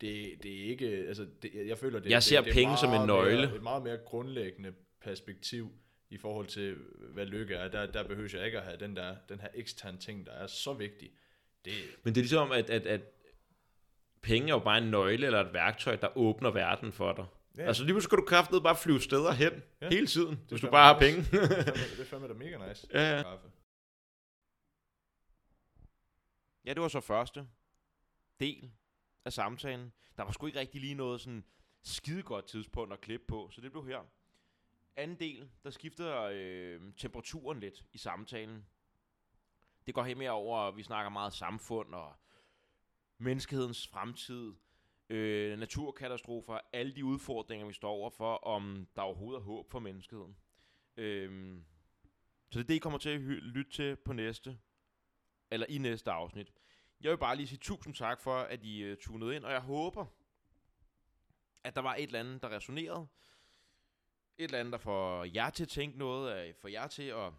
det, det er ikke, altså det, jeg føler, det, Jeg det, ser det er penge som en meget nøgle. Mere, et meget mere grundlæggende perspektiv i forhold til, hvad lykke er. Der, der behøver jeg ikke at have den, der, den her eksterne ting, der er så vigtig. Det, Men det er ligesom, at, at, at penge er jo bare en nøgle eller et værktøj, der åbner verden for dig. Ja. Altså lige pludselig skal du kraftedet bare flyve steder hen Ja. hele tiden, hvis du bare har nice. penge. det er fandme- det er fandme da mega nice. Ja, ja. Ja, det var så første del af samtalen. Der var sgu ikke rigtig lige noget sådan skidegodt tidspunkt at klippe på, så det blev her. Anden del, der skifter øh, temperaturen lidt i samtalen. Det går helt mere over, at vi snakker meget samfund og menneskehedens fremtid, øh, naturkatastrofer, alle de udfordringer, vi står overfor, om der overhovedet er håb for menneskeheden. Øh, så det er det, I kommer til at lytte til på næste, eller i næste afsnit. Jeg vil bare lige sige tusind tak for, at I uh, tunede ind, og jeg håber, at der var et eller andet, der resonerede. Et eller andet, der får jer til at tænke noget, øh, får jer til at,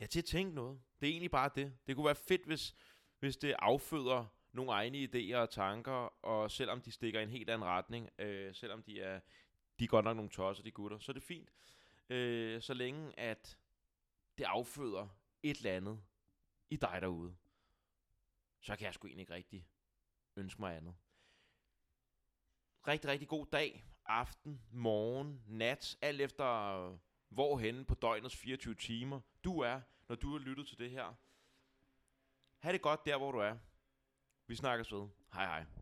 ja, til at tænke noget. Det er egentlig bare det. Det kunne være fedt, hvis, hvis det afføder nogle egne idéer og tanker, og selvom de stikker i en helt anden retning, øh, selvom de er, de er godt nok nogle tosser, de gutter, så er det fint. Øh, så længe at det afføder et eller andet i dig derude, så kan jeg sgu egentlig ikke rigtig ønske mig andet. Rigtig, rigtig god dag, aften, morgen, nat, alt efter øh, hvorhenne på døgnets 24 timer du er, når du har lyttet til det her. Ha' det godt der, hvor du er. Vi snakkes ved. Hej hej.